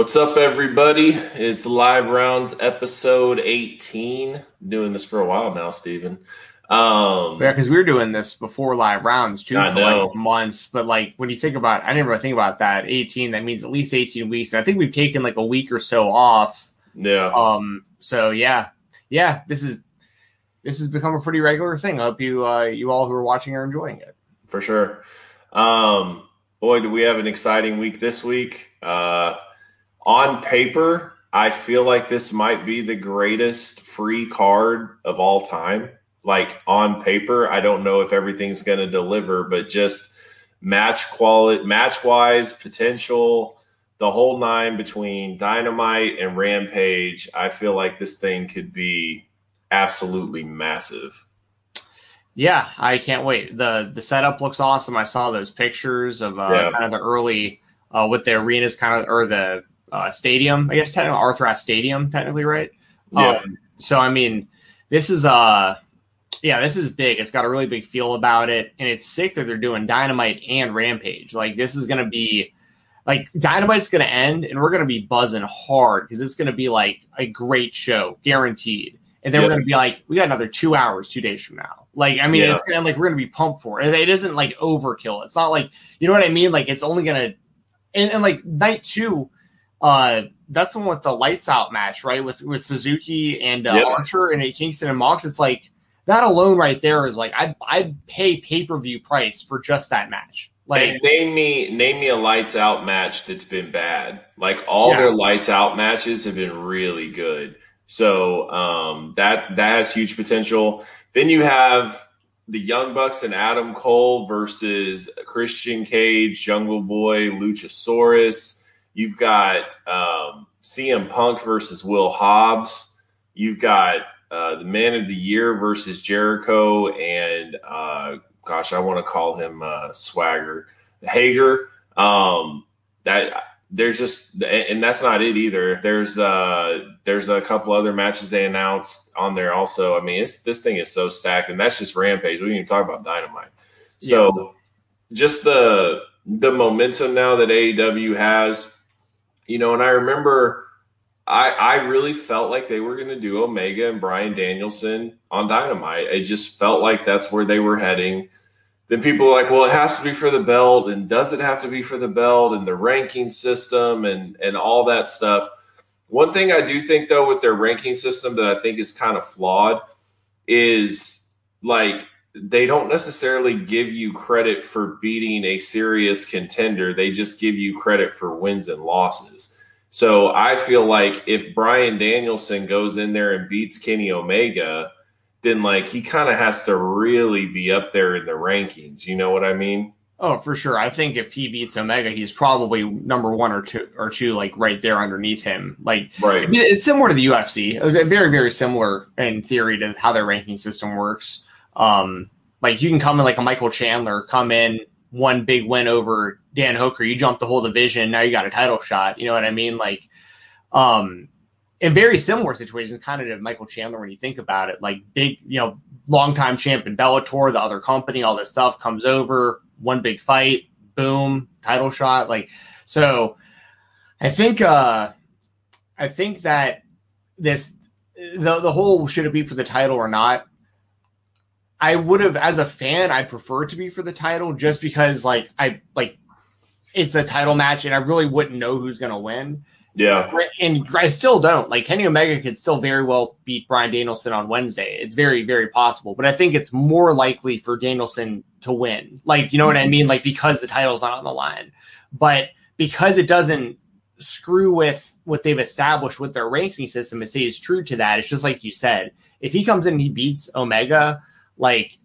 What's up, everybody? It's Live Rounds episode 18. Doing this for a while now, Steven. Um, Yeah, because we were doing this before live rounds too I for know. like months. But like when you think about, I never think about that. Eighteen, that means at least eighteen weeks. And I think we've taken like a week or so off. yeah. Um. So yeah, yeah. This is this has become a pretty regular thing. I hope you uh, you all who are watching are enjoying it. for sure. Um, boy, do we have an exciting week this week. Uh, on paper, I feel like this might be the greatest free card of all time. Like on paper, I don't know if everything's going to deliver, but just match quality, match wise, potential, the whole nine between Dynamite and Rampage. I feel like this thing could be absolutely massive. Yeah, I can't wait. the The setup looks awesome. I saw those pictures of uh, Yeah. kind of the early uh, with the arenas, kind of or the uh, stadium. I guess technically Arthur Ashe Stadium, technically, right? Yeah. Um, so I mean, this is uh yeah, this is big. It's got a really big feel about it, and it's sick that they're doing Dynamite and Rampage. Like this is gonna be like Dynamite's gonna end, and we're gonna be buzzing hard because it's gonna be like a great show, guaranteed. And then we're gonna be like, we got another two hours, two days from now. Like, I mean, Yeah. it's gonna like we're gonna be pumped for it. It isn't like overkill. It's not like you know what I mean. Like, it's only gonna and, and like night two, uh, that's the one with the lights out match, right? With with Suzuki and uh, Yep. Archer and Kingston and Mox. It's like that alone right there is like I I pay pay per view price for just that match. Like Like, name me name me a lights out match that's been bad. Like all Yeah. their lights out matches have been really good. So um, that that has huge potential. Then you have the Young Bucks and Adam Cole versus Christian Cage, Jungle Boy, Luchasaurus. You've got um, CM Punk versus Will Hobbs. You've got uh, the Man of the Year versus Jericho and uh, gosh, I want to call him uh, Swagger Hager. Um, that there's just and that's not it either. There's uh there's a couple other matches they announced on there also. I mean, it's this thing is so stacked, and that's just Rampage. We didn't even talk about Dynamite. So just the the momentum now that AEW has, you know, and I remember I I really felt like they were going to do Omega and Bryan Danielson on Dynamite. It just felt like that's where they were heading. Then people were like, well, it has to be for the belt, and does it have to be for the belt, and the ranking system, and and all that stuff. One thing I do think though with their ranking system that I think is kind of flawed is like they don't necessarily give you credit for beating a serious contender. They just give you credit for wins and losses. So I feel like if Bryan Danielson goes in there and beats Kenny Omega, then like he kind of has to really be up there in the rankings. You know what I mean? oh for sure. I think if he beats Omega, he's probably number one or two or two like right there underneath him. Like Right. It's similar to the UFC. Very, very similar in theory to how their ranking system works. Um, like you can come in like a Michael Chandler, come in one big win over Dan Hooker, you jump the whole division, now you got a title shot. You know what I mean? Like, um, in very similar situations, kind of to Michael Chandler when you think about it. Like big, you know, longtime champ in Bellator, the other company, all this stuff comes over, one big fight, boom, title shot. Like, so I think, uh, I think that this the the whole should it be for the title or not. I would have as a fan, I'd prefer to be for the title just because like I like it's a title match and I really wouldn't know who's gonna win. Yeah. And I still don't. Like Kenny Omega could still very well beat Bryan Danielson on Wednesday. It's very, very possible. But I think it's more likely for Danielson to win. Like, you know what I mean? Like because the title's not on the line. But because it doesn't screw with what they've established with their ranking system, it stays true to that. It's just like you said. If he comes in and he beats Omega, like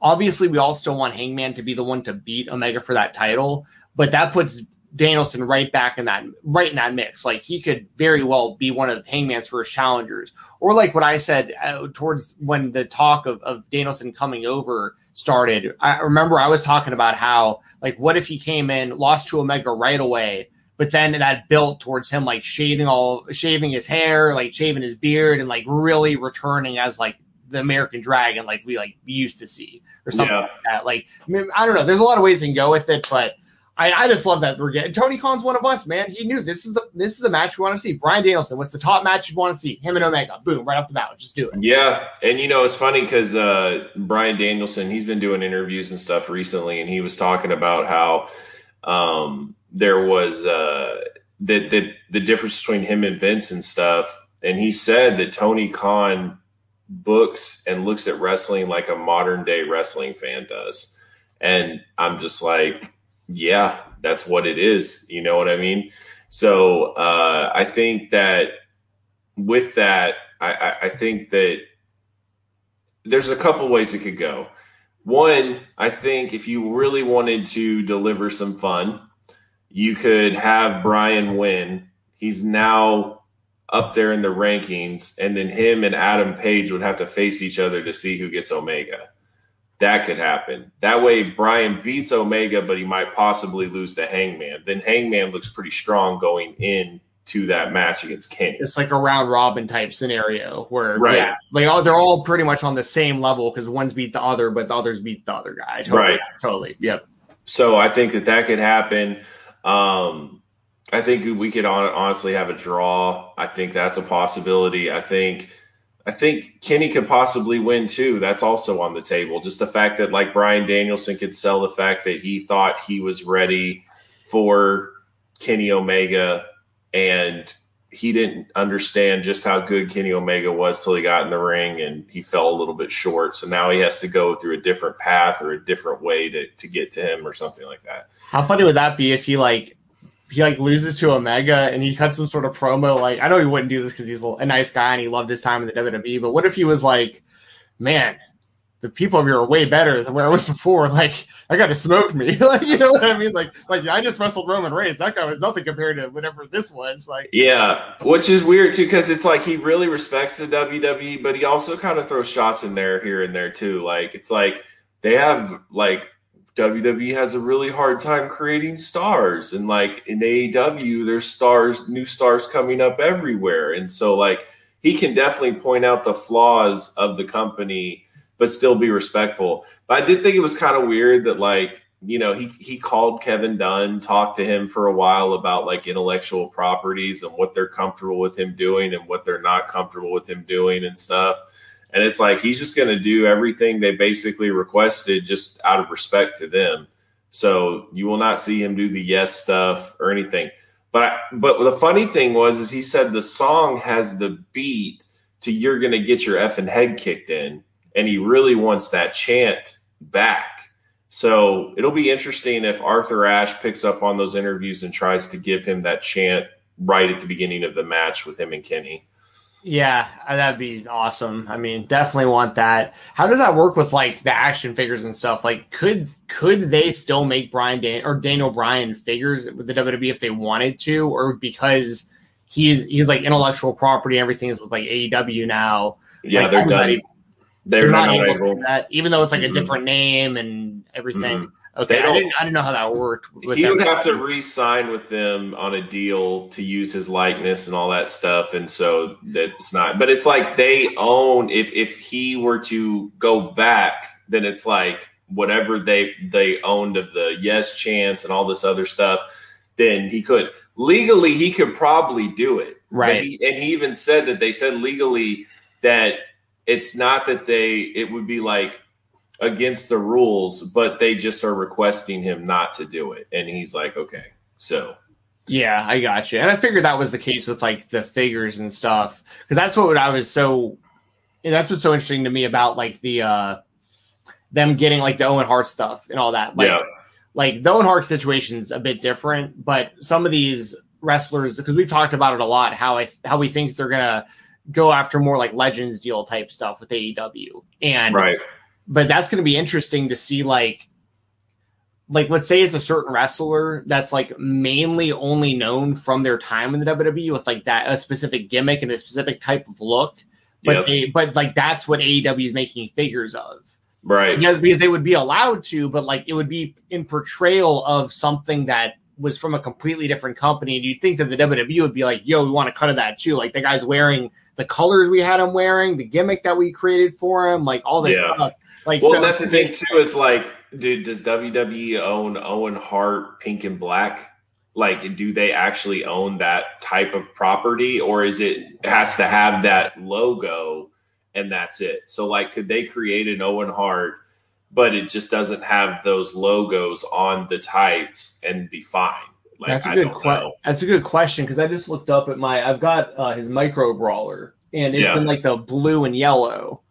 obviously we all still want Hangman to be the one to beat Omega for that title, but that puts Danielson right back in that right in that mix. Like he could very well be one of Hangman's first challengers, or like what I said uh, towards when the talk of, of Danielson coming over started. I remember I was talking about how like what if he came in, lost to Omega right away, but then that built towards him like shaving all shaving his hair, like shaving his beard, and like really returning as like the American Dragon, like we like used to see or something Yeah. like that. Like I, mean, I don't know. There's a lot of ways you can go with it, but I, I just love that we're getting Tony Khan's one of us, man. He knew this is the this is the match we want to see. Bryan Danielson, what's the top match you want to see? Him and Omega, boom, right off the bat, just do it. Yeah, and you know it's funny because uh, Bryan Danielson, he's been doing interviews and stuff recently, and he was talking about how um, there was uh, the, the the difference between him and Vince and stuff, and he said that Tony Khan books and looks at wrestling like a modern day wrestling fan does, and I'm just like yeah, that's what it is. You know what I mean? So uh, I think that with that, I, I think that there's a couple ways it could go. One, I think if you really wanted to deliver some fun, you could have Bryan win. He's now up there in the rankings, and then him and Adam Page would have to face each other to see who gets Omega. That could happen. That way, Bryan beats Omega, but he might possibly lose to Hangman. Then Hangman looks pretty strong going in to that match against Kenny. It's like a round robin type scenario where right. yeah, like oh, they're all pretty much on the same level because one's beat the other, but the others beat the other guy. Totally, right. Totally. Yep. So I think that that could happen. Um, I think we could honestly have a draw. I think that's a possibility. I think I think Kenny could possibly win too. That's also on the table. Just the fact that like Bryan Danielson could sell the fact that he thought he was ready for Kenny Omega and he didn't understand just how good Kenny Omega was till he got in the ring and he fell a little bit short. So now he has to go through a different path or a different way to, to get to him or something like that. How funny would that be if he like he like loses to Omega and he cuts some sort of promo. Like I know he wouldn't do this because he's a nice guy and he loved his time in the WWE. But what if he was like, man, the people here are way better than where I was before. Like I got to smoke me. like you know what I mean? Like like I just wrestled Roman Reigns. That guy was nothing compared to whatever this was. Like yeah, which is weird too because it's like he really respects the WWE, but he also kind of throws shots in there here and there too. Like it's like they have like WWE has a really hard time creating stars. And like in AEW, there's stars, new stars coming up everywhere. And so like he can definitely point out the flaws of the company, but still be respectful. But I did think it was kind of weird that like, you know, he he called Kevin Dunn, talked to him for a while about like intellectual properties and what they're comfortable with him doing and what they're not comfortable with him doing and stuff. And it's like he's just going to do everything they basically requested just out of respect to them. So you will not see him do the yes stuff or anything. But but the funny thing was is he said the song has the beat to you're going to get your effing head kicked in and he really wants that chant back. So it'll be interesting if Arthur Ashe picks up on those interviews and tries to give him that chant right at the beginning of the match with him and Kenny. Yeah, uh, that'd be awesome. I mean, definitely want that. How does that work with like the action figures and stuff? Like, could could they still make Brian Dan or Daniel Bryan figures with the WWE if they wanted to, or because he's he's like intellectual property, everything is with like AEW now. Yeah, like, they're done. They're, they're, not, not able, able. to do that, even though it's like mm-hmm. a different name and everything. Mm-hmm. Okay, I didn't, I didn't know how that worked. he would have to re-sign with them on a deal to use his likeness and all that stuff, and so that's not. But it's like they own. If if he were to go back, then it's like whatever they they owned of the yes chance and all this other stuff. Then he could legally he could probably do it, right? He, and he even said that they said legally that it's not that they it would be like against the rules, but they just are requesting him not to do it. And he's like, okay, so. Yeah, I got you. And I figured that was the case with like the figures and stuff. Cause that's what I was so, that's what's so interesting to me about like the, uh, them getting like the Owen Hart stuff and all that. Like, yeah. like the Owen Hart situation's a bit different, but some of these wrestlers, because we've talked about it a lot, how I, how we think they're going to go after more like legends deal type stuff with AEW. And, right but that's going to be interesting to see like like let's say it's a certain wrestler that's like mainly only known from their time in the WWE with like that a specific gimmick and a specific type of look. But yep. they but like that's what AEW is making figures of. Right. Because because they would be allowed to, but like it would be in portrayal of something that was from a completely different company. And you'd think that the WWE would be like, yo, we want to cut of that too. Like the guy's wearing the colors we had him wearing, the gimmick that we created for him, like all this yeah. stuff. Like, well, so that's the thing too. Is like dude, does WWE own Owen Hart Pink and Black? Like, do they actually own that type of property, or is it has to have that logo and that's it? So, like, could they create an Owen Hart, but it just doesn't have those logos on the tights and be fine? Like, that's a good question. That's a good question because I just looked up at my. I've got uh, his micro brawler, and it's yeah. in like the blue and yellow.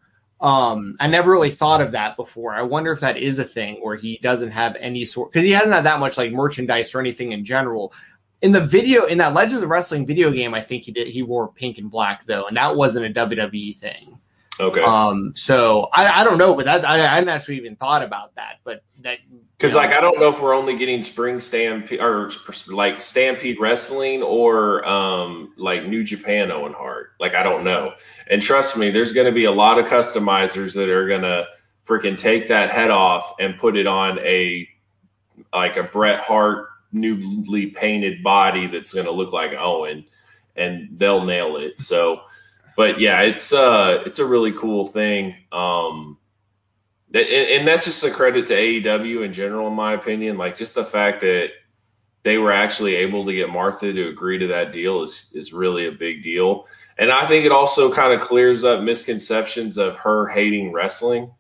Um, I never really thought of that before. I wonder if that is a thing where he doesn't have any sort because he hasn't had that much like merchandise or anything in general. In the video, in that Legends of Wrestling video game, I think he did. He wore pink and black though, and that wasn't a WWE thing. Okay. Um. So I, I don't know, but that I, I hadn't actually even thought about that. But that because like I don't know if we're only getting Spring Stampede or like Stampede Wrestling or um like New Japan Owen Hart. Like I don't know. And trust me, there's going to be a lot of customizers that are going to freaking take that head off and put it on a like a Bret Hart newly painted body that's going to look like Owen, and they'll nail it. So but yeah, it's uh it's a really cool thing. Um and that's just a credit to AEW in general, in my opinion. Like just the fact that they were actually able to get Martha to agree to that deal is is really a big deal. And I think it also kind of clears up misconceptions of her hating wrestling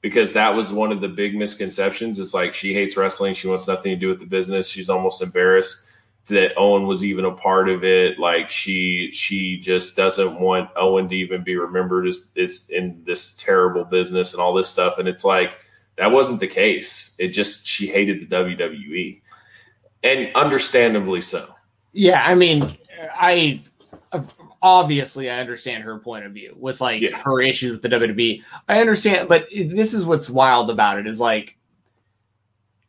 because that was one of the big misconceptions. It's like she hates wrestling, she wants nothing to do with the business. She's almost embarrassed that Owen was even a part of it. Like she she just doesn't want Owen to even be remembered as, as in this terrible business and all this stuff. And it's like that wasn't the case. It just she hated the WWE, and understandably so. Yeah, I mean, I obviously I understand her point of view with like yeah. her issues with the WWE. I understand, but this is what's wild about it is like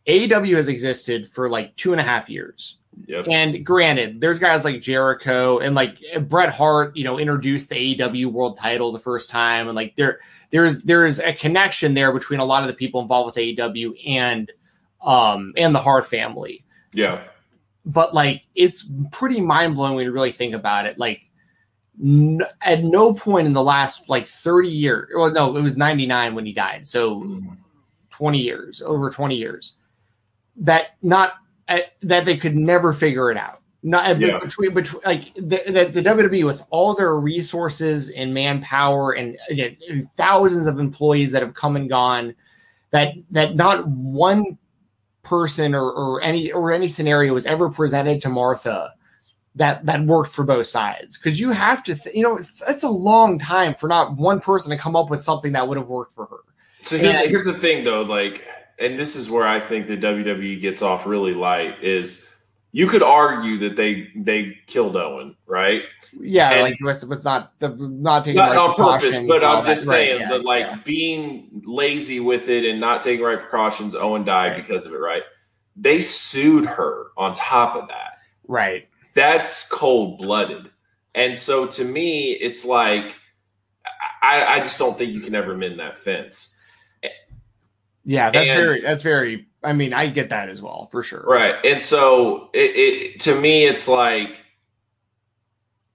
AEW has existed for like two and a half years Yep. And granted, there's guys like Jericho and like Bret Hart, you know, introduced the AEW World Title the first time, and like there, there's there's a connection there between a lot of the people involved with AEW and um and the Hart family. Yeah. But like, it's pretty mind blowing when you really think about it. Like, n- at no point in the last like 30 years, well, no, it was 99 when he died, so mm. 20 years, over 20 years, that not Uh, that they could never figure it out. Not uh, yeah. between between like the, the, the, WWE with all their resources and manpower and, and thousands of employees that have come and gone, that that not one person or, or any or any scenario was ever presented to Martha that that worked for both sides because you have to th- you know it's a long time for not one person to come up with something that would have worked for her. So here's, and, here's the thing though, like and this is where I think the WWE gets off really light is you could argue that they they killed Owen, right? Yeah, and like with with not the not taking not right on purpose, but I'm just that. saying right, yeah, like yeah. being lazy with it and not taking right precautions. Owen died right. because of it, right? They sued her on top of that, right? That's cold blooded, and so to me, it's like I, I just don't think you can ever mend that fence. Yeah, that's and, very that's very I mean, I get that as well, for sure. Right. And so it, it to me it's like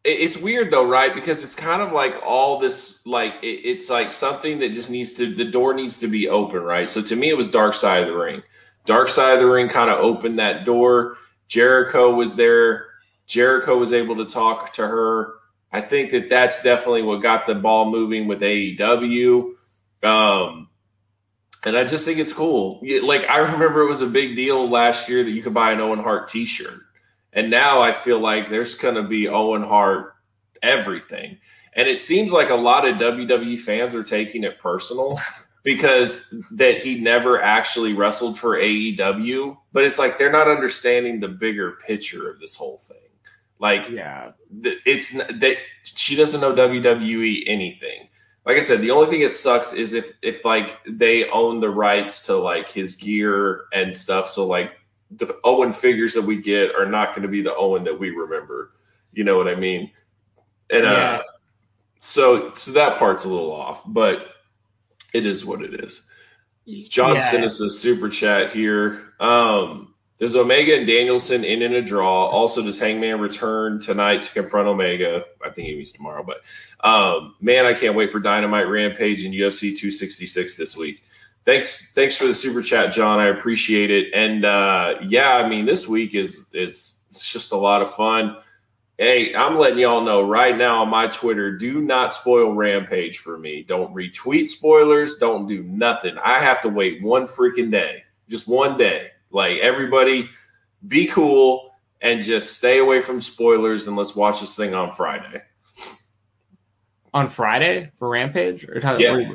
it's weird though, right? Because it's kind of like all this like it, it's like something that just needs to the door needs to be open, right? So to me it was dark side of the ring. Dark side of the ring kind of opened that door. Jericho was there. Jericho was able to talk to her. I think that that's definitely what got the ball moving with AEW. Um, and I just think it's cool. Like I remember it was a big deal last year that you could buy an Owen Hart T-shirt, and now I feel like there's going to be Owen Hart everything. And it seems like a lot of WWE fans are taking it personal because that he never actually wrestled for AEW, but it's like they're not understanding the bigger picture of this whole thing. Like, yeah, it's that she doesn't know WWE anything like I said, the only thing that sucks is if if like they own the rights to like his gear and stuff. So like the Owen figures that we get are not going to be the Owen that we remember. You know what I mean? And uh, yeah. uh, so so that part's a little off, but it is what it is. John yeah. sent us a super chat here. Um, does Omega and Danielson end in a draw? Also, does Hangman return tonight to confront Omega? I think he means tomorrow, but um, man, I can't wait for Dynamite Rampage and UFC 266 this week. thanks thanks for the super chat, John. I appreciate it. And uh, yeah, I mean, this week is is it's just a lot of fun. Hey, I'm letting y'all know right now on my Twitter, do not spoil Rampage for me. Don't retweet spoilers. Don't do nothing. I have to wait one freaking day, just one day. Like everybody, be cool and just stay away from spoilers and let's watch this thing on Friday. On Friday for Rampage? Or yeah,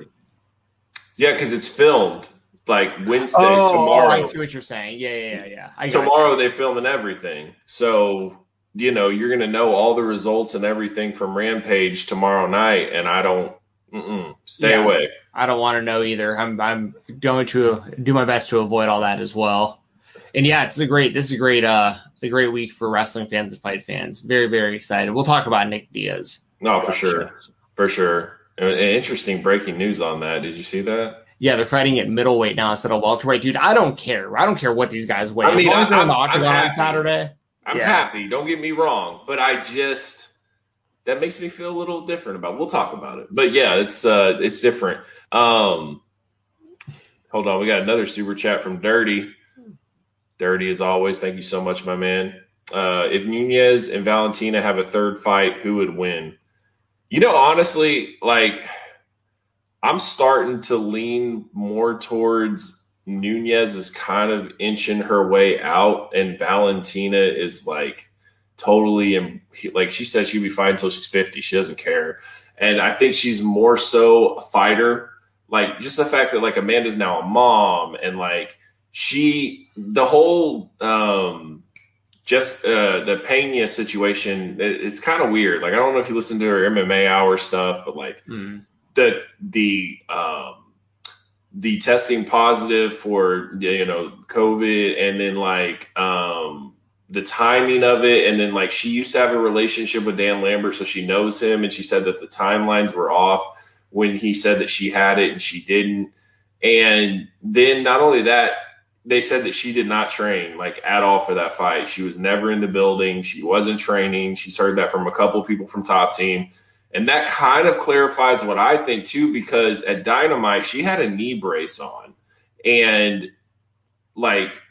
yeah, because it's filmed like Wednesday oh, tomorrow. I see what you're saying. Yeah, yeah, yeah. yeah. tomorrow they're filming everything, so you know you're going to know all the results and everything from Rampage tomorrow night, and I don't. stay yeah, away. I don't want to know either. I'm I'm going to do my best to avoid all that as well. And yeah, it's a great. This is a great uh a great week for wrestling fans and fight fans. Very very excited. We'll talk about Nick Diaz. No, for sure, for sure. Interesting breaking news on that. Did you see that? Yeah, they're fighting at middleweight now instead of welterweight. Dude, I don't care. I don't care what these guys weigh. I mean, as long as they're in the octagon on Saturday. I'm yeah. happy. Don't get me wrong, but I just that makes me feel a little different about. We'll talk about it, but yeah, it's uh it's different. Um, hold on, we got another super chat from Dirty. Dirty as always. Thank you so much, my man. Uh, if Nunes and Valentina have a third fight, who would win? You know, honestly, like I'm starting to lean more towards Nunes is kind of inching her way out, and Valentina is like totally and like she said she'd be fine until she's 50. She doesn't care. And I think she's more so a fighter. Like just the fact that like Amanda's now a mom and like she the whole um just uh the Pena situation it, it's kind of weird. Like I don't know if you listen to her MMA hour stuff, but like mm. the the um the testing positive for you know COVID, and then like um, the timing of it, and then like she used to have a relationship with Dan Lambert, so she knows him, and she said that the timelines were off when he said that she had it and she didn't. And then not only that, they said that she did not train like at all for that fight. She was never in the building. She wasn't training. She's heard that from a couple people from top team. And that kind of clarifies what I think too, because at Dynamite, she had a knee brace on. And like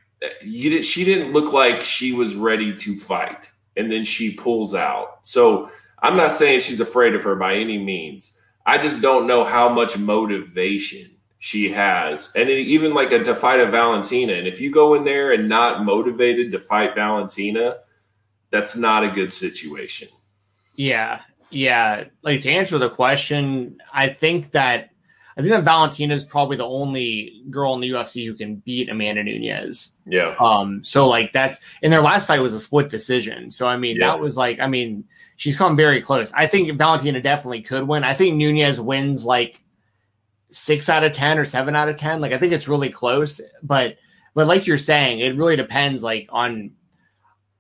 you did she didn't look like she was ready to fight. And then she pulls out. So I'm not saying she's afraid of her by any means. I just don't know how much motivation she has. And even like a to fight a Valentina. And if you go in there and not motivated to fight Valentina, that's not a good situation. Yeah. Yeah, like to answer the question, I think that I think that Valentina is probably the only girl in the UFC who can beat Amanda Nunes. Yeah. Um. So like that's in their last fight was a split decision. So I mean yeah. that was like I mean she's come very close. I think Valentina definitely could win. I think Nunes wins like six out of ten or seven out of ten. Like I think it's really close. But but like you're saying, it really depends like on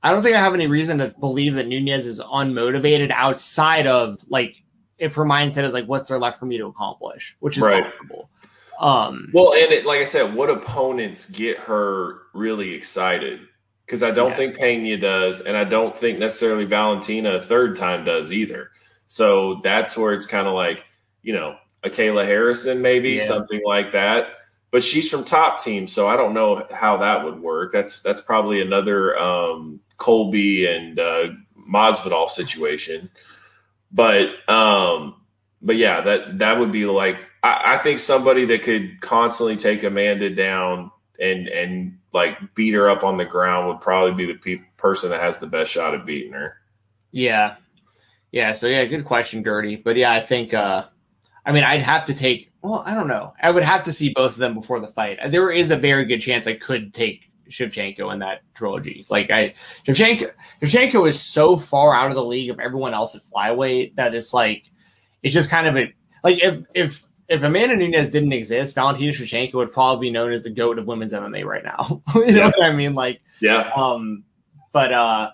I don't think I have any reason to believe that Nunes is unmotivated outside of like if her mindset is like, what's there left for me to accomplish, which is right. possible. Um, well, and it, like I said, what opponents get her really excited? Because I don't yeah. think Pena does, and I don't think necessarily Valentina a third time does either. So that's where it's kind of like, you know, a Kayla Harrison, maybe yeah. something like that. But she's from top team, so I don't know how that would work. That's that's probably another um, Colby and uh, Masvidal situation. But um, but yeah, that that would be like I, I think somebody that could constantly take Amanda down and and like beat her up on the ground would probably be the pe- person that has the best shot at beating her. Yeah, yeah. So yeah, good question, Dirty. But yeah, I think uh, I mean I'd have to take. Well, I don't know. I would have to see both of them before the fight. There is a very good chance I could take Shevchenko in that trilogy. Like I Shevchenko Shevchenko is so far out of the league of everyone else at flyweight that it's like it's just kind of a like if if if Amanda Nunes didn't exist, Valentina Shevchenko would probably be known as the goat of women's MMA right now. you yeah. know what I mean? Like yeah. Um but uh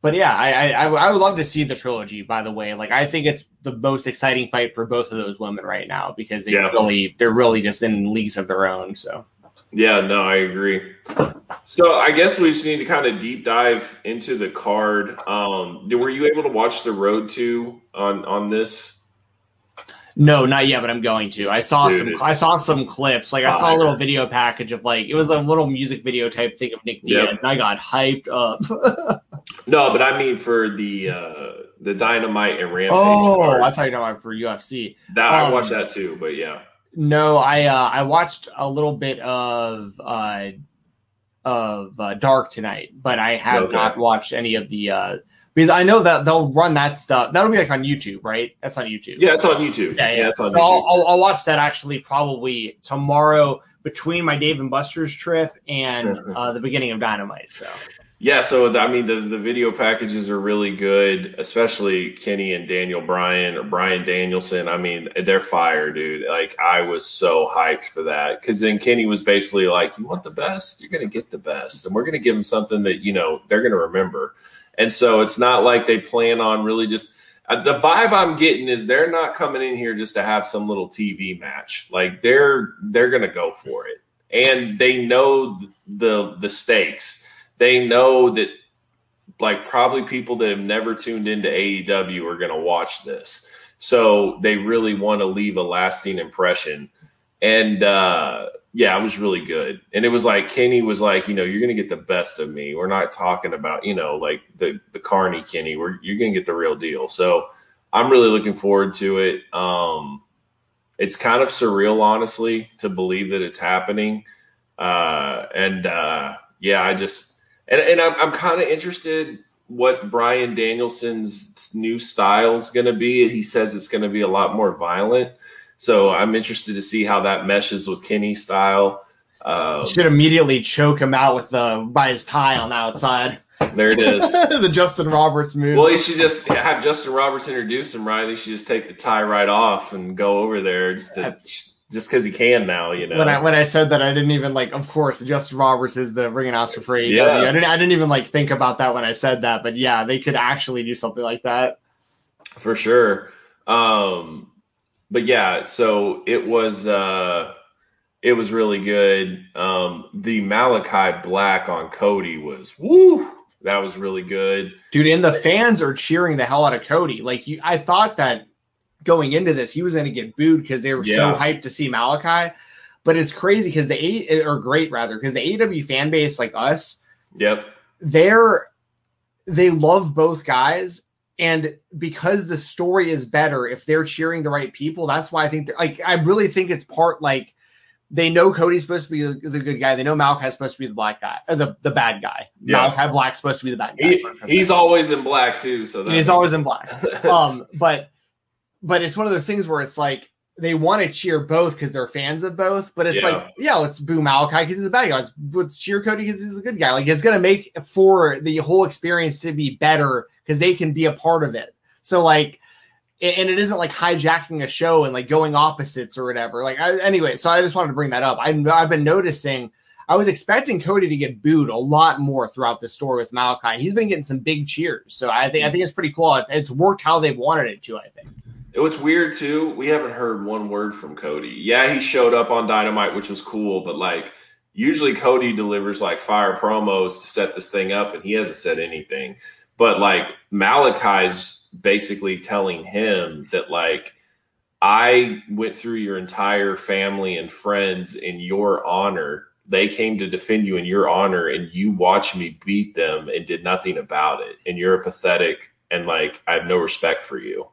but yeah, I, I I would love to see the trilogy. By the way, like I think it's the most exciting fight for both of those women right now because they yeah. really they're really just in leagues of their own. So yeah, no, I agree. So I guess we just need to kind of deep dive into the card. Um, were you able to watch the road to on on this? No, not yet, but I'm going to. I saw Dude, some. it's I saw some clips. Like I saw a little video package of like it was a little music video type thing of Nick Yep. Diaz, and I got hyped up. No, but I mean for the uh the Dynamite and Rampage. oh, card. I thought you were talking for UFC. that I um, watched that too, but yeah. No, I uh, I watched a little bit of uh, of uh, Dark tonight, but I have Okay. not watched any of the uh, because I know that they'll run that stuff. That'll be like on YouTube, right? That's on YouTube. Yeah, it's on YouTube. yeah, yeah. it's on so I'll, YouTube. I'll, I'll watch that actually probably tomorrow between my Dave and Buster's trip and Mhm. uh, the beginning of Dynamite. So Yeah, so the, I mean the the video packages are really good, especially Kenny and Daniel Bryan or Bryan Danielson. I mean, they're fire, dude. Like I was so hyped for that because then Kenny was basically like, "You want the best? You're gonna get the best, and we're gonna give them something that you know they're gonna remember." And so it's not like they plan on really just. uh, The vibe I'm getting is they're not coming in here just to have some little TV match. Like they're they're gonna go for it, and they know the the stakes they know that like probably people that have never tuned into AEW are going to watch this. So they really want to leave a lasting impression. And uh yeah, it was really good. And it was like Kenny was like, you know, you're going to get the best of me. We're not talking about, you know, like the the Carney Kenny. We're you're going to get the real deal. So I'm really looking forward to it. Um it's kind of surreal honestly to believe that it's happening. Uh and uh yeah, I just and, and I'm, I'm kind of interested what Bryan Danielson's new style is going to be. He says it's going to be a lot more violent. So I'm interested to see how that meshes with Kenny's style. Uh, should immediately choke him out with the by his tie on the outside. there it is. the Justin Roberts move. Well, you should just have Justin Roberts introduce him, right? They should just take the tie right off and go over there just to, just because he can now, you know. when I when I said that, I didn't even like. Of course, Justin Roberts is the ring announcer for AEW. Yeah. I didn't. I didn't even like think about that when I said that. But yeah, they could actually do something like that. for sure um but yeah so it was uh it was really good um the malakai black on cody was woo that was really good dude. And the fans are cheering the hell out of Cody. Like you, I thought that going into this, he was going to get booed because they were so hyped to see Malakai. But it's crazy because the A or great rather because the AEW fan base like us, yep. they're they love both guys. And because the story is better if they're cheering the right people that's why i think they're like i really think it's part like they know cody's supposed to be the, good guy. They know malakai's supposed to be the black guy or the, the bad guy. Yeah. malakai black's supposed to be the bad guy. He, he's always in black too so he's always in black. um but but it's one of those things where it's like they want to cheer both because they're fans of both, but it's Yeah. like, yeah, let's boo Malakai because he's a bad guy. Let's, let's cheer Cody because he's a good guy. Like it's gonna make for the whole experience to be better because they can be a part of it. So like, and it isn't like hijacking a show and like going opposites or whatever. Like I, anyway, so I just wanted to bring that up. I, I've been noticing. I was expecting Cody to get booed a lot more throughout the story with Malakai. He's been getting some big cheers, so I think I hmm. think it's pretty cool. It's, it's worked how they've wanted it to. I think. What's weird too, we haven't heard one word from Cody. Yeah, he showed up on Dynamite, which was cool, but like usually Cody delivers like fire promos to set this thing up, and he hasn't said anything. But like Malakai's basically telling him that like I went through your entire family and friends in your honor. They came to defend you in your honor, and you watched me beat them and did nothing about it. And you're pathetic, and like I have no respect for you.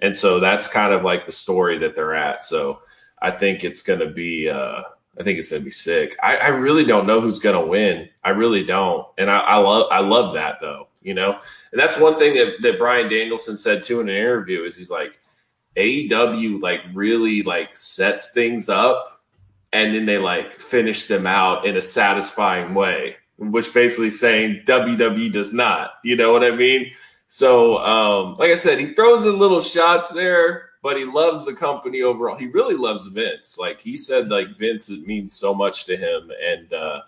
And so that's kind of like the story that they're at. So I think it's going to be, uh, I think it's going to be sick. I, I really don't know who's going to win. I really don't. And I, I love, I love that though, you know, and that's one thing that, that Bryan Danielson said too in an interview is he's like, AEW like really like sets things up and then they like finish them out in a satisfying way, which basically saying WWE does not, you know what I mean? So, um, like I said, he throws in little shots there, but he loves the company overall. He really loves Vince. Like he said, like Vince it means so much to him, and uh,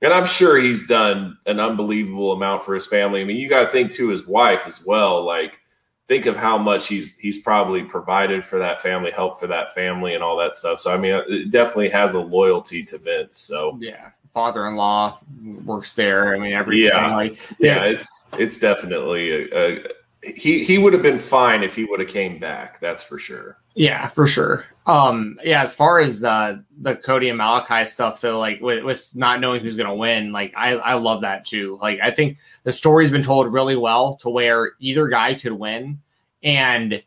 and I'm sure he's done an unbelievable amount for his family. I mean, you got to think to his wife as well. Like, think of how much he's he's probably provided for that family, help for that family, and all that stuff. So, I mean, it definitely has a loyalty to Vince. So, Yeah, father-in-law works there. I mean, everything. Yeah. Like, yeah, it's it's definitely a, a he he would have been fine if he would have came back. That's for sure. Yeah, for sure. Um, yeah, as far as the the Cody and Malakai stuff, though, like with, with not knowing who's gonna win, like I I love that too. Like I think the story's been told really well to where either guy could win, and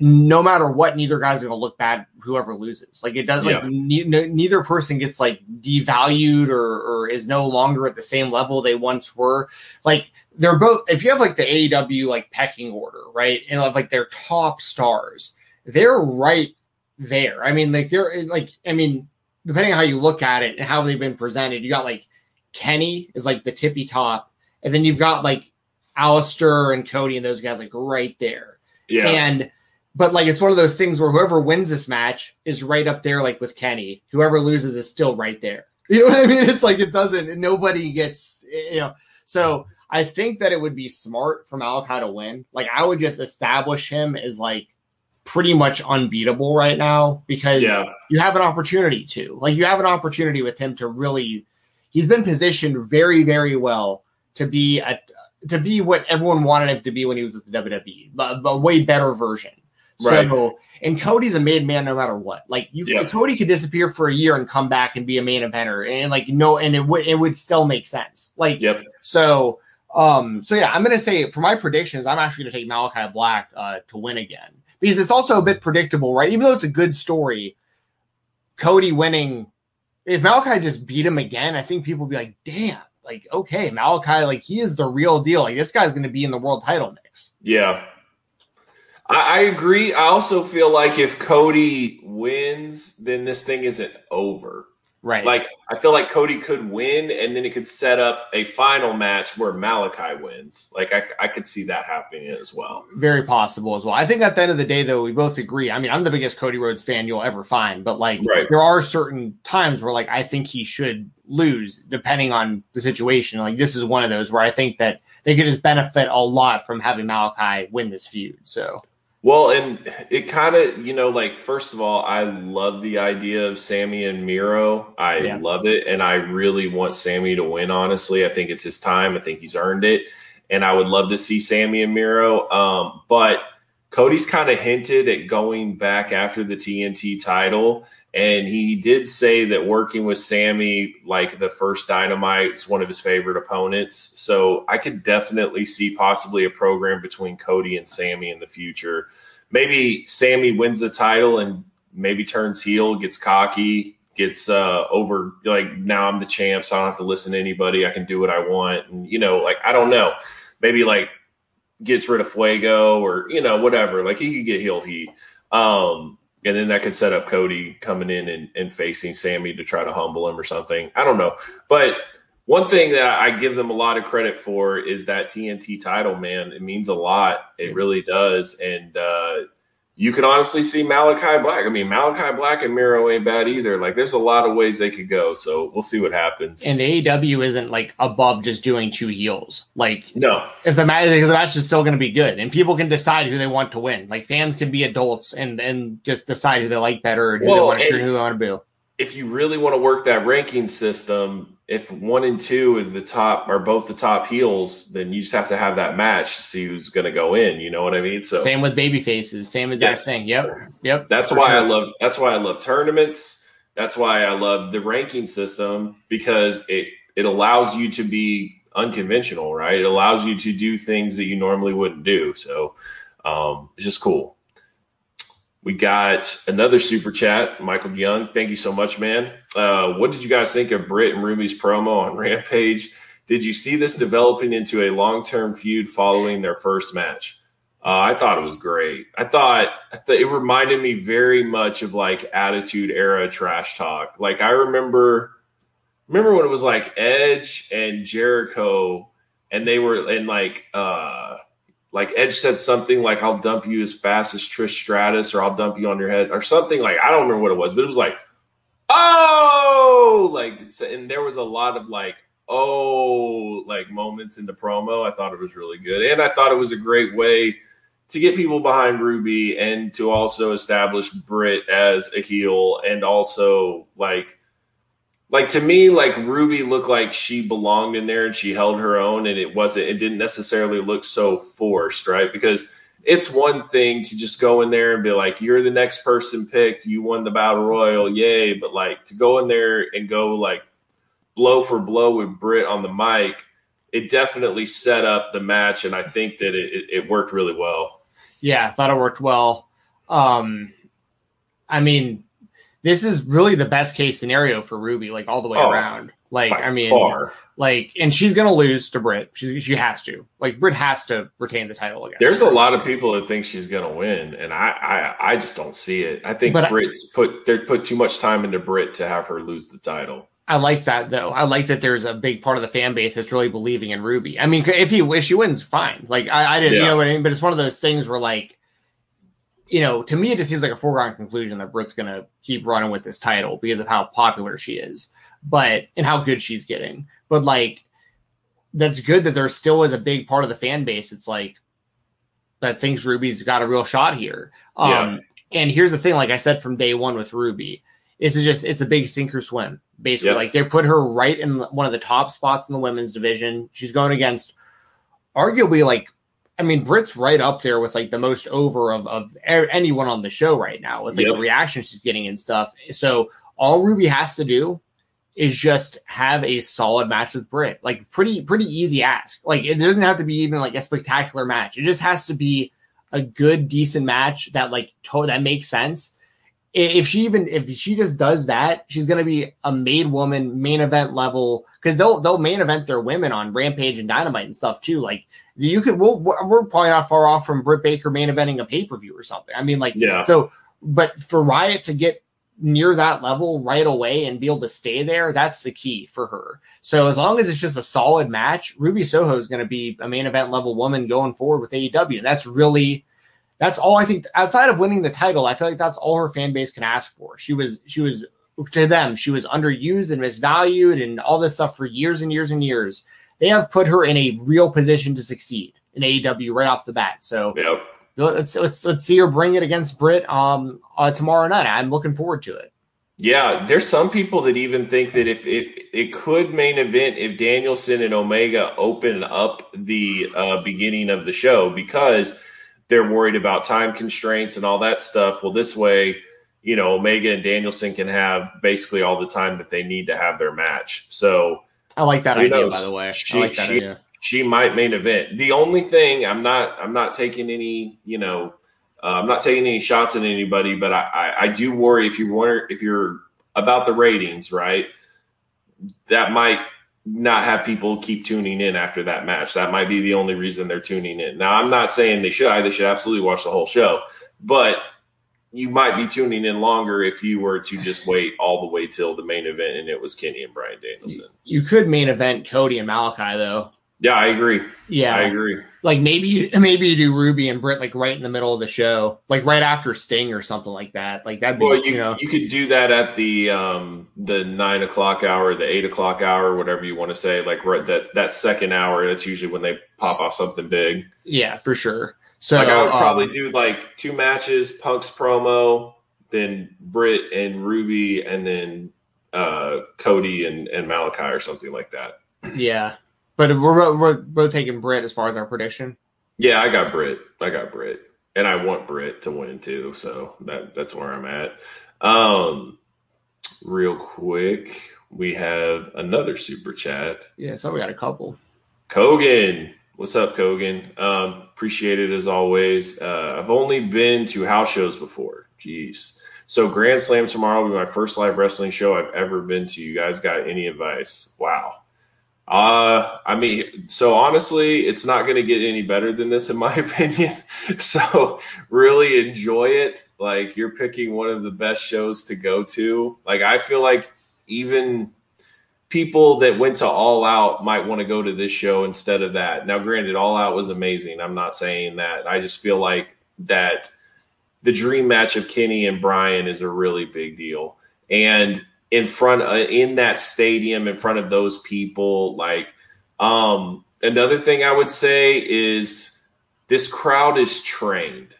no matter what, neither guy's gonna look bad. Whoever loses, like it does, like Yeah. ne- neither person gets like devalued or or is no longer at the same level they once were. Like they're both. If you have like the AEW like pecking order, right, and of like their top stars, they're right there. I mean, like they're like, I mean, depending on how you look at it and how they've been presented, you got like Kenny is like the tippy top, and then you've got like Alistair and Cody and those guys like right there. Yeah. And but like it's one of those things where whoever wins this match is right up there, like with Kenny. Whoever loses is still right there. You know what I mean? It's like it doesn't. Nobody gets. You know. So I think that it would be smart for Malakai to win. Like I would just establish him as like pretty much unbeatable right now because Yeah. you have an opportunity to. Like you have an opportunity with him to really. He's been positioned very, very well to be a to be what everyone wanted him to be when he was with the WWE, but a way better version. Right. So, and Cody's a made man no matter what. Like you, Yeah. Cody could disappear for a year and come back and be a main eventer, and like no, and it would it would still make sense. Like Yep. so, um, so yeah, I'm gonna say for my predictions, I'm actually gonna take Malakai Black uh, to win again because it's also a bit predictable, right? Even though it's a good story, Cody winning. If Malakai just beat him again, I think people would be like, "Damn, like okay, Malakai, like he is the real deal. Like this guy's gonna be in the world title mix." Yeah. I, I agree. I also feel like if Cody wins, then this thing isn't over. Right. Like I feel like Cody could win, and then it could set up a final match where Malakai wins. Like I, I could see that happening as well. very possible as well. I think at the end of the day, though, we both agree. I mean, I'm the biggest Cody Rhodes fan you'll ever find, but like Right. there are certain times where like I think he should lose depending on the situation. Like this is one of those where I think that they could just benefit a lot from having Malakai win this feud. So Well, and it kind of, you know, like first of all, I love the idea of Sammy and Miro. I Yeah. love it, and I really want Sammy to win. Honestly, I think it's his time. I think he's earned it, and I would love to see Sammy and Miro. Um, but Cody's kind of hinted at going back after the TNT title, and he did say that working with Sammy, like the first Dynamite, is one of his favorite opponents. So I could definitely see possibly a program between Cody and Sammy in the future. Maybe Sammy wins the title and maybe turns heel, gets cocky, gets uh, over like now I'm the champ, so I don't have to listen to anybody. I can do what I want, and you know, like I don't know, maybe like gets rid of Fuego or you know whatever. Like he could get heel heat. Um, and then that could set up Cody coming in and, and facing Sammy to try to humble him or something. I don't know. But one thing that I give them a lot of credit for is that TNT title, man. It means a lot. It really does. And uh, you can honestly see Malakai Black. I mean, Malakai Black and Miro ain't bad either. Like, there's a lot of ways they could go. So we'll see what happens. and AEW isn't like above just doing two heels. Like no, if the match, because the match is still going to be good, and people can decide who they want to win. Like fans can be adults and and just decide who they like better, and who they want to cheer, and- and who they want to boo. if you really want to work that ranking system, if one and two is the top are both the top heels, then you just have to have that match to see who's going to go in. You know what I mean? So Same with baby faces. Same exact Yes. thing. Yep. Yep. that's why I love that's why I love tournaments. That's why I love the ranking system because it it allows you to be unconventional, right? It allows you to do things that you normally wouldn't do. So um, it's just cool. We got another super chat, Michael Young. Thank you so much, man. Uh, what did you guys think of Britt and Ruby's promo on Rampage? Did you see this developing into a long term feud following their first match? Uh, I thought it was great. I thought, I thought it reminded me very much of like Attitude Era trash talk. Like I remember, remember when it was like Edge and Jericho, and they were and like uh like Edge said something like "I'll dump you as fast as Trish Stratus" or "I'll dump you on your head" or something like I don't remember what it was, but it was like oh like and there was a lot of like oh like moments in the promo. I thought it was really good, and I thought it was a great way to get people behind Ruby and to also establish Britt as a heel and also like like to me, like Ruby looked like she belonged in there and she held her own, and it wasn't. It didn't necessarily look so forced, right? Because it's one thing to just go in there and be like, "You're the next person picked. You won the battle royal, yay!" But like to go in there and go like blow for blow with Britt on the mic, it definitely set up the match, and I think that it, it worked really well. Yeah, I thought it worked well. Um, I mean, this is really the best case scenario for Ruby, like all the way oh, around. Like, I mean, far. like, and she's gonna lose to Britt. She she has to. Like, Britt has to retain the title again. There's her. a lot of people that think she's gonna win, and I I, I just don't see it. I think but Britt's I, put they put too much time into Britt to have her lose the title. I like that though. I like that there's a big part of the fan base that's really believing in Ruby. I mean, if he if she wins, fine. Like I, I didn't, yeah. you know what I mean. But it's one of those things where like you know, to me, it just seems like a foregone conclusion that Britt's going to keep running with this title because of how popular she is, but and how good she's getting. But like, that's good that there still is a big part of the fan base. It's like that thinks Ruby's got a real shot here. Um, yeah. And here's the thing, like I said from day one with Ruby, it's just it's a big sink or swim. Basically, yep. like they put her right in one of the top spots in the women's division. She's going against arguably like I mean, Britt's right up there with like the most over of, of anyone on the show right now with like yep. the reaction she's getting and stuff. So all Ruby has to do is just have a solid match with Britt. Like pretty, pretty easy ask. Like it doesn't have to be even like a spectacular match. It just has to be a good, decent match that like to- that makes sense. If she even if she just does that, she's gonna be a made woman main event level because they'll they'll main event their women on Rampage and Dynamite and stuff too. Like you could we'll, we're probably not far off from Britt Baker main eventing a pay per view or something. I mean, like, yeah. So, but for Riot to get near that level right away and be able to stay there, that's the key for her. So as long as it's just a solid match, Ruby Soho is going to be a main event level woman going forward with AEW. That's really that's all I think outside of winning the title, I feel like that's all her fan base can ask for. She was she was to them, she was underused and misvalued and all this stuff for years and years and years they have put her in a real position to succeed in AEW right off the bat. So yep. Let's let's let's see her bring it against Britt um uh, tomorrow night. I'm looking forward to it. Yeah, there's some people that even think that if it it could main event if Danielson and Omega open up the uh, beginning of the show because they're worried about time constraints and all that stuff. Well, this way, you know, Omega and Danielson can have basically all the time that they need to have their match. So I like that idea, knows? by the way. She, I like that she, idea. She might main event. The only thing I'm not I'm not taking any, you know, uh, I'm not taking any shots at anybody, but I, I, I do worry if you wonder if you're about the ratings, right? That might not have people keep tuning in after that match. That might be the only reason they're tuning in. Now, I'm not saying they should. They should absolutely watch the whole show, but you might be tuning in longer if you were to just wait all the way till the main event and it was Kenny and Bryan Danielson. You could main event Cody and Malakai though. Yeah, I agree. Yeah, I agree. Like maybe maybe you do Ruby and Britt like right in the middle of the show, like right after Sting or something like that. Like that. Well, you, you know you could do that at the um the nine o'clock hour, the eight o'clock hour, whatever you want to say. Like right that that second hour, that's usually when they pop off something big. Yeah, for sure. So like I would probably um, do like two matches, Punk's promo, then Britt and Ruby, and then uh, Cody and, and Malakai or something like that. Yeah, but we're, we're both taking Britt as far as our prediction. Yeah, I got Britt. I got Britt, and I want Britt to win too. So that that's where I'm at. Um, real quick, we have another super chat. Yeah, so we got a couple. Kogan What's up, Kogan? Um, appreciate it as always. Uh, I've only been to house shows before. Jeez. So Grand Slam tomorrow will be my first live wrestling show I've ever been to. You guys got any advice? Wow. Uh, I mean, so honestly, it's not going to get any better than this, in my opinion. so really enjoy it. Like you're picking one of the best shows to go to. Like I feel like even people that went to All Out might want to go to this show instead of that. Now, granted, All Out was amazing. I'm not saying that. I just feel like that the dream match of Kenny and Bryan is a really big deal. And in front in that stadium, in front of those people, like um, another thing I would say is this crowd is trained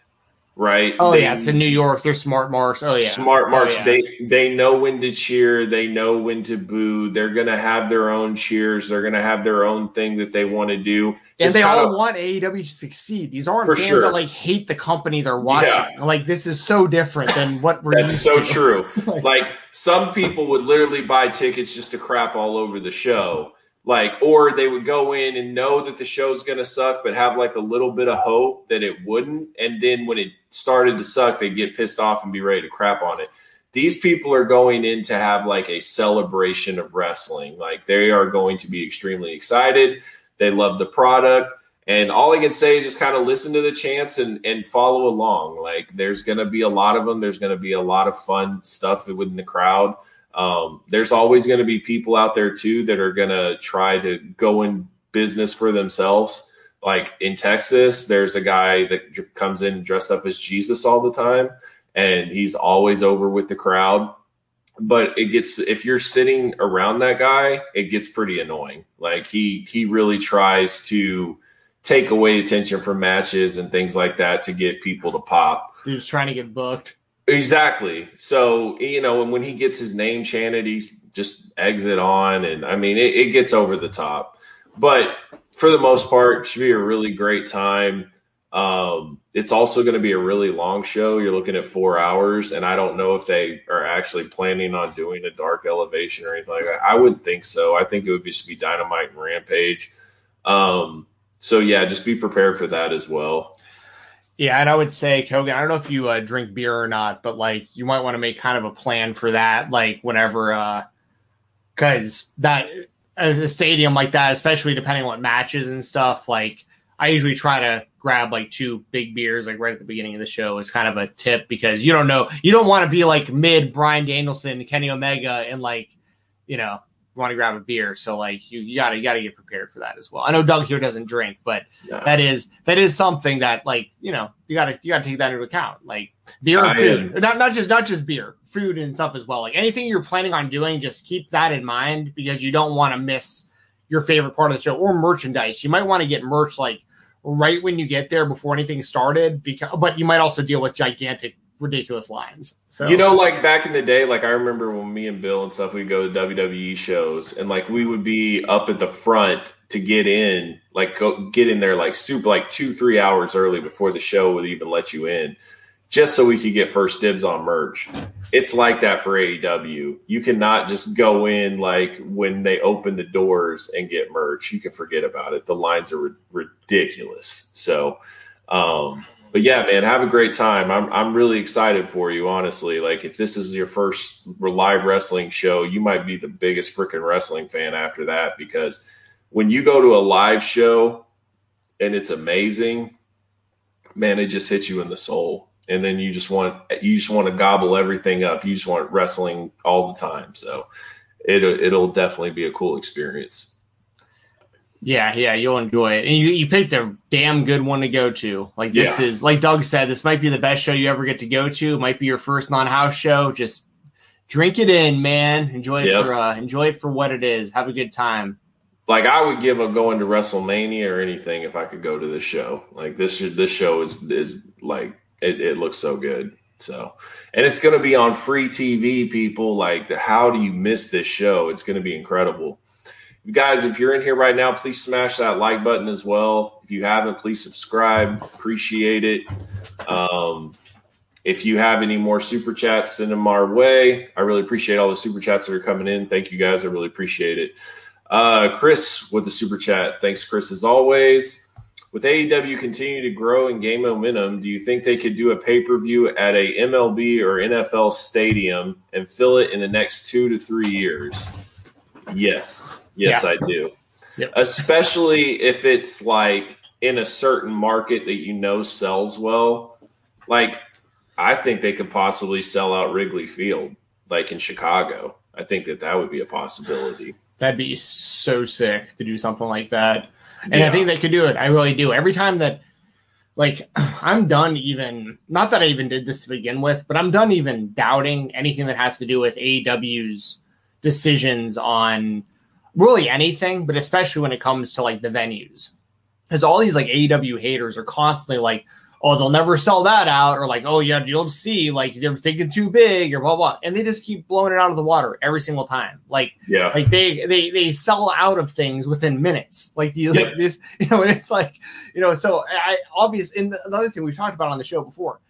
right? Oh They- yeah, it's in New York. They're smart marks. Oh yeah, Smart oh, marks. Oh, yeah. They they know when to cheer. They know when to boo. They're gonna have their own cheers. They're gonna have their own thing that they want to do. and Just they all of- want AEW to succeed. These aren't fans sure. that like hate the company they're watching. Like this is so different than what we're That's so to. true. Like some people would literally buy tickets just to crap all over the show. Like, or they would go in and know that the show's gonna suck, but have like a little bit of hope that it wouldn't. And then when it started to suck, they'd get pissed off and be ready to crap on it. These people are going in to have like a celebration of wrestling. Like they are going to be extremely excited. They love the product. And all I can say is just kind of listen to the chants and, and follow along. Like there's going to be a lot of them. There's going to be a lot of fun stuff within the crowd. Um, there's always going to be people out there too that are going to try to go in business for themselves. Like in Texas, there's a guy that comes in dressed up as Jesus all the time, and he's always over with the crowd. But it gets if you're sitting around that guy, it gets pretty annoying. Like he he really tries to take away attention from matches and things like that to get people to pop. Just trying to get booked. Exactly. So you know, and when he gets his name chanted, he just exit on, and I mean, it, it gets over the top. But for the most part, it should be a really great time. Um, it's also going to be a really long show. You're looking at four hours, and I don't know if they are actually planning on doing a dark elevation or anything like that. I wouldn't think so. I think it would just be Dynamite and Rampage. Um, so yeah, just be prepared for that as well. Yeah, and I would say, Kogan, I don't know if you uh, drink beer or not, but like you might want to make kind of a plan for that, like whenever, uh, because that a stadium like that, especially depending on what matches and stuff, like I usually try to grab like two big beers like right at the beginning of the show is kind of a tip because you don't know you don't want to be like mid Bryan Danielson, Kenny Omega, and like you know want to grab a beer. So like you, you gotta you gotta get prepared for that as well. I know Doug here doesn't drink, but Yeah. that is that is something that like you know you gotta you gotta take that into account like beer and I food not not just not just beer food and stuff as well like anything you're planning on doing just keep that in mind because you don't want to miss your favorite part of the show or merchandise you might want to get merch like right when you get there before anything started because but you might also deal with gigantic ridiculous lines so You know, like back in the day, like I remember when me and Bill and stuff, we'd go to WWE shows and like we would be up at the front to get in, like go get in there like super like two, three hours early before the show would even let you in, just so we could get first dibs on merch. It's like that for AEW. You cannot just go in like when they open the doors and get merch. You can forget about it. The lines are ri- ridiculous. So, um, but yeah, man, have a great time. I'm I'm really excited for you, honestly. Like if this is your first live wrestling show, you might be the biggest freaking wrestling fan after that because when you go to a live show and it's amazing, man, it just hits you in the soul. And then you just want you just want to gobble everything up. You just want wrestling all the time. So it it'll definitely be a cool experience. Yeah, yeah, you'll enjoy it. And you, you picked a damn good one to go to. Like this Yeah. is like Doug said, this might be the best show you ever get to go to. It might be your first non-house show. Just drink it in, man. Enjoy it Yep. for uh enjoy it for what it is. Have a good time. like I would give up going to WrestleMania or anything if I could go to this show. Like this this show is is like it, it looks so good. So and it's gonna be on free TV, people. Like how do you miss this show? It's gonna be incredible. Guys, if you're in here right now, please smash that like button as well. If you haven't, please subscribe. Appreciate it. Um, if you have any more super chats, send them our way. I really appreciate all the super chats that are coming in. Thank you guys. I really appreciate it. Uh, Chris with the super chat. Thanks, Chris, as always. With AEW continuing to grow and gain momentum, do you think they could do a pay per view at a MLB or NFL stadium and fill it in the next two to three years? Yes, yes, Yeah. I do. Yep. Especially if it's like in a certain market that you know sells well. Like, I think they could possibly sell out Wrigley Field, like in Chicago. I think that that would be a possibility. That'd be so sick to do something like that. And I think they could do it. I really do. Every time that like I'm done even not that I even did this to begin with, but I'm done even doubting anything that has to do with AEW's decisions on really anything, but especially when it comes to like the venues. Because all these like AEW haters are constantly like, oh, they'll never sell that out, or like, oh yeah, you'll see, like they're thinking too big, or blah blah, and they just keep blowing it out of the water every single time. Like, yeah, like they they they sell out of things within minutes. Like the like this, you know, it's like you know, so I obvious. And another thing we've talked about on the show before.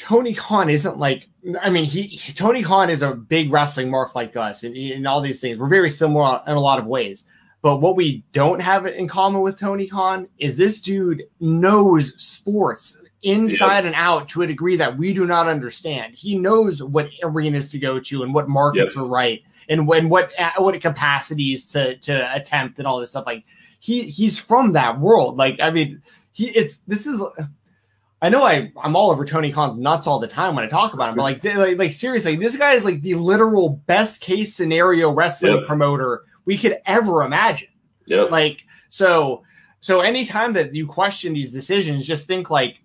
Tony Khan isn't like I mean he, he Tony Khan is a big wrestling mark like us and, and all these things. We're very similar in a lot of ways. But what we don't have in common with Tony Khan is this dude knows sports inside yep. and out to a degree that we do not understand. He knows what arenas to go to and what markets yep. are right and when what what capacities to to attempt and all this stuff. Like he he's from that world. Like I mean, he it's this is. I know I I'm all over Tony Khan's nuts all the time when I talk about him, but like like, like seriously, this guy is like the literal best case scenario wrestling yep. promoter we could ever imagine. Yeah. Like so so anytime that you question these decisions, just think like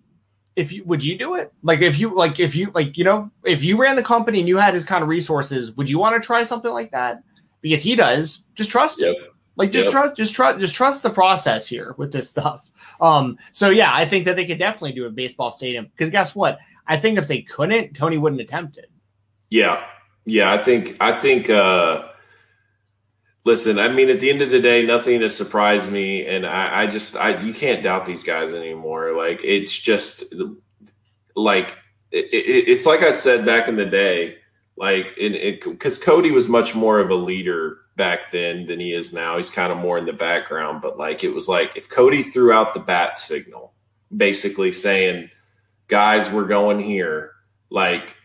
if you would you do it? Like if you like if you like you know if you ran the company and you had his kind of resources, would you want to try something like that? Because he does. Just trust yep. it. Like just yep. trust just trust just trust the process here with this stuff. Um so yeah, I think that they could definitely do a baseball stadium because guess what? I think if they couldn't, Tony wouldn't attempt it. Yeah. Yeah, I think I think uh Listen, I mean, at the end of the day, nothing has surprised me, and I, I just, I you can't doubt these guys anymore. Like it's just, like it, it, it's like I said back in the day, like because Cody was much more of a leader back then than he is now. He's kind of more in the background, but like it was like if Cody threw out the bat signal, basically saying, "Guys, we're going here," like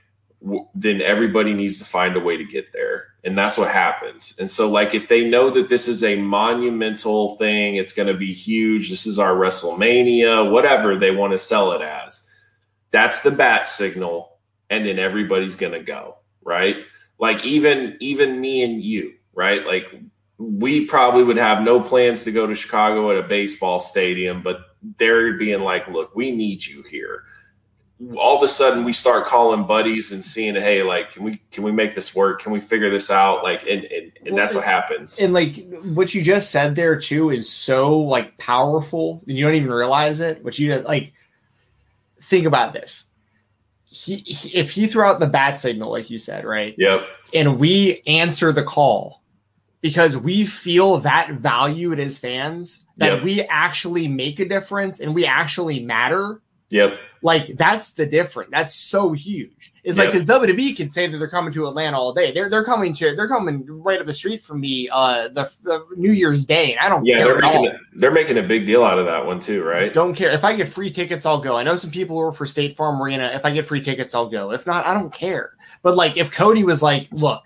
w- then everybody needs to find a way to get there and that's what happens. And so, like, if they know that this is a monumental thing, it's going to be huge. This is our WrestleMania, whatever they want to sell it as. That's the bat signal, and then everybody's going to go right. Like even even me and you, right? Like we probably would have no plans to go to Chicago at a baseball stadium, but they're being like, "Look, we need you here." all of a sudden we start calling buddies and seeing hey like can we can we make this work can we figure this out like and and, and that's what happens and like what you just said there too is so like powerful and you don't even realize it but you like think about this he, he if he threw out the bat signal like you said right yep and we answer the call because we feel that valued as fans that yep. we actually make a difference and we actually matter Yep. Like that's the difference. That's so huge. It's like because WWE can say that they're coming to Atlanta all day. They're they're coming to they're coming right up the street from me uh the, the New Year's Day. And I don't yeah, they're making a, they're making a big deal out of that one too, right? Don't care. If I get free tickets, I'll go. I know some people who are for State Farm Arena. If I get free tickets, I'll go. If not, I don't care. But like if Cody was like, look,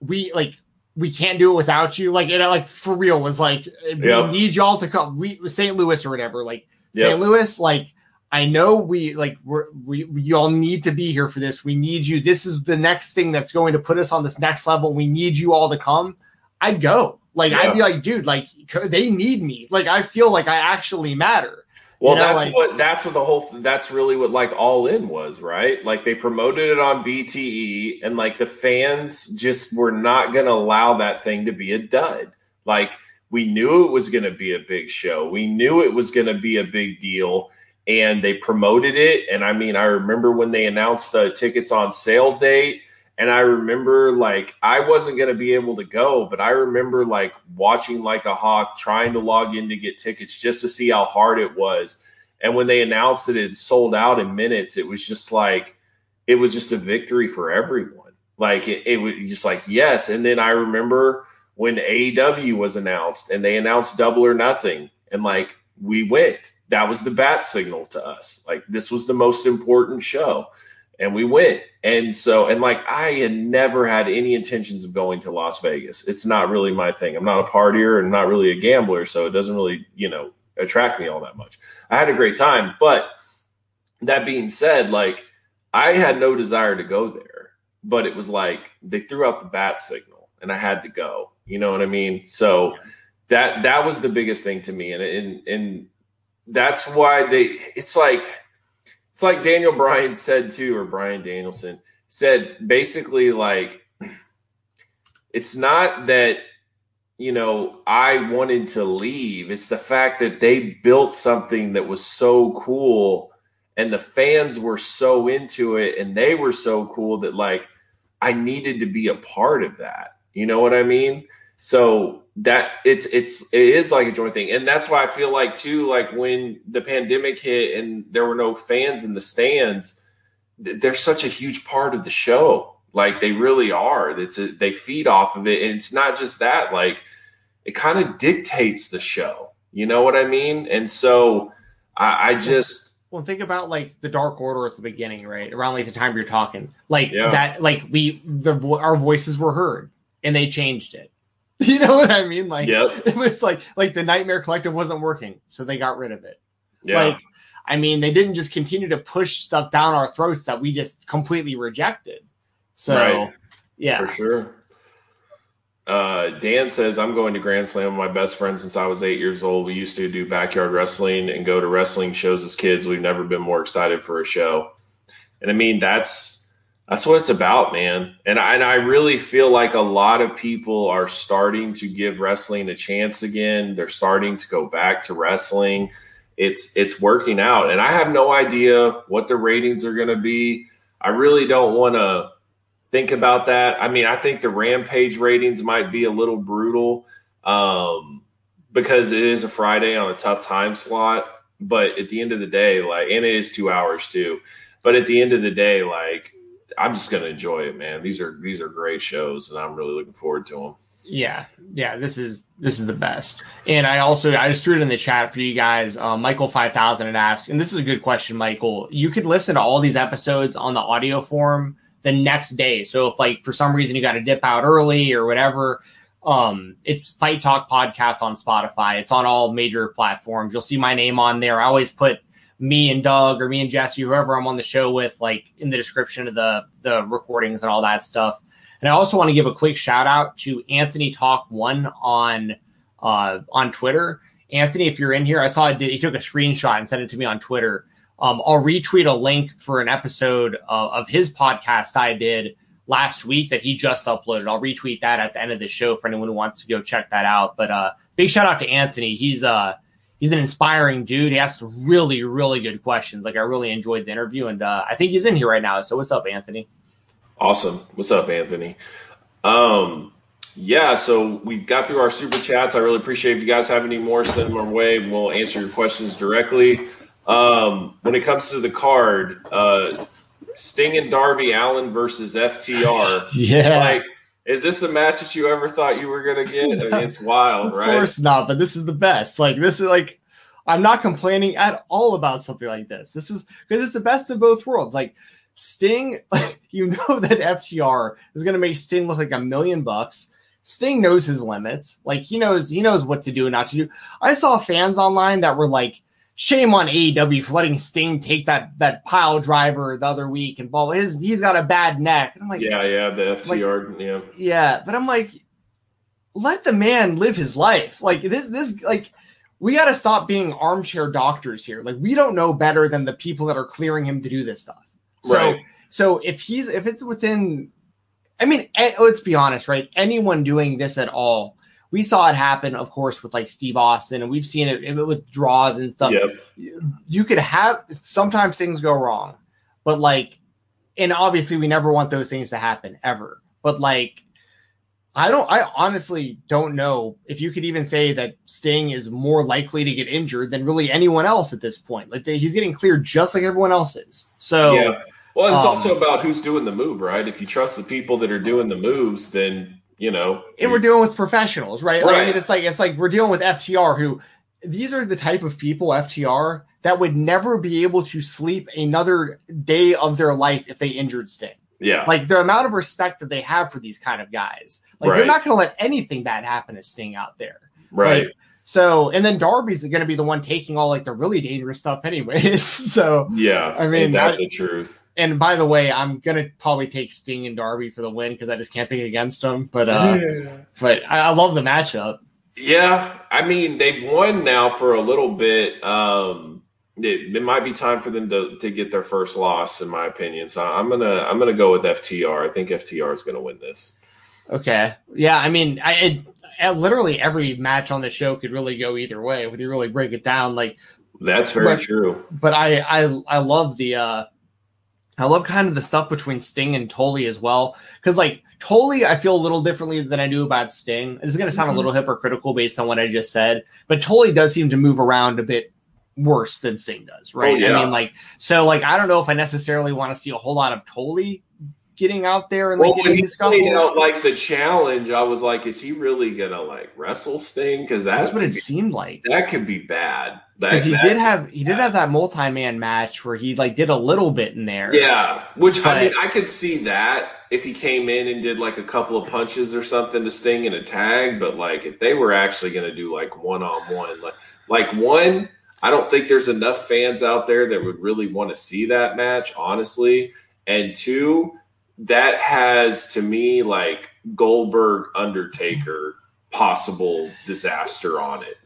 we like we can't do it without you. Like it like for real was like yep. we need y'all to come. We St. Louis or whatever, like yep. St. Louis, like I know we like we're, we we all need to be here for this. We need you. This is the next thing that's going to put us on this next level. We need you all to come. I'd go. Like yeah. I'd be like, dude, like they need me. Like I feel like I actually matter. Well, you know, that's like, what that's what the whole that's really what like all in was, right? Like they promoted it on BTE and like the fans just were not going to allow that thing to be a dud. Like we knew it was going to be a big show. We knew it was going to be a big deal and they promoted it. And I mean, I remember when they announced the tickets on sale date. And I remember like I wasn't going to be able to go, but I remember like watching like a hawk trying to log in to get tickets just to see how hard it was. And when they announced that it sold out in minutes, it was just like, it was just a victory for everyone. Like it, it was just like, yes. And then I remember when AEW was announced and they announced double or nothing. And like we went that was the bat signal to us. Like this was the most important show. And we went. And so, and like I had never had any intentions of going to Las Vegas. It's not really my thing. I'm not a partier and not really a gambler. So it doesn't really, you know, attract me all that much. I had a great time. But that being said, like I had no desire to go there. But it was like they threw out the bat signal and I had to go. You know what I mean? So that that was the biggest thing to me. And and and that's why they it's like it's like Daniel Bryan said too, or Bryan Danielson said. Basically, like it's not that you know, I wanted to leave. It's the fact that they built something that was so cool and the fans were so into it and they were so cool that like I needed to be a part of that. You know what I mean? So that it's it's it is like a joint thing. And that's why I feel like too, like when the pandemic hit and there were no fans in the stands, they're such a huge part of the show. Like they really are. It's a, they feed off of it, and it's not just that. Like it kind of dictates the show. You know what I mean? And so I, I just well think about like the Dark Order at the beginning, right? Around like the time you're talking, like yeah. that. Like we the our voices were heard, and they changed it. You know what I mean? Like yep. it was like like the Nightmare Collective wasn't working, so they got rid of it. Yeah. Like I mean, they didn't just continue to push stuff down our throats that we just completely rejected. So, right. yeah, for sure. Uh, Dan says, I'm going to Grand Slam with my best friend since I was eight years old. We used to do backyard wrestling and go to wrestling shows as kids. We've never been more excited for a show. And I mean, that's that's what it's about, man. And I, and I really feel like a lot of people are starting to give wrestling a chance again. They're starting to go back to wrestling. It's it's working out. And i have no idea what the ratings are going to be. I really don't want to think about that. I mean i think the rampage ratings might be a little brutal um, because it is a friday on a tough time slot. But at the end of the day like and it is two hours too. But at the end of the day like i'm just to enjoy it man these are these are great shows and i'm really looking forward to them yeah, yeah, this is this is the best. And I also I just threw it in the chat for you guys. Um, Michael five thousand had asked, and this is a good question, Michael. You could listen to all these episodes on the audio form the next day. So if like for some reason you got to dip out early or whatever, um, it's Fight Talk podcast on Spotify. It's on all major platforms. You'll see my name on there. I always put me and Doug or me and Jesse, whoever I'm on the show with, like in the description of the the recordings and all that stuff. And I also want to give a quick shout out to Anthony Talk One on uh, on Twitter. Anthony, if you're in here, I saw it, he took a screenshot and sent it to me on Twitter. Um, I'll retweet a link for an episode of, of his podcast I did last week that he just uploaded. I'll retweet that at the end of the show for anyone who wants to go check that out. But uh, big shout out to Anthony. He's uh he's an inspiring dude. He asked really really good questions. Like I really enjoyed the interview, and uh, I think he's in here right now. So what's up, Anthony? Awesome. What's up, Anthony? Um, yeah, so we got through our super chats. I really appreciate if you guys have any more, send them our way. And we'll answer your questions directly. Um, when it comes to the card, uh, Sting and Darby Allin versus FTR. Yeah. Like, is this a match that you ever thought you were going to get? I mean, it's wild, right? Of course not, but this is the best. Like, this is like, I'm not complaining at all about something like this. This is because it's the best of both worlds. Like, Sting, like, you know that FTR is going to make Sting look like a million bucks. Sting knows his limits. Like he knows he knows what to do and not to do. I saw fans online that were like, "Shame on AEW for letting Sting take that that pile driver the other week and ball. His he's got a bad neck." And I'm like, "Yeah, yeah, the FTR, like, yeah, yeah." But I'm like, let the man live his life. Like this, this, like we got to stop being armchair doctors here. Like we don't know better than the people that are clearing him to do this stuff. So, right. so if he's if it's within, I mean, eh, let's be honest, right? Anyone doing this at all, we saw it happen, of course, with like Steve Austin, and we've seen it with draws and stuff. Yep. You could have sometimes things go wrong, but like, and obviously we never want those things to happen ever. But like, I don't. I honestly don't know if you could even say that Sting is more likely to get injured than really anyone else at this point. Like he's getting cleared just like everyone else is. So yeah. Well, it's um, also about who's doing the move, right? If you trust the people that are doing the moves, then you know. And we're dealing with professionals, right? Like, right. I mean, it's like it's like we're dealing with FTR, who these are the type of people FTR that would never be able to sleep another day of their life if they injured Sting. Yeah. Like the amount of respect that they have for these kind of guys. Like right. they're not going to let anything bad happen to Sting out there. Right. Like, so, and then Darby's going to be the one taking all like the really dangerous stuff, anyways. so, yeah, I mean, that's the truth. And by the way, I'm going to probably take Sting and Darby for the win because I just can't pick against them. But, uh, yeah. but I, I, love the matchup. Yeah, I mean, they've won now for a little bit. Um, it, it, might be time for them to, to get their first loss, in my opinion. So I'm gonna I'm gonna go with FTR. I think FTR is gonna win this. Okay. Yeah, I mean, I it, uh, literally every match on the show could really go either way when you really break it down. Like that's very but, true. But I I I love the uh I love kind of the stuff between Sting and Tully as well. Because like Tully, I feel a little differently than I do about Sting. This is going to sound mm-hmm. a little hypocritical based on what I just said, but Tully does seem to move around a bit worse than Sting does, right? Oh, yeah. I mean, like, so like I don't know if I necessarily want to see a whole lot of Tully getting out there and like well, getting scuffles. Out, like the challenge, I was like, is he really gonna like wrestle Sting? Because that that's what it be, seemed like. That could be bad. Because he did have he did have that multi man match where he like did a little bit in there. Yeah, which but, I mean, I could see that if he came in and did like a couple of punches or something to Sting in a tag. But like if they were actually gonna do like one on one, like like one. I don't think there's enough fans out there that would really want to see that match, honestly. And two, that has to me like Goldberg Undertaker possible disaster on it.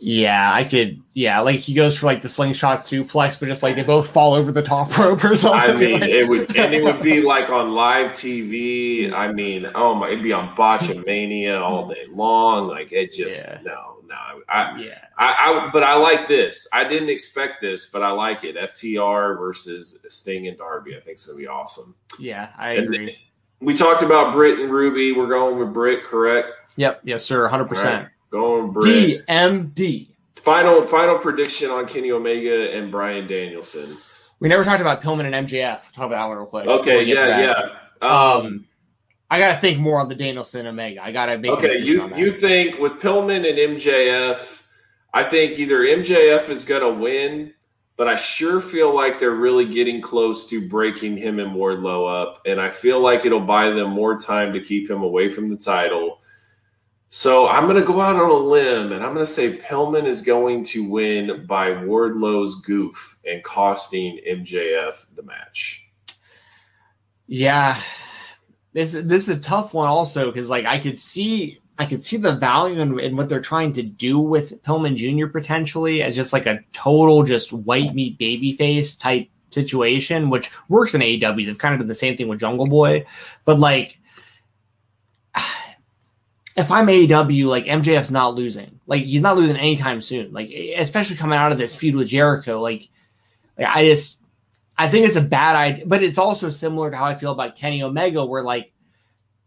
Yeah, I could. Yeah, like he goes for like the slingshot suplex, but just like they both fall over the top rope or something. I mean, like, it would, and it would be like on live TV. I mean, oh my, it'd be on Botchamania all day long. Like it just yeah. no, no. I, yeah, I, I, but I like this. I didn't expect this, but I like it. FTR versus Sting and Darby. I think it's gonna be awesome. Yeah, I and agree. We talked about Britt and Ruby. We're going with Britt, correct? Yep. Yes, sir. Hundred percent. Going Britt. DMD. Final final prediction on Kenny Omega and Bryan Danielson. We never talked about Pillman and MJF. Talk about that one real quick. Okay, yeah, yeah. Um, um, I gotta think more on the Danielson Omega. I gotta make okay. You you think with Pillman and MJF? I think either MJF is gonna win, but I sure feel like they're really getting close to breaking him and Wardlow up, and I feel like it'll buy them more time to keep him away from the title. So I'm going to go out on a limb and I'm going to say Pillman is going to win by Wardlow's goof and costing MJF the match. Yeah. This this is a tough one also cuz like I could see I could see the value in, in, what they're trying to do with Pillman Jr. potentially as just like a total just white meat baby face type situation, which works in AEW. They've kind of done the same thing with Jungle Boy. But like if I'm AEW, like MJF's not losing. Like he's not losing anytime soon. Like especially coming out of this feud with Jericho. Like, like I just I think it's a bad idea. But it's also similar to how I feel about Kenny Omega, where like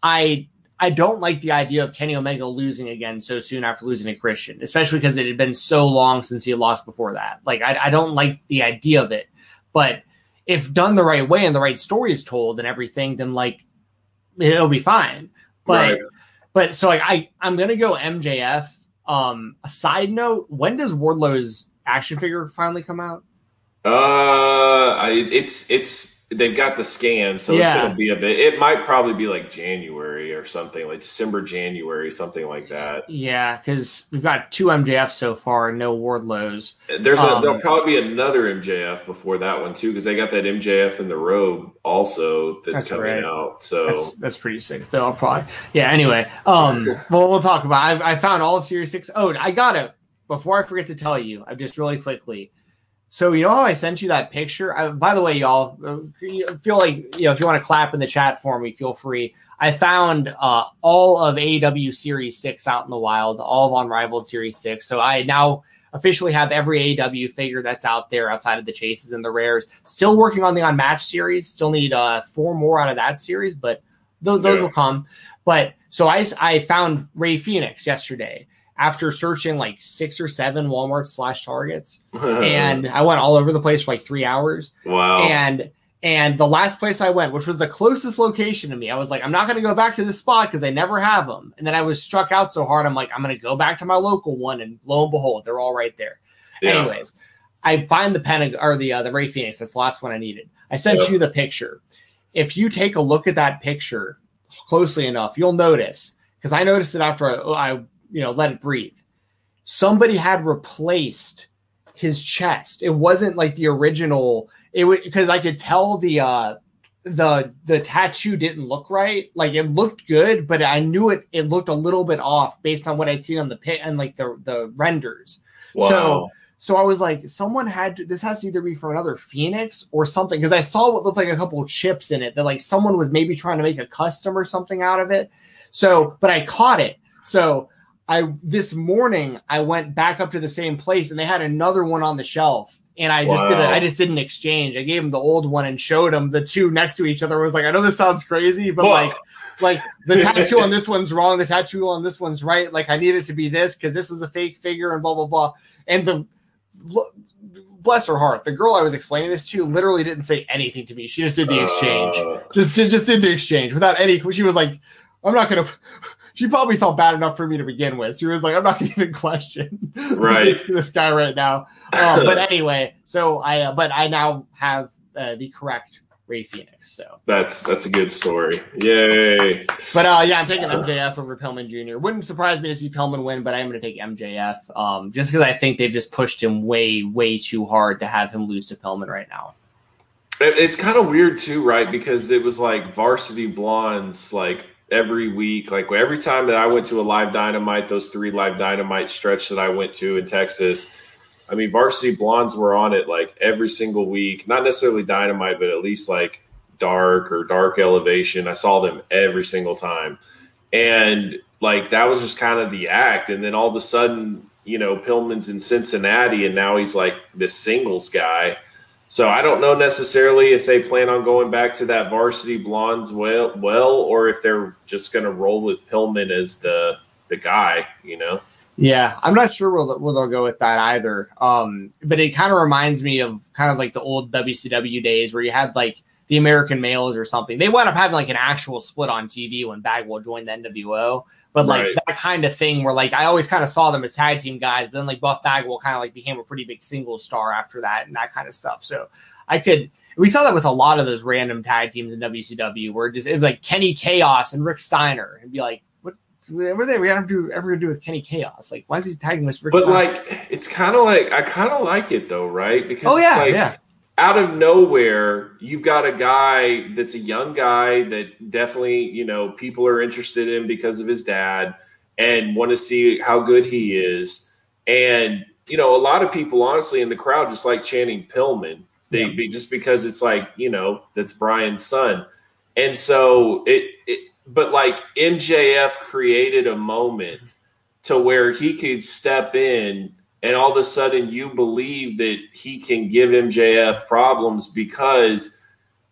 I I don't like the idea of Kenny Omega losing again so soon after losing to Christian, especially because it had been so long since he lost before that. Like I, I don't like the idea of it. But if done the right way and the right story is told and everything, then like it'll be fine. But right. But so like I I'm gonna go MJF. Um, a side note: When does Wardlow's action figure finally come out? Uh, I, it's it's they've got the scan, so yeah. it's going to be a bit. It might probably be like January or something, like December, January, something like that. Yeah, because we've got two MJF so far and no Wardlows. There's a, um, there'll probably be another MJF before that one too, because they got that MJF in the robe also that's, that's coming right. out. So that's, that's, pretty sick. Though I'll probably yeah. Anyway, um, well we'll talk about. I, I found all of Series Six. Oh, I got it. Before I forget to tell you, I just really quickly. So you know how I sent you that picture? I, by the way, y'all feel like you know if you want to clap in the chat for me, feel free. I found uh, all of AEW Series Six out in the wild, all of Unrivaled Series Six. So I now officially have every AEW figure that's out there outside of the chases and the rares. Still working on the Unmatched series. Still need uh, four more out of that series, but th- those yeah. will come. But so I I found Rey Fenix yesterday after searching like six or seven Walmart slash Targets, and I went all over the place for like three hours. Wow! And and the last place I went, which was the closest location to me, I was like, I'm not going to go back to this spot because they never have them. And then I was struck out so hard, I'm like, I'm going to go back to my local one, and lo and behold, they're all right there. Yeah. Anyways, I find the pen or the uh, the Rey Fenix. That's the last one I needed. I sent you the picture. If you take a look at that picture closely enough, you'll notice because I noticed it after I, I you know, let it breathe. Somebody had replaced his chest. It wasn't like the original. It would because I could tell the uh the the tattoo didn't look right. Like it looked good, but I knew it it looked a little bit off based on what I'd seen on the pit and like the the renders. Wow. So so I was like, someone had to, this has to either be from another Fenix or something because I saw what looked like a couple chips in it that like someone was maybe trying to make a custom or something out of it. So, but I caught it. So I this morning I went back up to the same place and they had another one on the shelf. And I just wow. did it. I just did an exchange. I gave him the old one and showed him the two next to each other. I was like, I know this sounds crazy, but Whoa. like, like the tattoo on this one's wrong, the tattoo on this one's right. Like I need it to be this because this was a fake figure and blah blah blah. And the bless her heart, the girl I was explaining this to literally didn't say anything to me. She just did the exchange, uh, just, just just did the exchange without any. She was like, "I'm not gonna." She probably felt bad enough for me to begin with. She was like, "I'm not gonna even question right this, this, guy right now." Uh, but anyway, so I, uh, but I now have uh, the correct Rey Fenix. So that's that's a good story. Yay! But uh, yeah, I'm taking MJF over Pillman Jr. Wouldn't surprise me to see Pillman win, but I'm going to take MJF um, just because I think they've just pushed him way way too hard to have him lose to Pillman right now. It's kind of weird too, right? Because it was like varsity blondes, like every week. Like every time that I went to a live dynamite, those three live dynamite stretch that I went to in Texas, I mean, Varsity Blondes were on it like every single week. Not necessarily Dynamite, but at least like Dark or Dark Elevation. I saw them every single time, and like that was just kind of the act. And then all of a sudden, you know, Pillman's in Cincinnati, and now he's like this singles guy. So I don't know necessarily if they plan on going back to that Varsity Blondes well, well, or if they're just going to roll with Pillman as the the guy. You know. Yeah, I'm not sure where, where they'll go with that either. Um, but it kind of reminds me of kind of like the old WCW days where you had like the American males or something. They wound up having like an actual split on TV when Bagwell joined the NWO. But like right. that kind of thing where like I always kind of saw them as tag team guys, but then like Buff Bagwell kind of like became a pretty big single star after that and that kind of stuff. So I could we saw that with a lot of those random tag teams in WCW where just like Kenny Kaos and Rick Steiner and be like, what are they? We have to do ever do with Kenny Kaos? Like, why is he tagging with Rick? But like, it's kind of like I kind of like it though, right? Because oh yeah, like, yeah. Out of nowhere, you've got a guy that's a young guy that definitely you know people are interested in because of his dad and want to see how good he is. And you know, a lot of people, honestly, in the crowd just like chanting Pillman. They yeah. just because it's like you know that's Brian's son, and so it, it but like MJF created a moment to where he could step in and all of a sudden you believe that he can give MJF problems because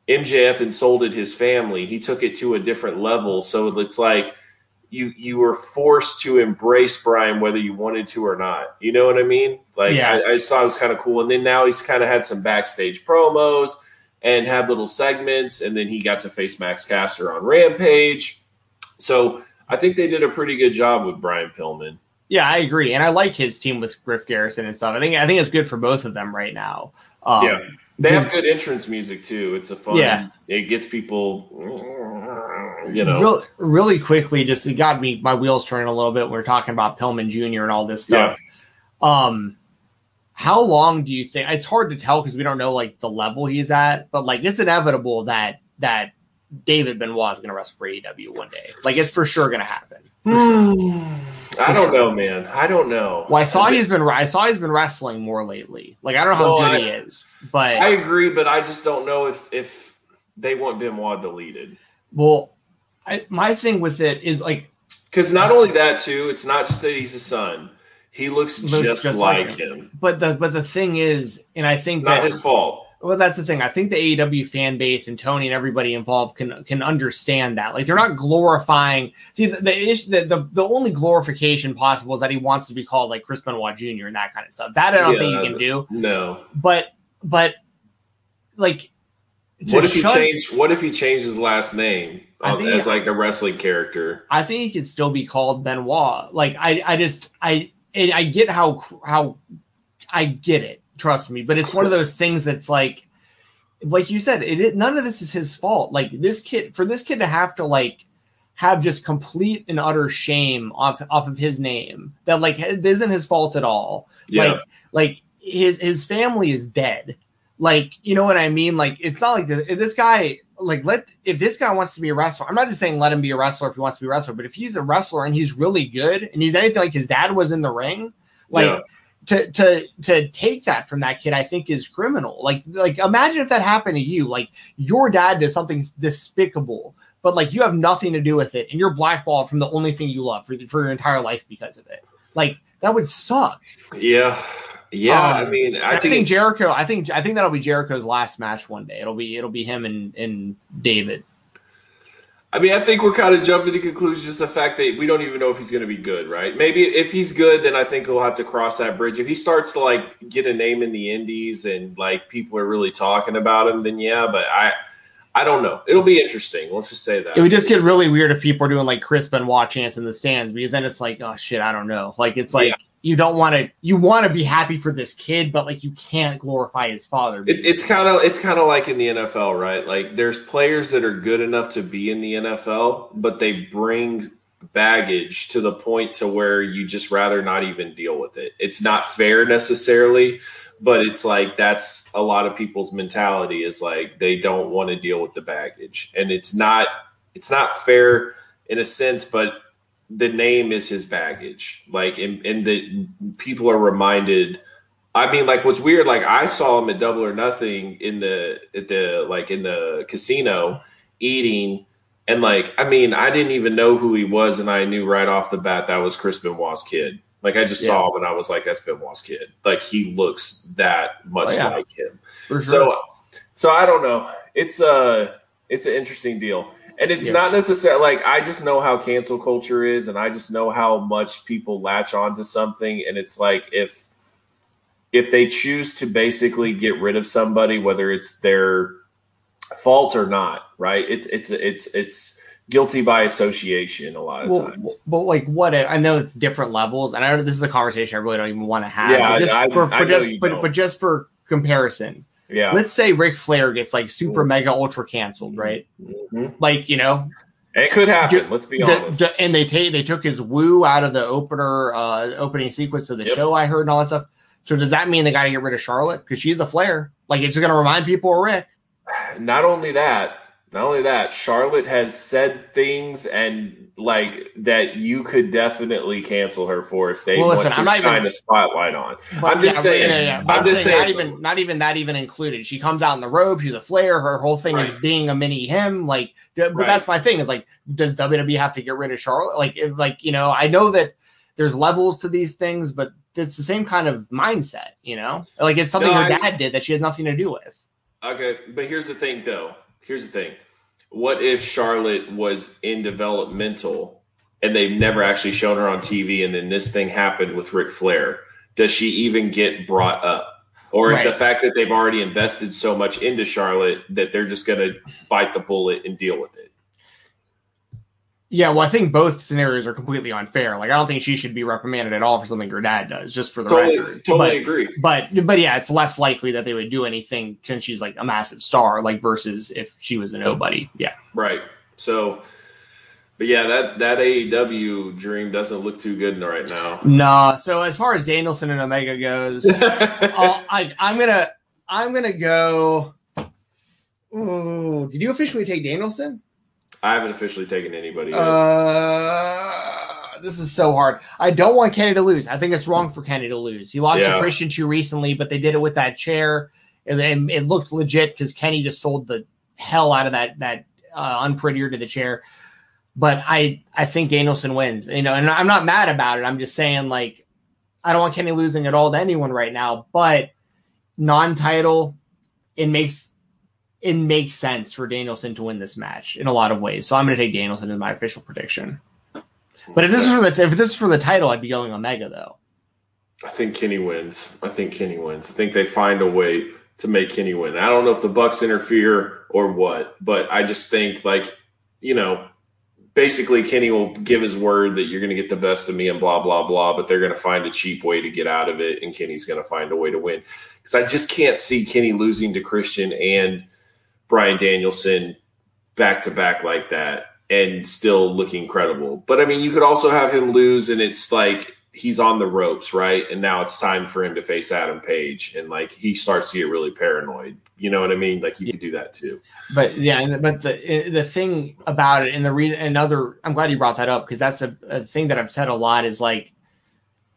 MJF insulted his family. He took it to a different level. So it's like you you were forced to embrace Brian whether you wanted to or not. You know what I mean? Like yeah. I, I just thought it was kind of cool. And then now he's kind of had some backstage promos and had little segments, and then he got to face Max Caster on Rampage. So I think they did a pretty good job with Brian Pillman. Yeah, I agree, and I like his team with Griff Garrison and stuff. I think I think it's good for both of them right now. Um, yeah, they have good entrance music too. It's a fun. Yeah, it gets people. You know, really, really quickly, just it got me my wheels turning a little bit. We we're talking about Pillman Jr. and all this stuff. Yeah. Um, how long do you think it's hard to tell because we don't know like the level he's at but like it's inevitable that that david benoit is going to wrestle for aew one day like it's for sure going to happen sure. Hmm. i don't sure. know man i don't know well i saw he's been i saw he's been wrestling more lately like i don't know how good I, he is but i agree but i just don't know if if they want benoit deleted well I, my thing with it is like because not only that too it's not just that he's a son he looks, looks just, just, like him. him. But the but the thing is, and I think not that, his fault. Well, that's the thing. I think the AEW fan base and Tony and everybody involved can can understand that. Like they're not glorifying. See, the the, the the, the only glorification possible is that he wants to be called like Chris Benoit Jr. and that kind of stuff. That I don't yeah, think you can do. No. But but like. What if he changed? What if he changed his last name um, as like a wrestling character? I think he could still be called Benoit. Like I, I just I I get how how I get it. Trust me, but it's one of those things that's like, like you said, it, it none of this is his fault. Like this kid, for this kid to have to like have just complete and utter shame off off of his name that like it isn't his fault at all. Yeah. Like like his his family is dead. Like you know what I mean? Like it's not like this, this guy like let if this guy wants to be a wrestler, I'm not just saying let him be a wrestler if he wants to be a wrestler, but if he's a wrestler and he's really good and he's anything like his dad was in the ring, like yeah. To to to take that from that kid, I think is criminal. Like like imagine if that happened to you, like your dad does something despicable, but like you have nothing to do with it, and you're blackballed from the only thing you love for for your entire life because of it. Like that would suck. Yeah. Yeah, Um, I mean, I, I, think, think, Jericho. I think I think that'll be Jericho's last match one day. It'll be it'll be him and and David. I mean, I think we're kind of jumping to conclusions. Just the fact that we don't even know if he's going to be good, right? Maybe if he's good, then I think we'll have to cross that bridge. If he starts to like get a name in the Indies and like people are really talking about him, then yeah. But I, I don't know. It'll be interesting. Let's just say that. It would just get really weird if people are doing like Chris Benoit chants in the stands because then it's like, oh shit, I don't know. Like it's like Yeah. You don't want to you want to be happy for this kid, but like you can't glorify his father. It, it's kind of it's kind of like in the NFL, right? Like there's players that are good enough to be in the NFL, but they bring baggage to the point to where you just rather not even deal with it. It's not fair necessarily, but it's like that's a lot of people's mentality is like they don't want to deal with the baggage. And it's not it's not fair in a sense, but the name is his baggage. Like and, and the people are reminded I mean, like, what's weird? Like, I saw him at Double or Nothing in the at the like in the casino eating, and like, I mean, I didn't even know who he was, and I knew right off the bat that was Chris Benoit's kid. Like, I just saw him, and I was like, that's Benoit's kid. Like, he looks that much Oh, yeah. like him. for So, so I don't know. It's a it's an interesting deal. And it's Yeah. not necessarily like I just know how cancel culture is and I just know how much people latch on to something and it's like if if they choose to basically get rid of somebody whether it's their fault or not, right? It's it's it's it's guilty by association a lot of well, times. but like what if- I know it's different levels, and I know this is a conversation I really don't even want to have. Yeah, but just I- for, I for know just but, but just for comparison, Yeah. let's say Ric Flair gets like super mega ultra canceled, right? Mhm. Like you know, it could happen, Ju- let's be the- honest. the- and they take they took his woo out of the opener uh opening sequence of the Yep. show I heard and all that stuff. So does that mean they got to get rid of Charlotte because she's a Flair? Like it's going to remind people of Rick. not only that, not only that, Charlotte has said things and like that you could definitely cancel her for if they Well, want to I'm not shine even- a spotlight on. But I'm just yeah, saying- yeah, yeah, I'm I'm, just saying, not even not even that even included. She comes out in the robe. She's a Flair. Her whole thing is being a mini him. Like, but Right. that's my thing. Is like, does WWE have to get rid of Charlotte? Like, if, like you know, I know that there's levels to these things, but it's the same kind of mindset. You know, like it's something No, her I- dad did that she has nothing to do with. Okay, but here's the thing though. Here's the thing. What if Charlotte was in developmental and they've never actually shown her on TV and then this thing happened with Ric Flair? Does she even get brought up? Or is the fact that they've already invested so much into Charlotte that they're just going to bite the bullet and deal with it? Yeah, well, I think both scenarios are completely unfair. Like, I don't think she should be reprimanded at all for something her dad does, just for the Totally, record. totally But- agree. but but yeah, it's less likely that they would do anything since she's like a massive star, like versus if she was a nobody. Yeah, Right. So, but yeah, that that AEW dream doesn't look too good right now. no. So as far as Danielson and Omega goes, I'll- uh, I, I'm gonna I'm gonna go. Ooh, did you officially take Danielson? I haven't officially taken anybody. Yet. Uh, this is so hard. I don't want Kenny to lose. I think it's wrong for Kenny to lose. He lost Yeah. to Christian too recently, but they did it with that chair, and, and it looked legit because Kenny just sold the hell out of that that uh, unprettier to the chair. But I I think Danielson wins. You know, and I'm not mad about it. I'm just saying like I don't want Kenny losing at all to anyone right now. But non-title, it makes it makes sense for Danielson to win this match in a lot of ways. So I'm going to take Danielson as my official prediction. But if this is for the if this is for the title, I'd be going Omega though. I think Kenny wins. I think Kenny wins. I think they find a way to make Kenny win. I don't know if the Bucks interfere or what, but I just think like, you know, basically Kenny will give his word that you're going to get the best of me and blah blah blah, but they're going to find a cheap way to get out of it and Kenny's going to find a way to win. Cuz I just can't see Kenny losing to Christian and Bryan Danielson back to back like that and still looking credible. But I mean, you could also have him lose and it's like he's on the ropes, right? And now it's time for him to face Adam Page and like he starts to get really paranoid. You know what I mean? Like he could do that too. But yeah, but the the thing about it and the reason another I'm glad you brought that up because that's a, a thing that I've said a lot is like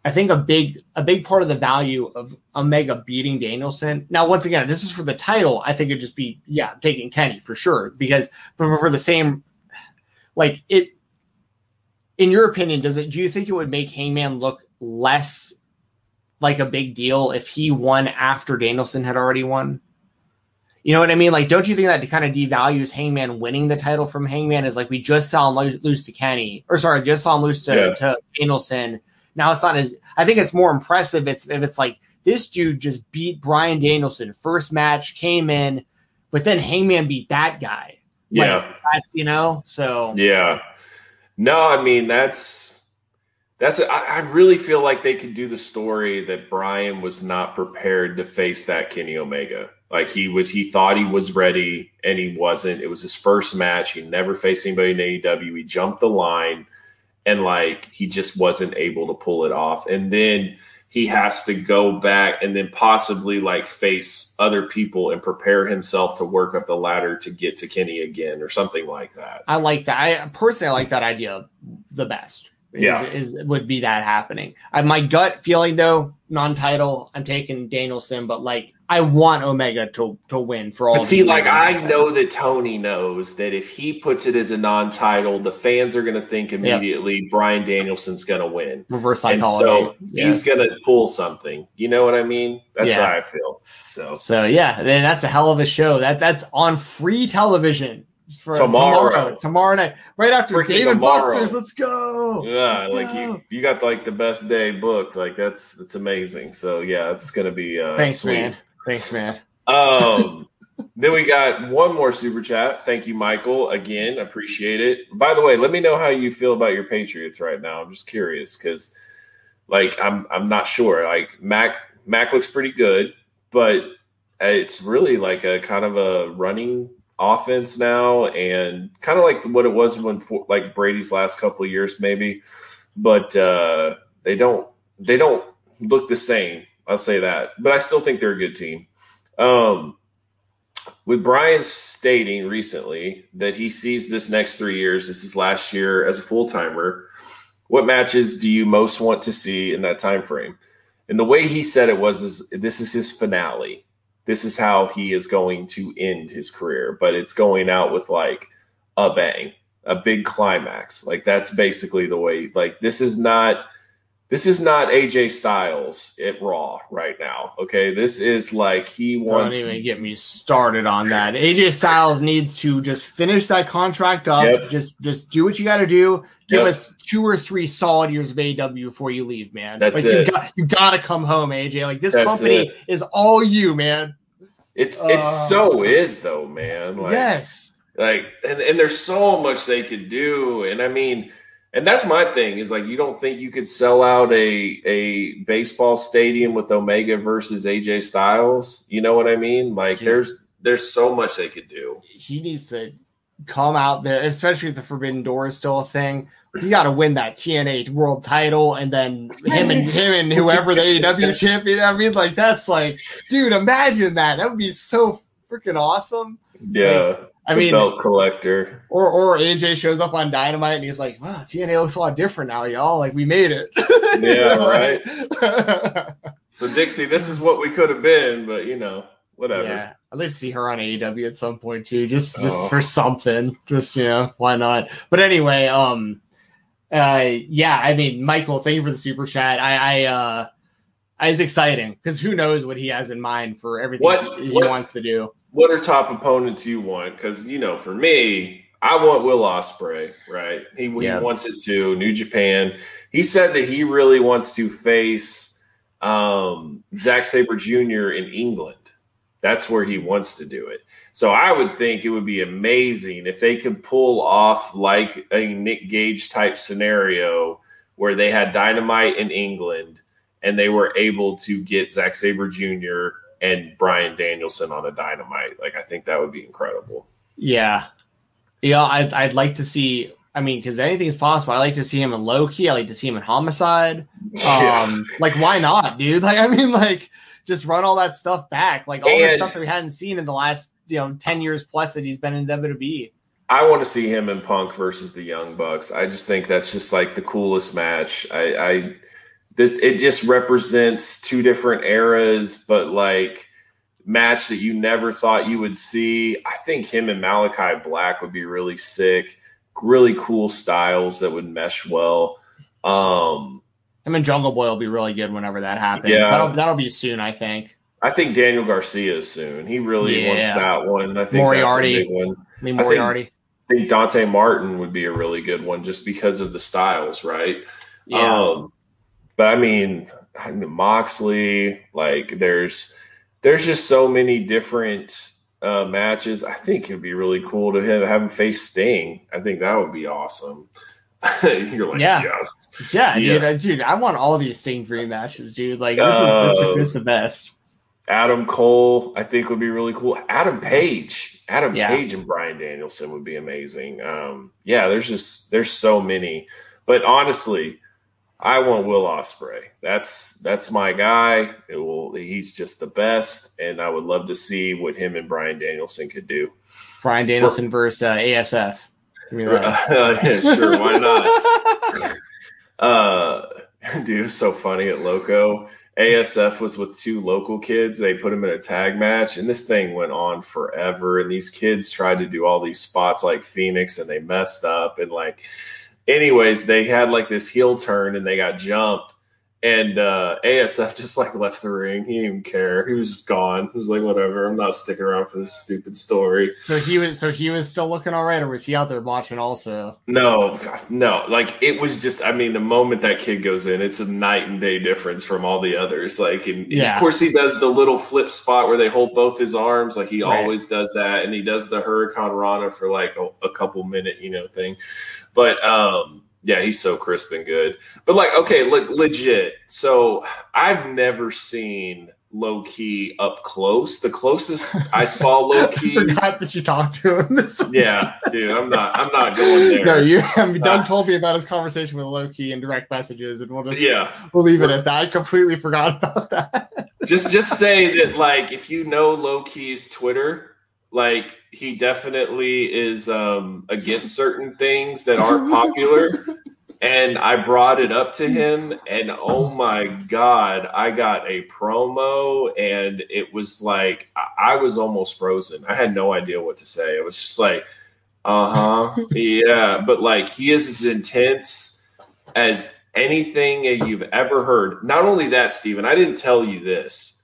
I think a big a big part of the value of Omega beating Danielson. Now, once again, this is for the title. I think it'd just be yeah, taking Kenny for sure because but for the same like it. In your opinion, does it? Do you think it would make Hangman look less like a big deal if he won after Danielson had already won? You know what I mean? Like, don't you think that kind of devalues Hangman winning the title from Hangman? Is like we just saw him lose, lose to Kenny, or sorry, just saw him lose to, yeah. to Danielson. Now it's not as. I think it's more impressive. It's if it's like this dude just beat Bryan Danielson first match, came in, but then Hangman beat that guy. Like, yeah, that's you know. So yeah, no, I mean that's that's. I, I really feel like they could do the story that Bryan was not prepared to face that Kenny Omega. Like he was, he thought he was ready and he wasn't. It was his first match. He never faced anybody in AEW. He jumped the line and like he just wasn't able to pull it off. And then he has to go back and then possibly like face other people and prepare himself to work up the ladder to get to Kenny again or something like that. I like that. I personally I like that idea the best. Is, yeah, is, would be that happening. I, my gut feeling though, non-title, I'm taking Danielson, but like I want Omega to to win for all. See, like I know that Tony knows that if he puts it as a non-title, the fans are going to think immediately yep. Bryan Danielson's going to win. Reverse psychology. And so yeah. he's going to pull something. You know what I mean? That's yeah. how I feel. So so yeah, then that's a hell of a show. That that's on free television. For tomorrow. tomorrow, tomorrow night, right after Freaking David tomorrow. Busters. Let's go. Yeah, let's like go. you, you got like the best day booked. Like that's that's amazing. So yeah, it's gonna be uh, thanks, sweet. man. Thanks, man. Um, then we got one more super chat. Thank you, Michael. Again, appreciate it. By the way, let me know how you feel about your Patriots right now. I'm just curious because, like, I'm I'm not sure. Like Mac Mac looks pretty good, but it's really like a kind of a running offense now, and kind of like what it was when for, like Brady's last couple of years, maybe. But uh, they don't they don't look the same I'll say that. But I still think they're a good team. Um, with Bryan stating recently that he sees this next three years, this is last year as a full timer. What matches do you most want to see in that time frame? And the way he said it was, is this is his finale. This is how he is going to end his career, but it's going out with like a bang, a big climax. Like that's basically the way. Like this is not this is not AJ Styles at Raw right now. Okay, this is like he wants. Don't even get me started on that. AJ Styles needs to just finish that contract up. Yep. Just just do what you got to do. Give yep. us two or three solid years of AW before you leave, man. That's like, it. You got, you got to come home, AJ. Like this That's company it. is all you, man. It uh, it so is though, man. Like, yes. Like and and there's so much they could do, and I mean and that's my thing is like you don't think you could sell out a a baseball stadium with Omega versus AJ Styles? You know what I mean? Like there's there's so much they could do. He needs to come out there, especially if the Forbidden Door is still a thing. You got to win that TNA World Title, and then him and him and whoever the AEW champion. I mean, like that's like, dude, imagine that. That would be so freaking awesome. Yeah. Like, I mean, belt collector. Or or AJ shows up on Dynamite and he's like, "Wow, TNA looks a lot different now, y'all. Like we made it." yeah, right. so Dixie, this is what we could have been, but you know, whatever. Yeah, I'd like to see her on AEW at some point too, just just oh. for something. Just you know, why not? But anyway, um, uh, yeah, I mean, Michael, thank you for the super chat. I, I uh, it's exciting because who knows what he has in mind for everything what, he, he what, wants to do what are top opponents you want? Because you know, for me, I want Will Ospreay. right? He, yeah. he wants it too. New Japan. He said that he really wants to face um, Zack Sabre Jr. in England. That's where he wants to do it. So I would think it would be amazing if they could pull off like a Nick Gage type scenario where they had Dynamite in England and they were able to get Zack Sabre Jr and Bryan Danielson on a dynamite. Like I think that would be incredible. Yeah. Yeah, I'd, I'd like to see I mean, because anything is possible. I like to see him in Low Ki. I like to see him in Homicide. Um, like, why not, dude? Like, I mean, like, just run all that stuff back. Like all and, the stuff that we hadn't seen in the last, you know, ten years plus that he's been in WWE. I want to see him in Punk versus the Young Bucks. I just think that's just like the coolest match. I, I this it just represents two different eras, but like match that you never thought you would see. I think him and Malakai Black would be really sick. really cool styles that would mesh well. Um, I mean, Jungle Boy will be really good whenever that happens. Yeah. That'll, that'll be soon, I think. I think Daniel Garcia is soon. He really wants that one. I think Moriarty. that's a big one. Lee think- Moriarty. I think Dante Martin would be a really good one just because of the styles, right? Yeah. Um, but I mean, I mean, Moxley, like there's there's just so many different uh, matches. I think it'd be really cool to have, have him face Sting. I think that would be awesome. You're like, Yeah. yes. yeah, dude, yes. I, dude, I want all these Sting Dream matches, dude. Like this is, this, Uh, is, this is the best. Adam Cole, I think would be really cool. Adam Page, Adam Yeah. Page and Bryan Danielson would be amazing. Um, yeah, there's just there's so many, but honestly, I want Will Ospreay. That's that's my guy. It will. He's just the best, and I would love to see what him and Bryan Danielson could do. Bryan Danielson versus uh, ASF. That. yeah, sure, why not? Uh, dude, so funny at Loco. ASF was with two local kids. They put them in a tag match, and this thing went on forever. And these kids tried to do all these spots like Fenix, and they messed up. And like, anyways, they had like this heel turn, and they got jumped. And uh, ASF just like left the ring. He didn't even care. He was just gone. He was like, whatever. I'm not sticking around for this stupid story. So he was so he was still looking all right, or was he out there watching also? No, no. Like it was just. I mean, the moment that kid goes in, it's a night and day difference from all the others. Like, and, and Yeah. of course, he does the little flip spot where they hold both his arms. Like he Right. always does that, and he does the hurricanrana for like a, a couple minute, you know, thing. But um, yeah, he's so crisp and good. But like, okay, le- legit. So I've never seen Low Ki up close. The closest I saw low I key. forgot that you talked to him. This Yeah, dude, I'm not. I'm not going there. No, you. I mean, Doug Uh, told me about his conversation with Low Ki and direct messages, and we'll just Yeah, we'll leave it at that. I completely forgot about that. just just say that like if you know Low Ki's Twitter, like he definitely is um against certain things that aren't popular. And I brought it up to him, and oh my god, I got a promo, and it was like I I was almost frozen. I had no idea what to say. It was just like, uh huh, yeah. But like he is as intense as anything you've ever heard. Not only that, Steven, I didn't tell you this.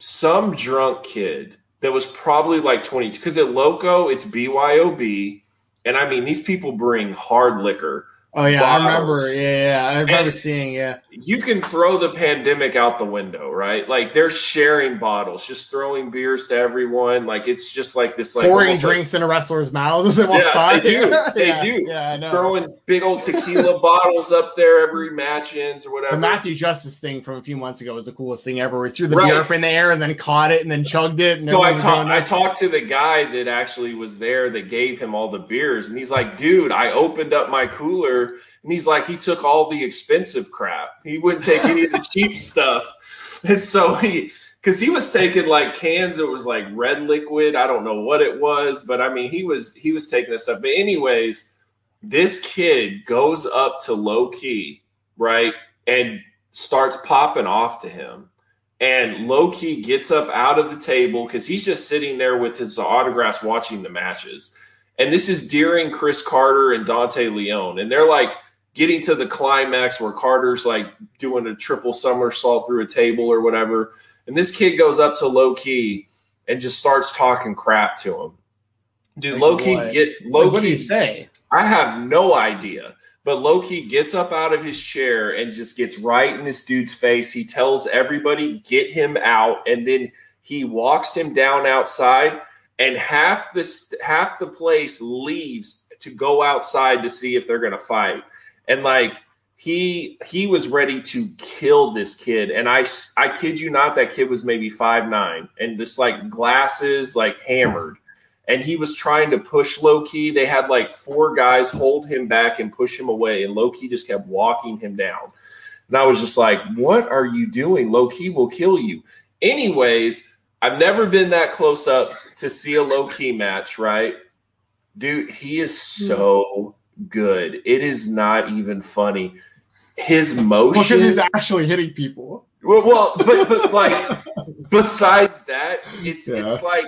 Some drunk kid that was probably like 22, because at Loco, it's BYOB. And I mean, these people bring hard liquor. Oh yeah, I remember. Yeah, yeah, I remember And- seeing. Yeah, You can throw the pandemic out the window, right? Like they're sharing bottles, just throwing beers to everyone. Like it's just like this, like pouring drinks like drinks into wrestlers' mouths as they walk Yeah, they do. They yeah, do. Yeah, I know. throwing big old tequila bottles up there every match ends or whatever. the Matthew Justice thing from a few months ago was the coolest thing ever. We threw the Right. beer up in the air and then caught it and then chugged it. And So I talked. I talked to the guy that actually was there that gave him all the beers, and he's like, "Dude, I opened up my cooler, and he's like, he took all the expensive crap. He wouldn't take any of the cheap stuff, and so he." Because he was taking like cans that was like red liquid. I don't know what it was, but I mean he was he was taking this stuff. But anyways, this kid goes up to Low Ki, right, and starts popping off to him. And Low Ki gets up out of the table because he's just sitting there with his autographs watching the matches. And this is during Chris Carter and Dante Leon. And they're like getting to the climax where Carter's like doing a triple somersault through a table or whatever. And this kid goes up to Low Ki and just starts talking crap to him. Dude, Like Low Ki what? get Like, what did Low Ki he say? I have no idea. But Low Ki gets up out of his chair and just gets right in this dude's face. He tells everybody, get him out. And then he walks him down outside, and half this half the place leaves to go outside to see if they're gonna fight. And like he he was ready to kill this kid. And I I kid you not, that kid was maybe five nine and just like glasses, like hammered and he was trying to push Low Ki. They had like four guys hold him back and push him away, and Low Ki just kept walking him down. And I was just like, "What are you doing? Low Ki will kill you." Anyways, I've never been that close up to see a Low Ki match, right? Dude, he is so good. It is not even funny. His motion. Because motion. he's actually hitting people. Well, well but, but like besides that, it's Yeah. it's like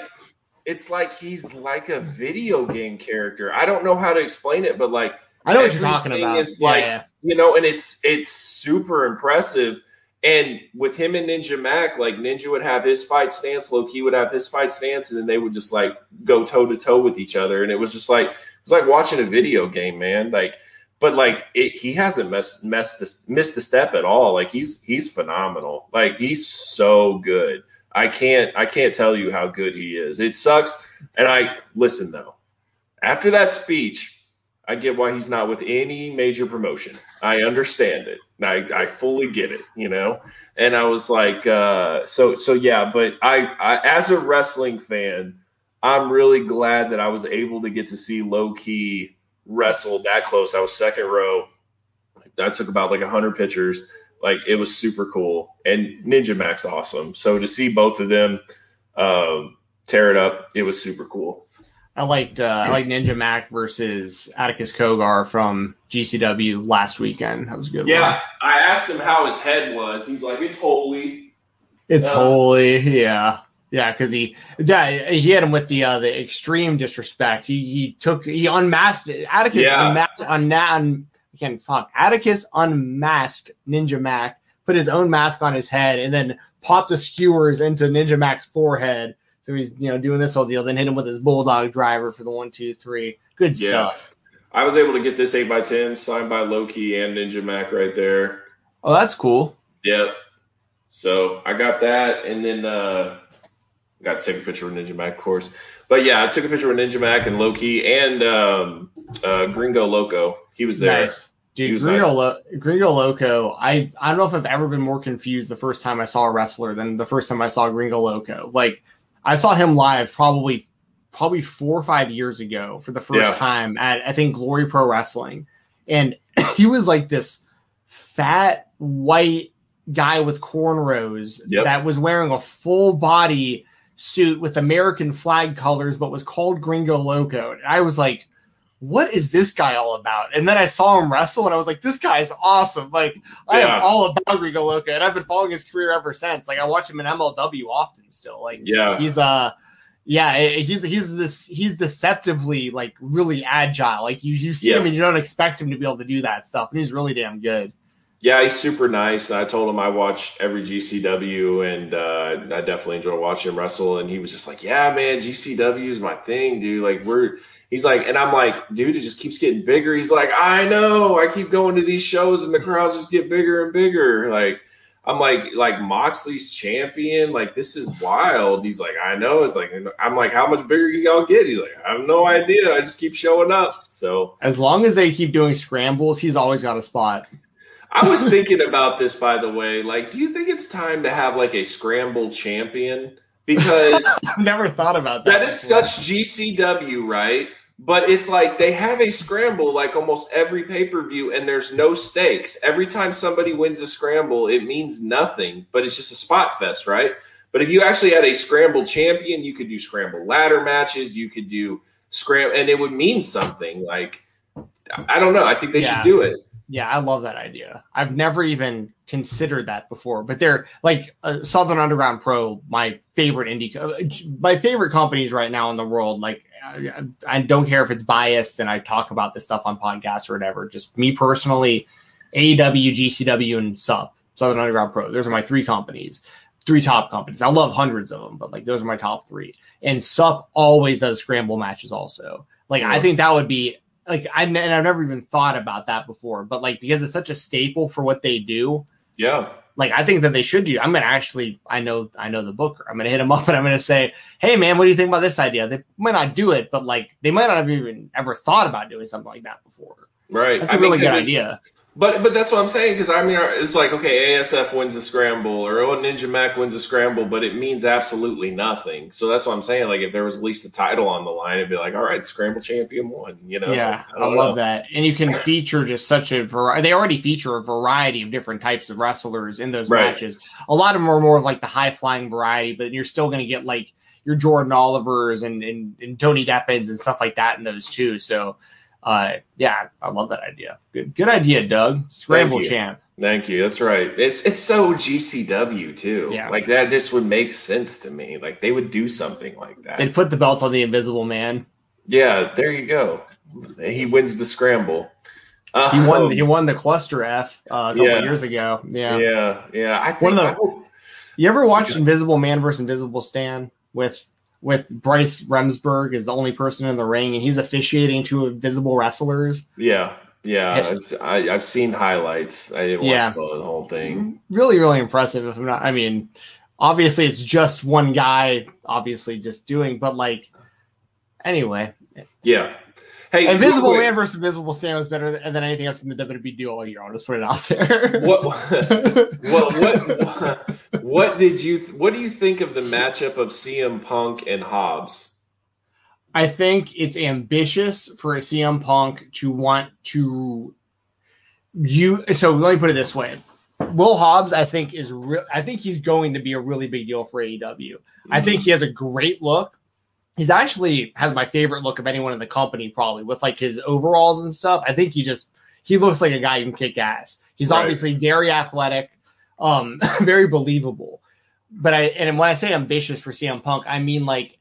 it's like he's like a video game character. I don't know how to explain it, but like I know what you're talking about. Is like yeah. you know, and it's it's super impressive. And with him and Ninja Mack, like Ninja would have his fight stance, Low Ki would have his fight stance, and then they would just like go toe to toe with each other. And it was just like it was like watching a video game, man. Like, but like it, he hasn't messed messed missed a step at all. Like he's he's phenomenal. Like he's so good. I can't I can't tell you how good he is. It sucks. And I listen though. After that speech, I get why he's not with any major promotion. I understand it. I, I fully get it, you know. And I was like, uh, so so yeah. But I, I, as a wrestling fan, I'm really glad that I was able to get to see Low Ki wrestle that close. I was second row. I took about like hundred pictures. Like it was super cool. And Ninja Max awesome. So to see both of them um, tear it up, it was super cool. I liked uh, I liked Ninja Mack versus Atticus Cogar from GCW last weekend. That was a good Yeah, one. I asked him how his head was. He's like, it's holy. It's Uh, holy, yeah, yeah, because he, yeah, he hit him with the uh, the extreme disrespect. He he took he unmasked Atticus Yeah. unmasked un, un, I can't talk. Atticus unmasked Ninja Mack, put his own mask on his head, and then popped the skewers into Ninja Mack's forehead. So he's you know doing this whole deal. Then hit him with his bulldog driver for the one two three. Good Yeah. stuff. I was able to get this eight by ten signed by Low Ki and Ninja Mack right there. Oh, that's cool. Yep. So I got that, and then uh got to take a picture with Ninja Mack, of course. But yeah, I took a picture with Ninja Mack and Low Ki and um, uh, Gringo Loco. He was there. Nice. Dude, was Gringo, nice. Lo- Gringo Loco, I, I don't know if I've ever been more confused the first time I saw a wrestler than the first time I saw Gringo Loco. Like, I saw him live probably probably four or five years ago for the first Yeah. time at I think Glory Pro Wrestling, and he was like this fat white guy with cornrows Yep. that was wearing a full body suit with American flag colors, but was called Gringo Loco. And I was like, what is this guy all about? And then I saw him wrestle and I was like, this guy is awesome. Like, I Yeah. am all about Gringo Loco. And I've been following his career ever since. Like, I watch him in MLW often still. Like, Yeah. he's uh yeah he's he's this he's deceptively like really agile like you you see Yeah. him and you don't expect him to be able to do that stuff and he's really damn good Yeah, he's super nice. I told him I watch every GCW, and uh, I definitely enjoy watching him wrestle. And he was just like, "Yeah, man, GCW is my thing, dude. Like, we're." He's like, and I'm like, dude, it just keeps getting bigger. He's like, I know. I keep going to these shows, and the crowds just get bigger and bigger. Like, I'm like, like Moxley's champion. Like, this is wild. He's like, I know. It's like, I'm like, how much bigger can y'all get? He's like, I have no idea. I just keep showing up. So as long as they keep doing scrambles he's always got a spot I was thinking about this, by the way. Like, do you think it's time to have like a scramble champion? Because i've never thought about that that is before. such GCW, right? But it's like they have a scramble like almost every pay per view, and there's no stakes. Every time somebody wins a scramble, it means nothing, but it's just a spot fest, right? But if you actually had a scramble champion, you could do scramble ladder matches, you could do scramble, and it would mean something. Like, I don't know. I think they Yeah. should do it. Yeah, I love that idea. I've never even considered that before, but they're like uh, Southern Underground Pro, my favorite indie, co- my favorite companies right now in the world. Like, I, I don't care if it's biased and I talk about this stuff on podcasts or whatever. Just me personally, AEW, GCW, and SUP, Southern Underground Pro. Those are my three companies, three top companies. I love hundreds of them, but like those are my top three. And SUP always does scramble matches also. Like, I think that would be like I and I've never even thought about that before, but like because it's such a staple for what they do, Yeah. like I think that they should do. I'm gonna actually I know I know the booker. I'm gonna hit him up and I'm gonna say, hey man, what do you think about this idea? They might not do it, but like they might not have even ever thought about doing something like that before. Right. That's I a mean, really good 'cause it- idea. But but that's what I'm saying because I mean it's like okay ASF wins a scramble or oh Ninja Mack wins a scramble but it means absolutely nothing so that's what I'm saying like if there was at least a title on the line it'd be like all right scramble champion won you know yeah, I, don't love know. that. And you can feature just such a variety. They already feature a variety of different types of wrestlers in those Right. matches. A lot of them are more like the high flying variety, but you're still going to get like your Jordan Olivers and, and, and Tony Deppens and stuff like that in those too. So Uh, yeah, I love that idea. Good, good idea, Doug. Scramble Thank champ. Thank you. That's right. It's it's so GCW too. Yeah. Like that just would make sense to me. Like they would do something like that. They'd put the belt on the Invisible Man. yeah, there you go. He wins the scramble. Uh, He won. He won the cluster F uh, a couple Yeah. years ago. Yeah. yeah, yeah. I think One of the- hope- You ever watched Invisible Man versus Invisible Stan with with Bryce Remsburg is the only person in the ring, and he's officiating two invisible wrestlers. yeah, yeah. Yeah. I've, I, I've seen highlights. I didn't watch Yeah. the, the whole thing. Mm-hmm. Really, really impressive. If I'm not, I mean, obviously it's just one guy, obviously just doing, but like, anyway, Yeah. Hey, Invisible Man versus Invisible Stan was better than, than anything else in the WWE do all year. I'll just put it out there. What? well, what? What did you? What do you think of the matchup of CM Punk and Hobbs? I think it's ambitious for a CM Punk to want to you. So let me put it this way: Will Hobbs, I think, is real. I think he's going to be a really big deal for AEW. I mm-hmm. think he has a great look. He's actually has my favorite look of anyone in the company, probably with like his overalls and stuff. I think he just he looks like a guy who can kick ass. He's Right. obviously very athletic, um, very believable. But I and when I say ambitious for CM Punk, I mean like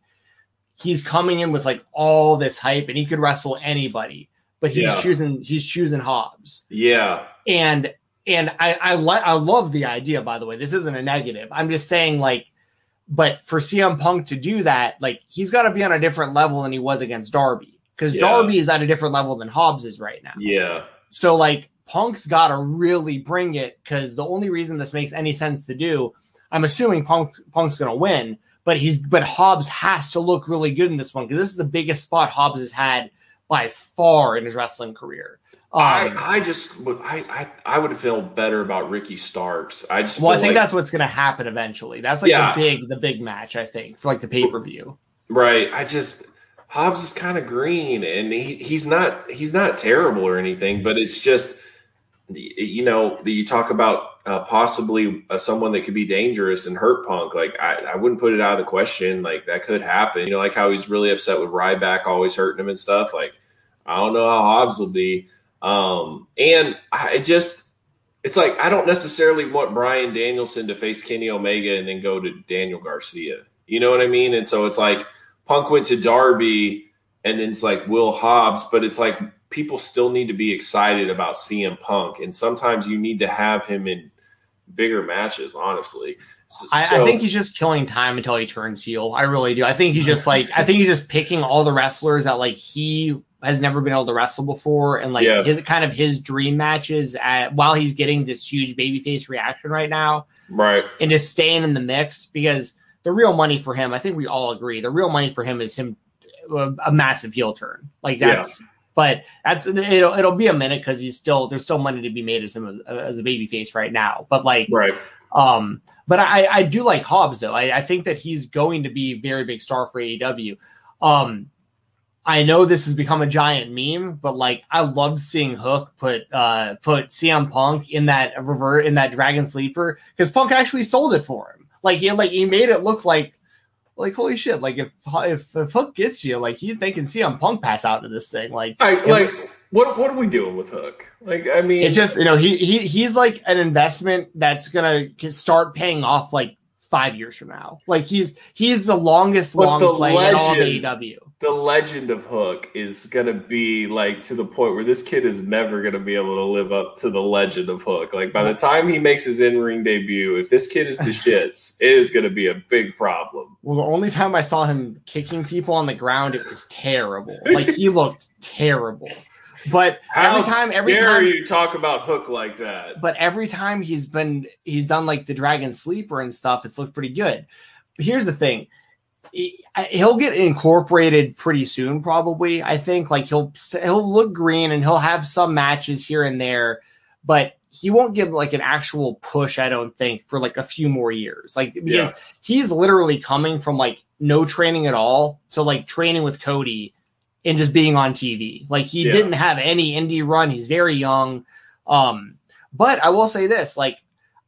he's coming in with like all this hype and he could wrestle anybody, but he's Yeah. choosing he's choosing Hobbs Yeah, and and I I like I love the idea. By the way, this isn't a negative. I'm just saying like, but for CM Punk to do that, like he's got to be on a different level than he was against Darby because Yeah. Darby is at a different level than Hobbs is right now. yeah, So like Punk's got to really bring it because the only reason this makes any sense to do, I'm assuming Punk Punk's going to win, but he's but Hobbs has to look really good in this one because this is the biggest spot Hobbs has had by far in his wrestling career. Um, I, I just would I, I I would feel better about Ricky Starks. I just Well, I think like- that's what's going to happen eventually. That's like Yeah. the big, the big match. I think for like the pay per view. right. I just Hobbs is kind of green, and he, he's not he's not terrible or anything, but it's just you know that you talk about uh, possibly uh, someone that could be dangerous and hurt Punk. Like I, I wouldn't put it out of the question. Like that could happen. You know, like how he's really upset with Ryback always hurting him and stuff. Like I don't know how Hobbs will be. Um, and I just it's like I don't necessarily want Bryan Danielson to face Kenny Omega and then go to Daniel Garcia. You know what I mean? And so it's like Punk went to Darby and then it's like Will Hobbs, but it's like people still need to be excited about CM Punk. And sometimes you need to have him in bigger matches, honestly. So, I, I think he's just killing time until he turns heel. I really do. I think he's just like I think he's just picking all the wrestlers that like he has never been able to wrestle before, and like Yeah. his kind of his dream matches at while he's getting this huge babyface reaction right now, right. and just staying in the mix because the real money for him, I think we all agree, the real money for him is him a, a massive heel turn. Like that's. But that's it'll, it'll be a minute because he's still there's still money to be made as him as, a baby face right now. But like Right. um, but I, I do like Hobbs though. I, I think that he's going to be a very big star for AEW. Um, I know this has become a giant meme, but like I loved seeing Hook put uh put CM Punk in that revert in that Dragon Sleeper because Punk actually sold it for him. Like he like he made it look like like holy shit. Like if if, if Hook gets you, like they can CM Punk pass out to this thing. Like I, like what what are we doing with Hook? Like I mean it's just you know he he he's like an investment that's gonna start paying off like five years from now. Like he's he's the longest long the play in all of legend- AEW. The legend of Hook is gonna be like to the point where this kid is never gonna be able to live up to the legend of Hook. Like by the time he makes his in ring debut, if this kid is the shits, it is gonna be a big problem. Well, the only time I saw him kicking people on the ground, it was terrible. Like he looked terrible. But How every time, every Dare time, you talk about Hook like that? but every time he's been he's done like the dragon sleeper and stuff it's looked pretty good but here's the thing he'll get incorporated pretty soon probably i think. Like he'll he'll look green and he'll have some matches here and there but he won't get like an actual push i don't think for like a few more years. Like because Yeah. he's literally coming from like no training at all to like training with cody and just being on tv like he Yeah. didn't have any indie run. He's very young. Um but I will say this: like,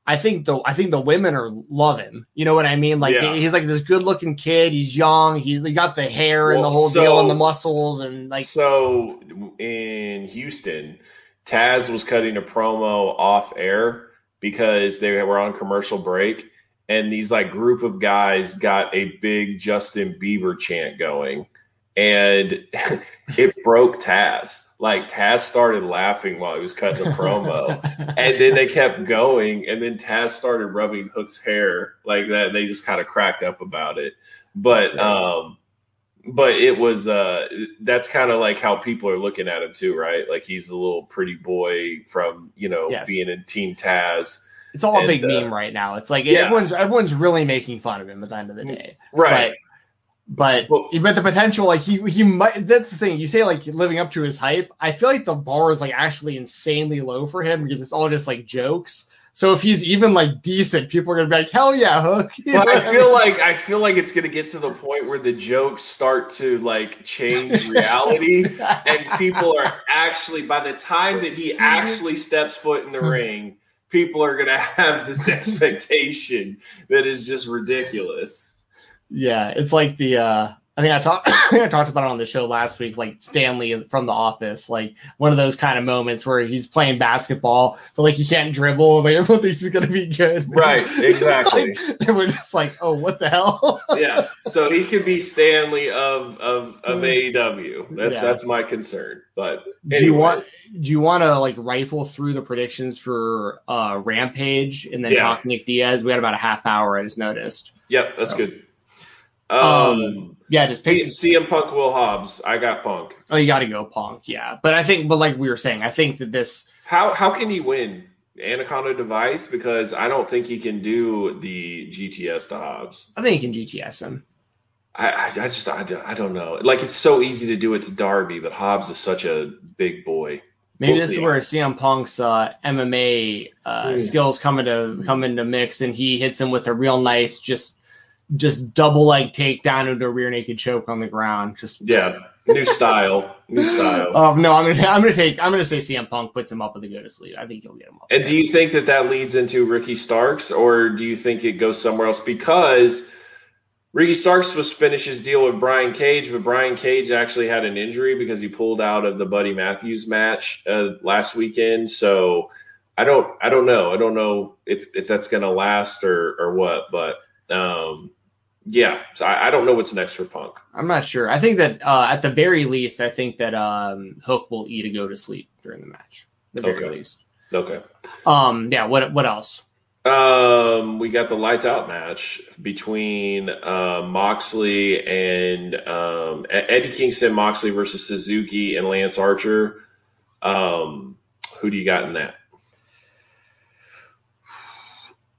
I think the I think the women are love him. You know what I mean? Like Yeah. he's like this good looking kid. He's young. He's he got the hair and the Well, whole deal and the muscles and like so in Houston, Taz was cutting a promo off air because they were on commercial break, and these like group of guys got a big Justin Bieber chant going, and it broke Taz. Like Taz started laughing while he was cutting the promo. and then they kept going and then taz started rubbing hook's hair like that and they just kind of cracked up about it but um but it was uh that's kind of like how people are looking at him too right like he's a little pretty boy from you know Yes. being in team taz it's all a big uh, meme right now. It's like yeah. everyone's everyone's really making fun of him at the end of the day. right But Well- but the potential, like he he might. That's the thing. You say like living up to his hype. I feel like the bar is like actually insanely low for him because it's all just like jokes. So if he's even like decent, people are gonna be like, "Hell yeah, Hook!" You but know I feel like I feel like it's gonna get to the point where the jokes start to like change reality, and people are actually by the time that he actually steps foot in the hmm. ring, people are gonna have this expectation that is just ridiculous. Yeah, it's like the uh I think I talked I think I talked about it on the show last week, like Stanley from the office, like one of those kind of moments where he's playing basketball, but like he can't dribble, like everyone thinks he's gonna be good. Right, exactly. like- and we're just like, oh, what the hell? Yeah, so he could be Stanley of of of AEW. That's Yeah. that's my concern. But do you want do you want to like rifle through the predictions for uh Rampage and then Yeah. talk Nick Diaz? We had about a half hour, I just noticed. Yep, that's So. good. Um, Um, Yeah, just pick CM Punk, Will Hobbs. I got Punk. oh you gotta go punk, yeah. But I think but like we were saying, I think that this How how can he win Anaconda Vise? Because I don't think he can do the GTS to Hobbs. I think he can GTS him. I, I, I just I, don't- I don't know. Like it's so easy to do it to Darby, but Hobbs is such a big boy. Maybe We'll this see. is where CM Punk's uh, MMA uh, Mm. skills come into come into mix, and he hits him with a real nice, just just double leg takedown into a rear naked choke on the ground. Just Yeah, new style, new style. Um, no, I'm gonna I'm gonna take I'm gonna say CM Punk puts him up with a go to sleep. I think he'll get him up. And there. do you think that that leads into Ricky Starks, or do you think it goes somewhere else? Because Ricky Starks was finish his deal with Brian Cage, but Brian Cage actually had an injury because he pulled out of the Buddy Matthews match uh, last weekend. So I don't, I don't know. I don't know if if that's going to last or or what. But um, yeah, so I, I don't know what's next for Punk. I'm not sure. I think that uh, at the very least, I think that um, Hook will eat a go to sleep during the match. The very Okay. least. Okay. Um, yeah. What what else? Um, we got the lights out match between uh, Moxley and um, Eddie Kingston, Moxley versus Suzuki and Lance Archer. Um, who do you got in that?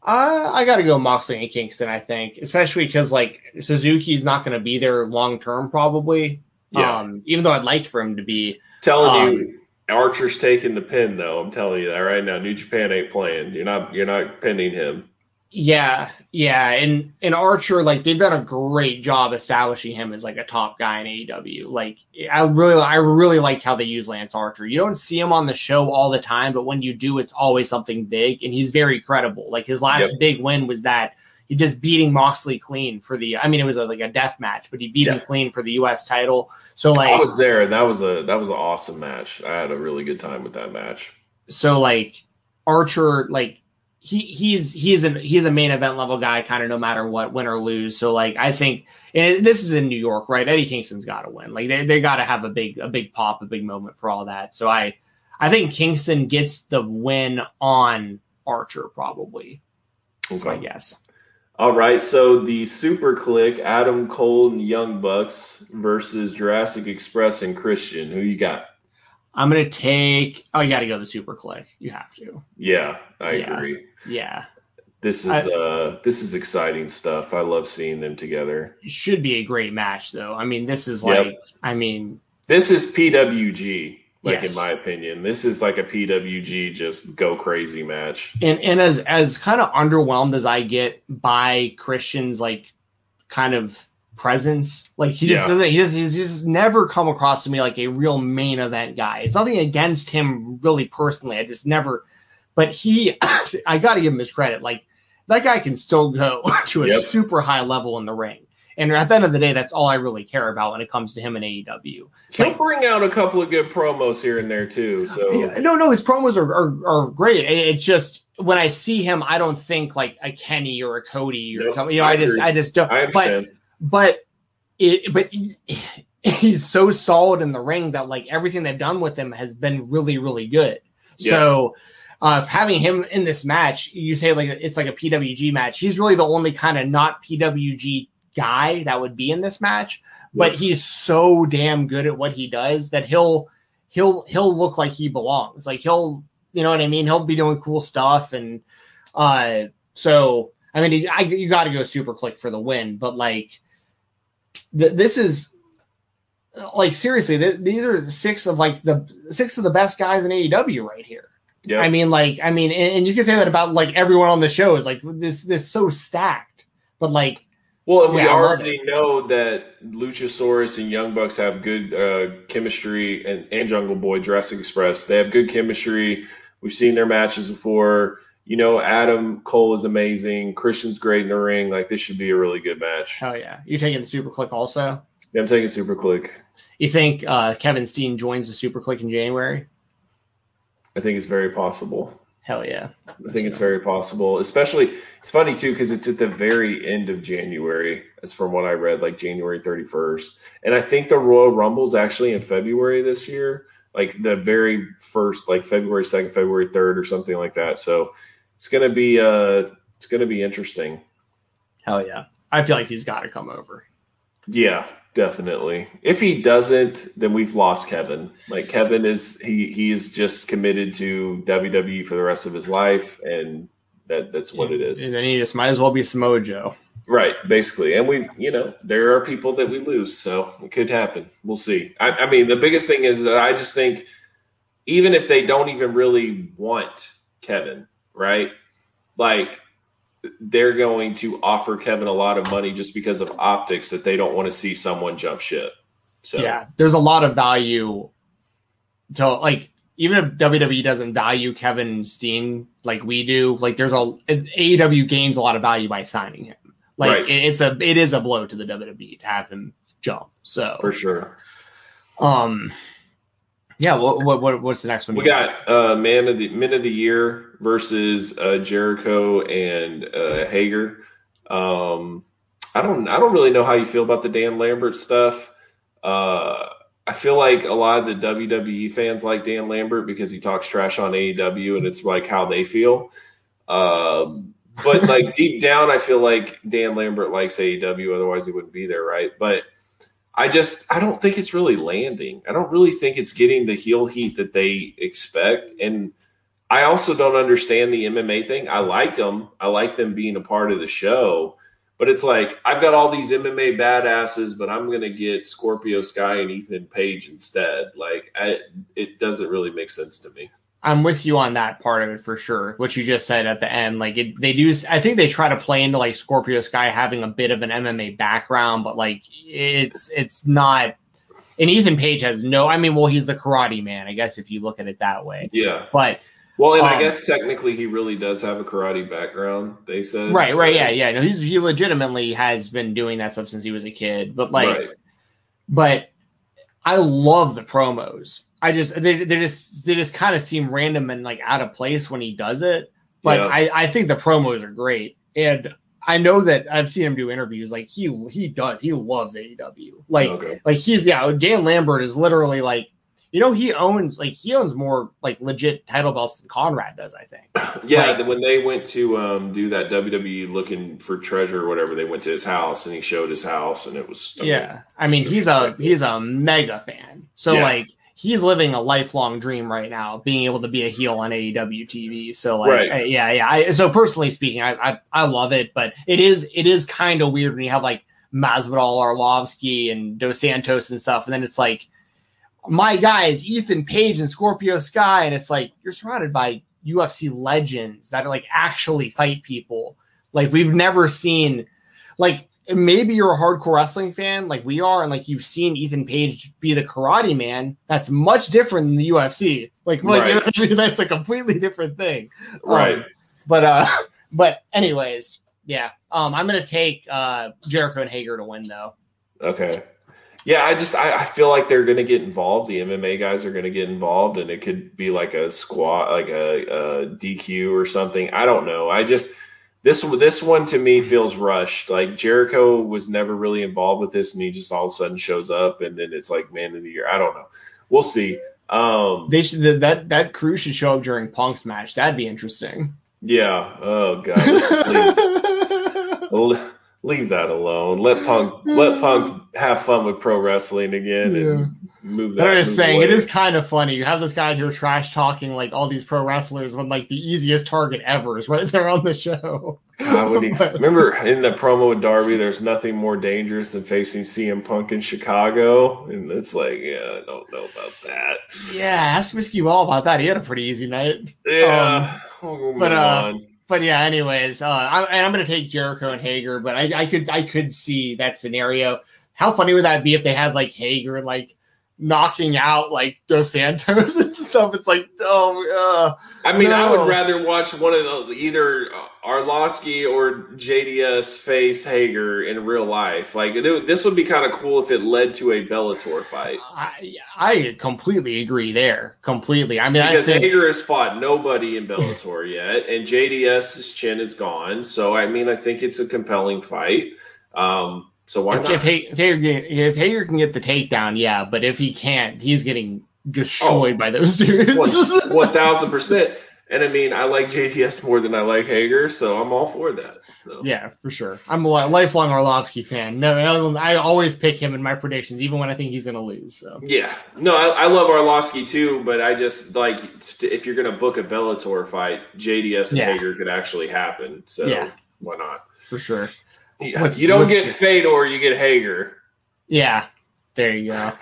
Uh, I got to go Moxley and Kingston. I think, especially because like Suzuki's not going to be there long term, probably. Yeah. Um, even though I'd like for him to be. Telling Um, you, Archer's taking the pin though. I'm telling you that right now. New Japan ain't playing. You're not. You're not pinning him. Yeah, yeah, and and Archer, like they've done a great job establishing him as like a top guy in AEW. Like I really, I really like how they use Lance Archer. You don't see him on the show all the time, but when you do, it's always something big, and he's very credible. Like his last Yep. big win was that he just beating Moxley clean for the. I mean, it was a, like a death match, but he beat him clean for the U.S. title. So like I was there, and that was a that was an awesome match. I had a really good time with that match. so like Archer, like he he's he's an he's a main event level guy, kind of no matter what, win or lose. So like I think, and this is in New York, right? Eddie Kingston's got to win. Like they they got to have a big a big pop, a big moment for all that. So I I think Kingston gets the win on Archer probably. My Okay. guess. All right, so the Super Kliq, Adam Cole and Young Bucks versus Jurassic Express and Christian. Who you got? I'm gonna take. Oh, you got to go the Super Kliq. You have to. Yeah, I Yeah. agree. Yeah, This is I- uh this is exciting stuff. I love seeing them together. should be a great match though. I mean, this is Yep. like. I mean, This is PWG, like Yes. in my opinion. This is like a PWG just go crazy match. and and as as kind of underwhelmed as I get by Christian's like kind of presence, like he just Yeah. doesn't he just he's just never come across to me like a real main event guy. It's nothing against him really personally. I just never but he, I got to give him his credit. Like that guy can still go to a Yep. super high level in the ring. And at the end of the day, that's all I really care about when it comes to him in E AEW. He'll bring out a couple of good promos here and there too. So Yeah, no, no, his promos are, are, are great. It's just when I see him, I don't think like a Kenny or a Cody or Nope, something. You know, I I, just. I just don't. I understand. but it but he- he's so solid in the ring that like everything they've done with him has been really really good. So uh having him in this match you say like it's like a pwg match. He's really the only kind of not pwg guy that would be in this match but Yeah. he's so damn good at what he does that he'll he'll he'll look like he belongs. Like he'll you know what i mean? He'll be doing cool stuff and uh so i mean I, you got to go Super Kliq for the win but like th- this is like seriously th- these are six of like the six of the best guys in AEW right here. yeah. I mean like I mean and, and you can say that about like everyone on the show is like this this so stacked. But like Well, and we Yeah, love already know that Luchasaurus and Young Bucks have good uh, chemistry, and, and Jungle Boy, Jurassic Express, they have good chemistry. We've seen their matches before. You know, Adam Cole is amazing. Christian's great in the ring. Like this should be a really good match. Oh yeah. You taking the Super Kliq also? Yeah, I'm taking Super Kliq. You think uh Kevin Steen joins the Super Kliq in January? I think it's very possible. Hell yeah. I think it's very possible. Especially, it's funny too because it's at the very end of January, as from what I read, like January 31st. And I think the Royal Rumble's actually in February this year, like the very first, like February 2nd, February 3rd, or something like that. So it's gonna be uh it's gonna be interesting. Hell yeah. I feel like he's got to come over. Yeah, definitely. If he doesn't, then we've lost Kevin. Like Kevin is he he is just committed to WWE for the rest of his life, and that that's what it is. And then he just might as well be Samoa Joe. Right, basically. And we, you know, there are people that we lose, so it could happen. We'll see. I, I mean, the biggest thing is that I just think even if they don't even really want Kevin, right? Like they're going to offer Kevin a lot of money just because of optics that they don't want to see someone jump ship. So Yeah, there's a lot of value to like even if WWE doesn't value Kevin Steen like we do, like there's a AEW gains a lot of value by signing him. Like Right. it- it's a it is a blow to the WWE to have him jump. So for sure. um yeah, what what, what what's the next one? We you got uh man of the men of the year versus uh Jericho and uh Hager. Um I don't I don't really know how you feel about the Dan Lambert stuff. Uh I feel like a lot of the WWE fans like Dan Lambert because he talks trash on AEW and it's like how they feel. Um but like deep down I feel like Dan Lambert likes AEW otherwise he wouldn't be there, right? But I just I don't think it's really landing. I don't really think it's getting the heel heat that they expect. And I also don't understand the MMA thing. I like them. I like them being a part of the show. But it's like I've got all these MMA badasses, but I'm gonna get Scorpio Sky and Ethan Page instead. Like I, it doesn't really make sense to me. I'm with you on that part of it for sure. What you just said at the end, like it, they do. I think they try to play into like Scorpio Sky having a bit of an MMA background, but like it's it's not. And Ethan Page has no. I mean, well, he's the karate man, I guess, if you look at it that way. Yeah. But Well, and I Um, guess technically he really does have a karate background. They said right, right, So- yeah, yeah. No, he's he legitimately has been doing that stuff since he was a kid. But like, right. but I love the promos. I just they they just they just kind of seem random and like out of place when he does it. But Yeah. I I think the promos are great, and I know that I've seen him do interviews. Like he he does he loves AEW. Like Okay. like he's yeah. Dan Lambert is literally like you know he owns like he owns more like legit title belts than Conrad does. I think. Yeah, Like- when they went to um, do that WWE looking for treasure or whatever, they went to his house and he showed his house, and it was I mean, yeah, I mean he's a he's a mega fan. So Yeah. like he's living a lifelong dream right now, being able to be a heel on AEW TV. So like Right. uh, yeah, yeah. I, so personally speaking, I, I I love it, but it is it is kind of weird when you have like Masvidal, Arlovsky, and Dos Santos and stuff, and then it's like my guys, Ethan Page and Scorpio Sky, and it's like you're surrounded by UFC legends that like actually fight people. Like we've never seen like maybe you're a hardcore wrestling fan like we are, and like you've seen Ethan Page be the Karate Man. That's much different than the UFC. Like, like Right. you know what I mean? that's a completely different thing. Um, Right. but uh, but anyways, yeah. Um, I'm gonna take uh Jericho and Hager to win though. Okay. Yeah, I just I, I feel like they're going to get involved. The MMA guys are going to get involved, and it could be like a squat, like a, a DQ or something. I don't know. I just this this one to me feels rushed. Like Jericho was never really involved with this, and he just all of a sudden shows up, and then it's like man of the year. I don't know. We'll see. Um, They should that that crew should show up during Punk's match. That'd be interesting. yeah. Oh god. Leave, that alone. Let Punk let Punk have fun with pro wrestling again and move that. I'm just saying, it away. is kind of funny. You have this guy here trash talking like all these pro wrestlers when like the easiest target ever is right there on the show. God, he, remember in the promo with Darby, there's nothing more dangerous than facing CM Punk in Chicago, and it's like, yeah, I don't know about that. Yeah, ask Whiskey Well about that. He had a pretty easy night. Yeah, we'll move but, uh, on. But yeah, anyways, uh, I, and I'm going to take Jericho and Hager, but I, I could I could see that scenario. How funny would that be if they had like Hager like knocking out like Dos Santos and stuff? It's like, oh, uh, I mean, I would rather watch one of those, either Arlovsky or JDS face Hager in real life. Like, this would be kind of cool if it led to a Bellator fight. I I completely agree there. Completely. I mean, I Because think Hager has fought nobody in Bellator yet, and JDS's chin is gone. So, I mean, I think it's a compelling fight. Um, so why if, not? if, Ha- if Hager can- if Hager can get the takedown, yeah, but if he can't, he's getting destroyed Oh. by those dudes. One thousand percent. And I mean, I like JDS more than I like Hager, so I'm all for that. So. Yeah, for sure. I'm a lifelong Arlovsky fan. No, I, I always pick him in my predictions, even when I think he's going to lose. So Yeah, no, I, I love Arlovsky too, but I just like if you're gonna book a Bellator fight, JDS and Yeah. Hager could actually happen. So Yeah. why not? for sure. Yeah. Let's- you don't let's- get Fedor, you get Hager. Yeah, there you go.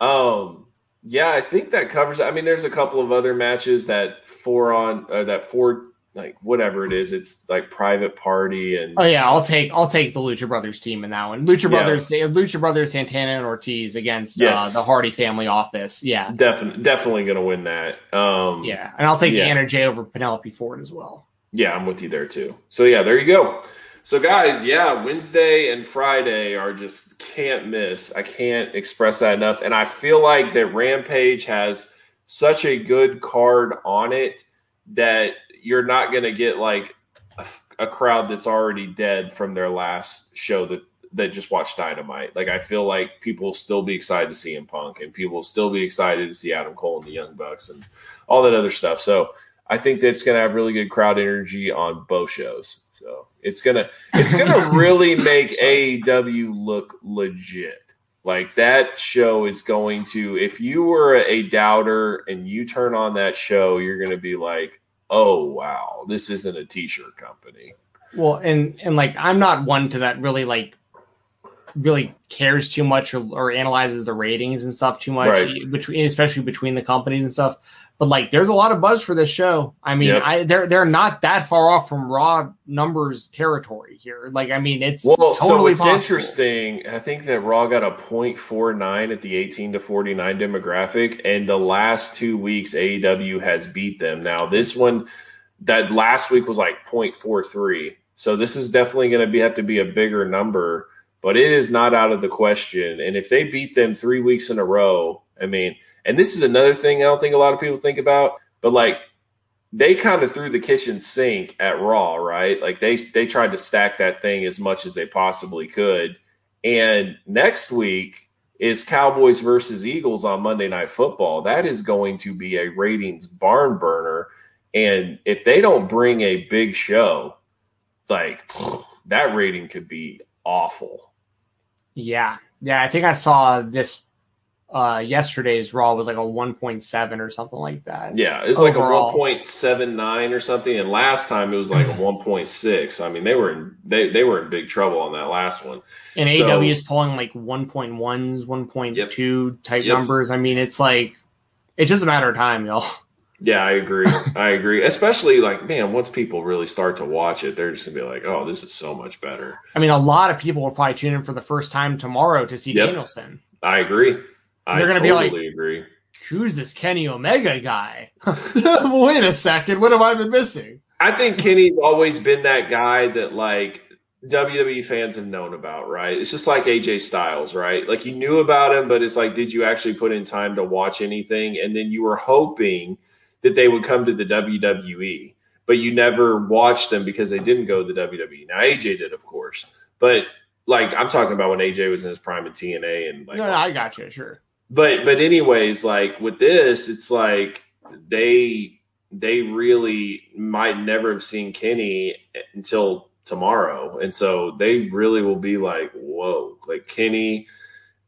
um, yeah, I think that covers. I mean, there's a couple of other matches that four on uh, that four like whatever it is. It's like private party and oh yeah, I'll take I'll take the Lucha Brothers team in that one. Lucha Yeah. Brothers, Lucha Brothers, Santana and Ortiz against uh, the Hardy family office. Yeah, definitely definitely gonna win that. Um, yeah, and I'll take Yeah. Anna Jay over Penelope Ford as well. Yeah, I'm with you there too. So yeah, there you go. So guys, yeah, Wednesday and Friday are just can't miss. I can't express that enough. And I feel like that Rampage has such a good card on it that you're not going to get like a, a crowd that's already dead from their last show that that just watched Dynamite. Like I feel like people will still be excited to see him Punk and people will still be excited to see Adam Cole and the Young Bucks and all that other stuff. So I think that it's going to have really good crowd energy on both shows. So it's gonna it's gonna really make AEW look legit. Like that show is going to. If you were a doubter and you turn on that show, you're going to be like, "Oh wow, this isn't a t-shirt company." Well, and and like I'm not one to that really like really cares too much or, or analyzes the ratings and stuff too much Right. between especially between the companies and stuff. But like there's a lot of buzz for this show. I mean, Yep. I they're they're not that far off from raw numbers territory here. Like I mean, it's Well, so totally it's possible. interesting. I think that Raw got a 0.49 at the 18 to 49 demographic, and the last two weeks AEW has beat them. Now this one, that last week was like 0.43, so this is definitely going to be have to be a bigger number. But it is not out of the question. And if they beat them three weeks in a row, I mean, and this is another thing I don't think a lot of people think about, but like they kind of threw the kitchen sink at Raw, right? Like they they tried to stack that thing as much as they possibly could. And next week is Cowboys versus Eagles on Monday Night Football. That is going to be a ratings barn burner. And if they don't bring a big show, like that rating could be awful. Yeah, yeah. I think I saw this uh yesterday's Raw was like a 1.7 or something like that. Yeah, it's like a 1.79 or something, and last time it was like a 1.6. I mean, they were in they they were in big trouble on that last one. And So- AW is pulling like 1.1s, 1.2 type Yep. numbers. I mean, it's like it's just a matter of time, y'all. Yeah, I agree. I agree. Especially like, man, once people really start to watch it, they're just gonna be like, "Oh, this is so much better." I mean, a lot of people will probably tune in for the first time tomorrow to see Yep. Danielson. I agree. I They're gonna be totally like- agree. Who's this Kenny Omega guy? Wait a second, what have I been missing? I think Kenny's always been that guy that like WWE fans have known about, right? It's just like AJ Styles, right? Like you knew about him, but it's like, did you actually put in time to watch anything? And then you were hoping that they would come to the WWE, but you never watched them because they didn't go to the WWE. Now AJ did, of course, but like I'm talking about when AJ was in his prime in TNA and like no, no, I got you. Sure. But but anyways like with this it's like they they really might never have seen kenny until tomorrow and so they really will be like whoa like kenny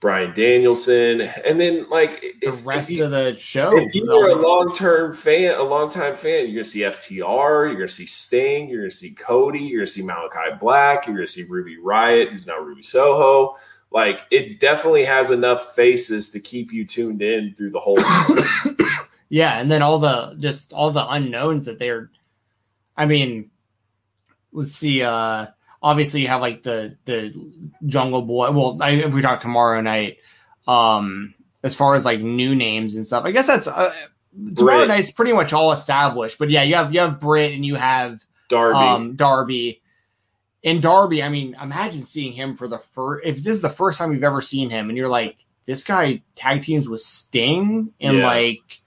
bryan danielson and then like The if, rest if you, of the show. if you were a long-term fan a long-time fan you're gonna see ftr you're gonna see sting you're gonna see cody you're gonna see malakai black you're gonna see ruby riott who's now ruby soho like it definitely has enough faces to keep you tuned in through the whole Yeah, and then all the just all the unknowns that they're I mean, let's see, uh obviously you have like the the jungle boy. Well, I, if we talk tomorrow night, um as far as like new names and stuff, I guess that's uh, tomorrow night's pretty much all established. But yeah, you have you have Britt and you have Darby. um Darby. And Darby, I mean, imagine seeing him for the first if this is the first time you've ever seen him and you're like, this guy tag teams with Sting and Yeah. like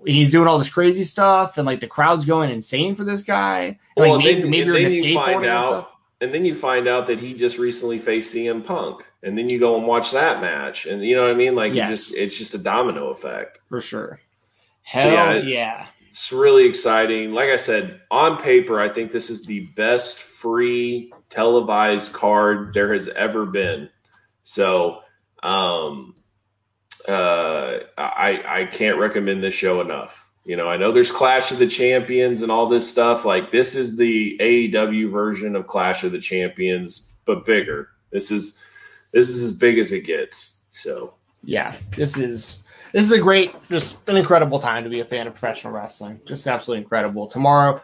and he's doing all this crazy stuff and like the crowd's going insane for this guy. And, Well, like maybe then- maybe you're you find skateboarding and out, and then you find out that he just recently faced CM Punk, and then you go and watch that match, and you know what I mean? Like, Yes. you just it's just a domino effect. For sure. Hell yeah, yeah. It- It's really exciting. Like I said, on paper, I think this is the best free televised card there has ever been. So, um, uh, I I can't recommend this show enough. You know, I know there's Clash of the Champions and all this stuff. Like this is the AEW version of Clash of the Champions, but bigger. This is this is as big as it gets. So Yeah. This is this is a great, just an incredible time to be a fan of professional wrestling. Just absolutely incredible. Tomorrow,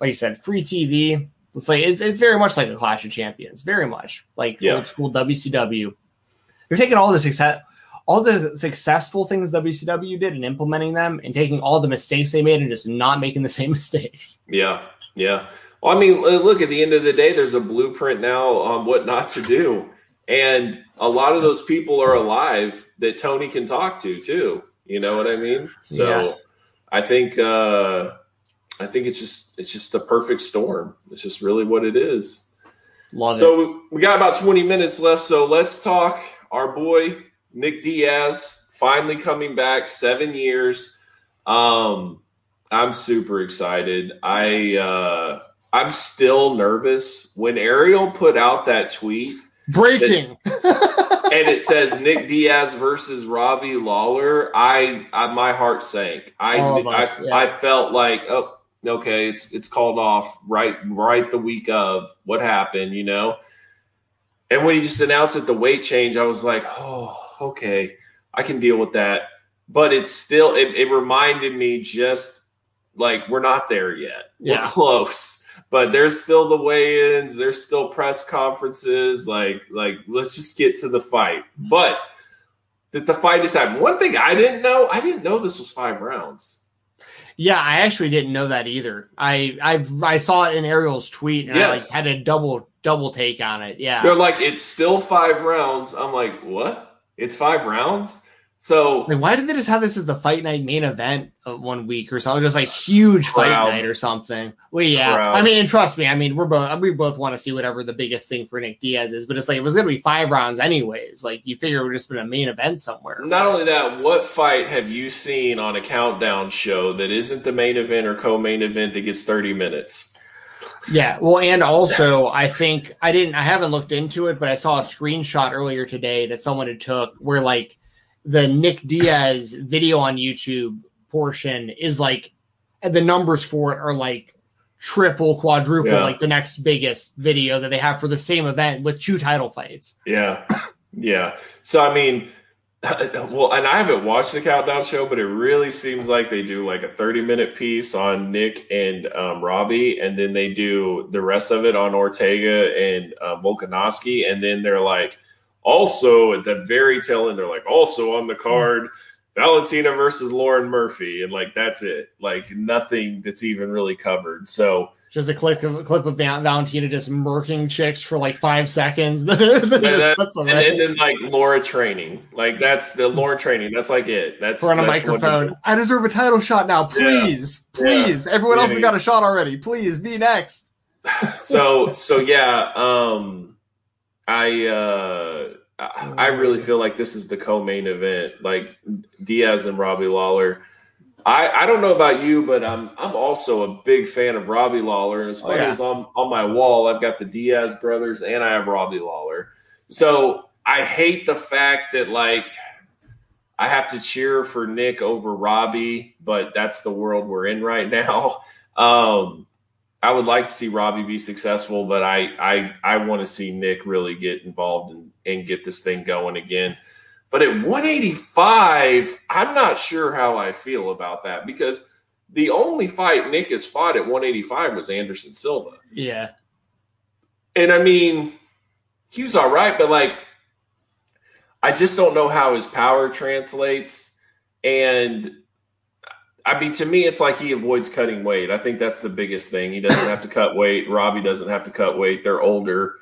like you said, free TV. It's like it's, it's very much like a Clash of Champions, very much like Yeah. old school WCW. You're taking all the success, all the successful things WCW did and implementing them, and taking all the mistakes they made and just not making the same mistakes. Yeah, yeah. Well, I mean, look at the end of the day, there's a blueprint now on what not to do, and a lot of those people are alive that Tony can talk to too. You know what I mean? So, Yeah. I think uh, I think it's just it's just the perfect storm. It's just really what it is. Love it. So we got about 20 minutes left. So let's talk our boy Nick Diaz finally coming back seven years. Um, I'm super excited. I uh, I'm still nervous when Ariel put out that tweet Breaking. and it says Nick Diaz versus Robbie Lawler. I, I my heart sank. I I, yeah. I felt like oh okay it's it's called off right right the week of what happened you know. And when he just announced that the weight change, I was like, oh okay, I can deal with that. But it's still it, it reminded me just like we're not there yet. Yeah. We're close but there's still the weigh-ins there's still press conferences like like let's just get to the fight. Mm-hmm. But that the fight is happening. One thing i didn't know i didn't know this was five rounds. Yeah, I actually didn't know that either. I I I saw it in Ariel's tweet and I like had a double double take on it. Yeah. they're like it's still five rounds. I'm like what? It's five rounds so Like, why did they just have this as the fight night main event of one week or something? Just like huge fight night or something. Well, yeah. Crowd. I mean, trust me. I mean, we're both we both want to see whatever the biggest thing for Nick Diaz is, but it's like it was gonna be five rounds anyways. Like you figure it would just been a main event somewhere. not only that what fight have you seen on a countdown show that isn't the main event or co-main event that gets 30 minutes Yeah, well, and also I think I didn't I haven't looked into it, but I saw a screenshot earlier today that someone had took where like the Nick Diaz video on YouTube portion is like the numbers for it are like triple, quadruple, Yeah. like the next biggest video that they have for the same event with two title fights. Yeah. Yeah. So I mean, well, and I haven't watched the countdown show, but it really seems like they do like a 30 minute piece on Nick and um, Robbie, and then they do the rest of it on Ortega and uh, Volkanovski, and then they're like, also at that very tail end, they're like, also on the card, Valentina versus Lauren Murphy, and like that's it, like nothing that's even really covered. So just a clip of a clip of Valentina just murking chicks for like five seconds. and, that, and, and, then like Laura training, like that's the Laura training. That's like it. That's for on a microphone. I deserve a title shot now, please, yeah. please. Yeah. Everyone yeah. else has got a shot already. Please be next. so so yeah, um, I uh, I really feel like this is the co-main event, like Diaz and Robbie Lawler I, I don't know about you, but I'm I'm also a big fan of Robbie Lawler. And as oh, funny oh, yeah. as on, on my wall, I've got the Diaz brothers and I have Robbie Lawler. So I hate the fact that like I have to cheer for Nick over Robbie, but that's the world we're in right now. Um, I would like to see Robbie be successful, but I I I want to see Nick really get involved and, and get this thing going again. But at 185, I'm not sure how I feel about that because the only fight Nick has fought at 185 was Anderson Silva. Yeah. And I mean, he was all right, but like, I just don't know how his power translates. And I mean, to me, it's like he avoids cutting weight. I think that's the biggest thing. He doesn't have to cut weight. Robbie doesn't have to cut weight. They're older.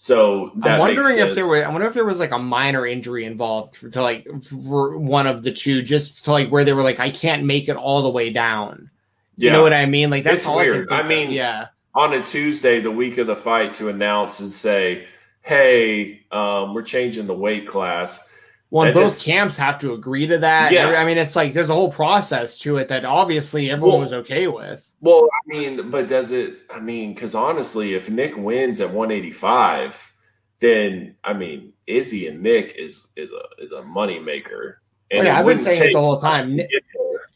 So I'm wondering if there was, I wonder if there was like a minor injury involved for, to like for one of the two, just to like where they were like, I can't make it all the way down. You yeah. know what I mean? Like that's it's weird. I, I mean, yeah. On a Tuesday, the week of the fight, to announce and say, "Hey, um, we're changing the weight class." Well, and both just, camps have to agree to that. Yeah. I mean, it's like there's a whole process to it that obviously everyone well, was okay with. Well, I mean, but does it? I mean, because honestly, if Nick wins at 185, then I mean, Izzy and Nick is is a is a money maker. And oh, yeah, I've been saying it the whole time. Nick,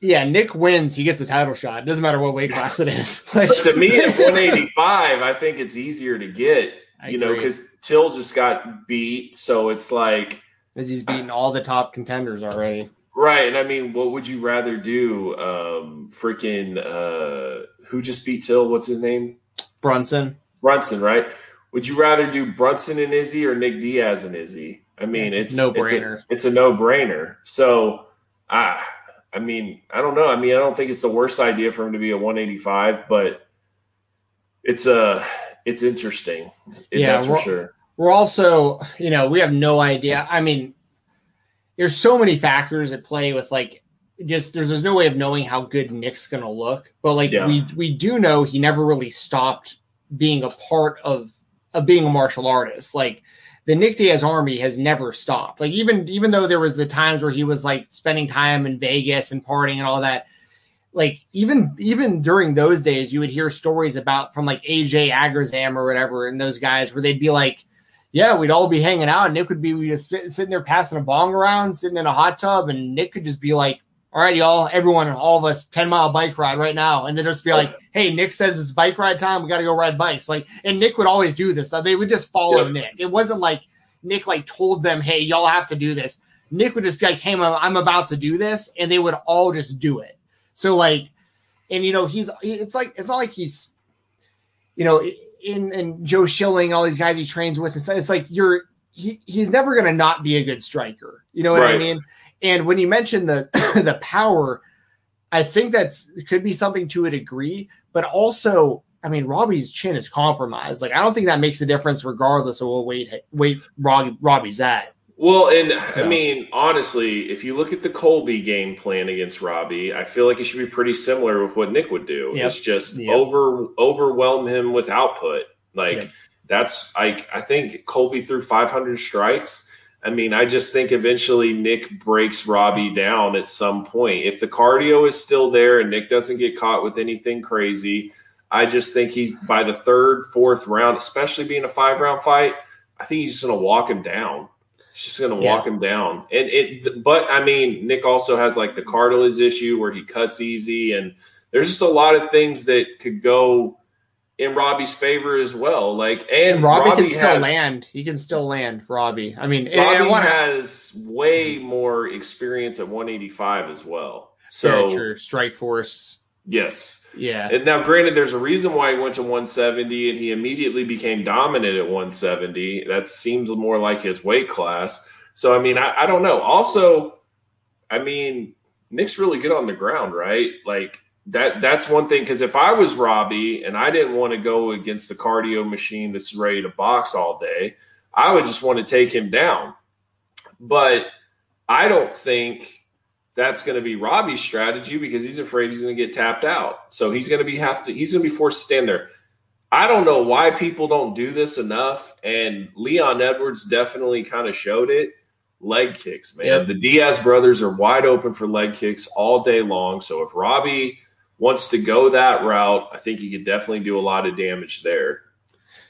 yeah, Nick wins, he gets a title shot. It doesn't matter what weight class it is. like, to me, at 185, I think it's easier to get. I you agree. know, because Till just got beat, so it's like because he's beaten all the top contenders already. Right. And I mean, what would you rather do? Um, freaking, uh, who just beat Till? What's his name? Brunson. Brunson, right? Would you rather do Brunson and Izzy or Nick Diaz and Izzy? I mean, it's no brainer. It's a, a no brainer. So, I, I mean, I don't know. I mean, I don't think it's the worst idea for him to be a 185, but it's a, uh, it's interesting. yeah, that's for sure. We're also, you know, we have no idea. I mean, there's so many factors at play with like just there's there's no way of knowing how good Nick's gonna look. But like yeah. we we do know he never really stopped being a part of of being a martial artist. Like the Nick Diaz army has never stopped. Like even even though there was the times where he was like spending time in Vegas and partying and all that, like even even during those days, you would hear stories about from like AJ Agazarm or whatever, and those guys where they'd be like, yeah, we'd all be hanging out. And Nick would be just sitting there passing a bong around, sitting in a hot tub, and Nick could just be like, "All right, y'all, everyone, all of us, ten mile bike ride right now," and then just be like, "Hey, Nick says it's bike ride time. We got to go ride bikes." Like, and Nick would always do this. So they would just follow yeah. Nick. It wasn't like Nick like told them, "Hey, y'all have to do this." Nick would just be like, "Hey, I'm about to do this," and they would all just do it. So like, and you know, he's it's like it's not like he's, you know in and Joe Schilling, all these guys he trains with, it's, it's like you're he, he's never going to not be a good striker. You know what right. I mean? And when you mention the the power, I think that's could be something to a degree, but also, I mean, Robbie's chin is compromised. Like, I don't think that makes a difference regardless of what weight weight Robbie, Robbie's at. Well, and yeah. I mean, honestly, if you look at the Colby game plan against Robbie, I feel like it should be pretty similar with what Nick would do. Yep. It's just yep. over overwhelm him with output. Like yep. that's I I think Colby threw 500 strikes. I mean, I just think eventually Nick breaks Robbie down at some point. If the cardio is still there and Nick doesn't get caught with anything crazy, I just think he's by the third, fourth round, especially being a five round fight, I think he's just going to walk him down. She's going to walk him down. And it, but I mean, Nick also has like the cartilage issue where he cuts easy, and there's just a lot of things that could go in Robbie's favor as well. Like, and, And Robbie, Robbie can still has, land. He can still land, Robbie. I mean, Robbie wanna- has way more experience at 185 as well. So true. Strikeforce. yes, Yeah. and now granted, there's a reason why he went to 170, and he immediately became dominant at 170. That seems more like his weight class. So I mean, I, I don't know. Also, I mean, Nick's really good on the ground, right? Like that. That's one thing. Because if I was Robbie and I didn't want to go against the cardio machine that's ready to box all day, I would just want to take him down. But I don't think that's going to be Robbie's strategy because he's afraid he's going to get tapped out. So he's going to be have to. He's going to be forced to stand there. I don't know why people don't do this enough, and Leon Edwards definitely kind of showed it. Leg kicks, man. Yep. The Diaz brothers are wide open for leg kicks all day long. So if Robbie wants to go that route, I think he could definitely do a lot of damage there.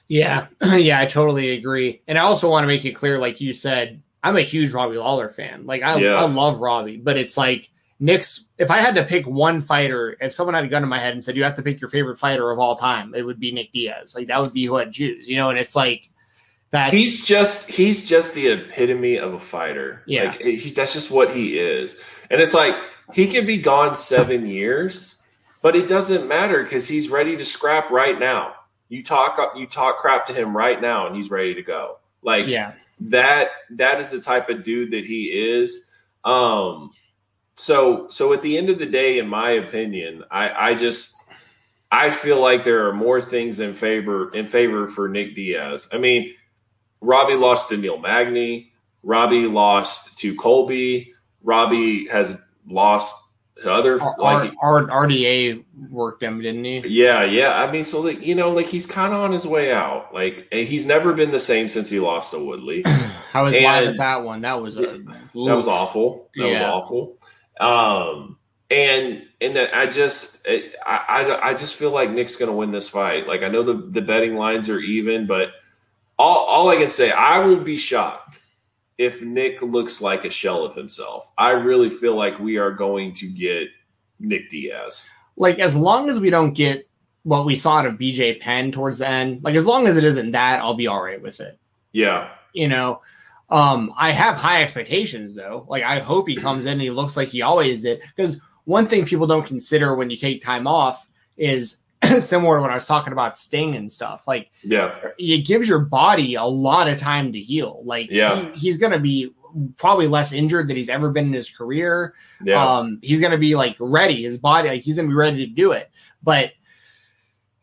Yeah, yeah, I totally agree. And I also want to make it clear, like you said, I'm a huge Robbie Lawler fan. Like I, Yeah. I love Robbie, but it's like Nick's. If I had to pick one fighter, if someone had a gun in my head and said you have to pick your favorite fighter of all time, it would be Nick Diaz. Like that would be who I'd choose. You know, and it's like that's He's just he's just the epitome of a fighter. Yeah. like he, that's just what he is. And it's like he could be gone seven years, but it doesn't matter because he's ready to scrap right now. You talk you talk crap to him right now, and he's ready to go. Like yeah, that that is the type of dude that he is. Um, so so at the end of the day, in my opinion, I I just I feel like there are more things in favor in favor for Nick Diaz. I mean, Robbie lost to Neil Magny. Robbie lost to Colby. Robbie has lost to other R- like R- R- RDA worked him, didn't he? yeah, yeah. I mean, so like you know, like he's kind of on his way out. Like he's never been the same since he lost to Woodley. I was live at that one. That was a That was awful. That was awful. Um, and and I just I, I I just feel like Nick's to win this fight. Like I know the the betting lines are even, but all all I can say, I will be shocked if Nick looks like a shell of himself. I really feel like we are going to get Nick Diaz. like as long as we don't get what we saw out of BJ Penn towards the end, like as long as it isn't that, I'll be all right with it. Yeah, You know, um, I have high expectations though. Like I hope he comes in and he looks like he always did. Because one thing people don't consider when you take time off is similar to when I was talking about Sting and stuff. Like yeah, it gives your body a lot of time to heal. Like Yeah. he- he's gonna be probably less injured than he's ever been in his career. yeah. Um, he's gonna be like ready. His body, like he's gonna be ready to do it. But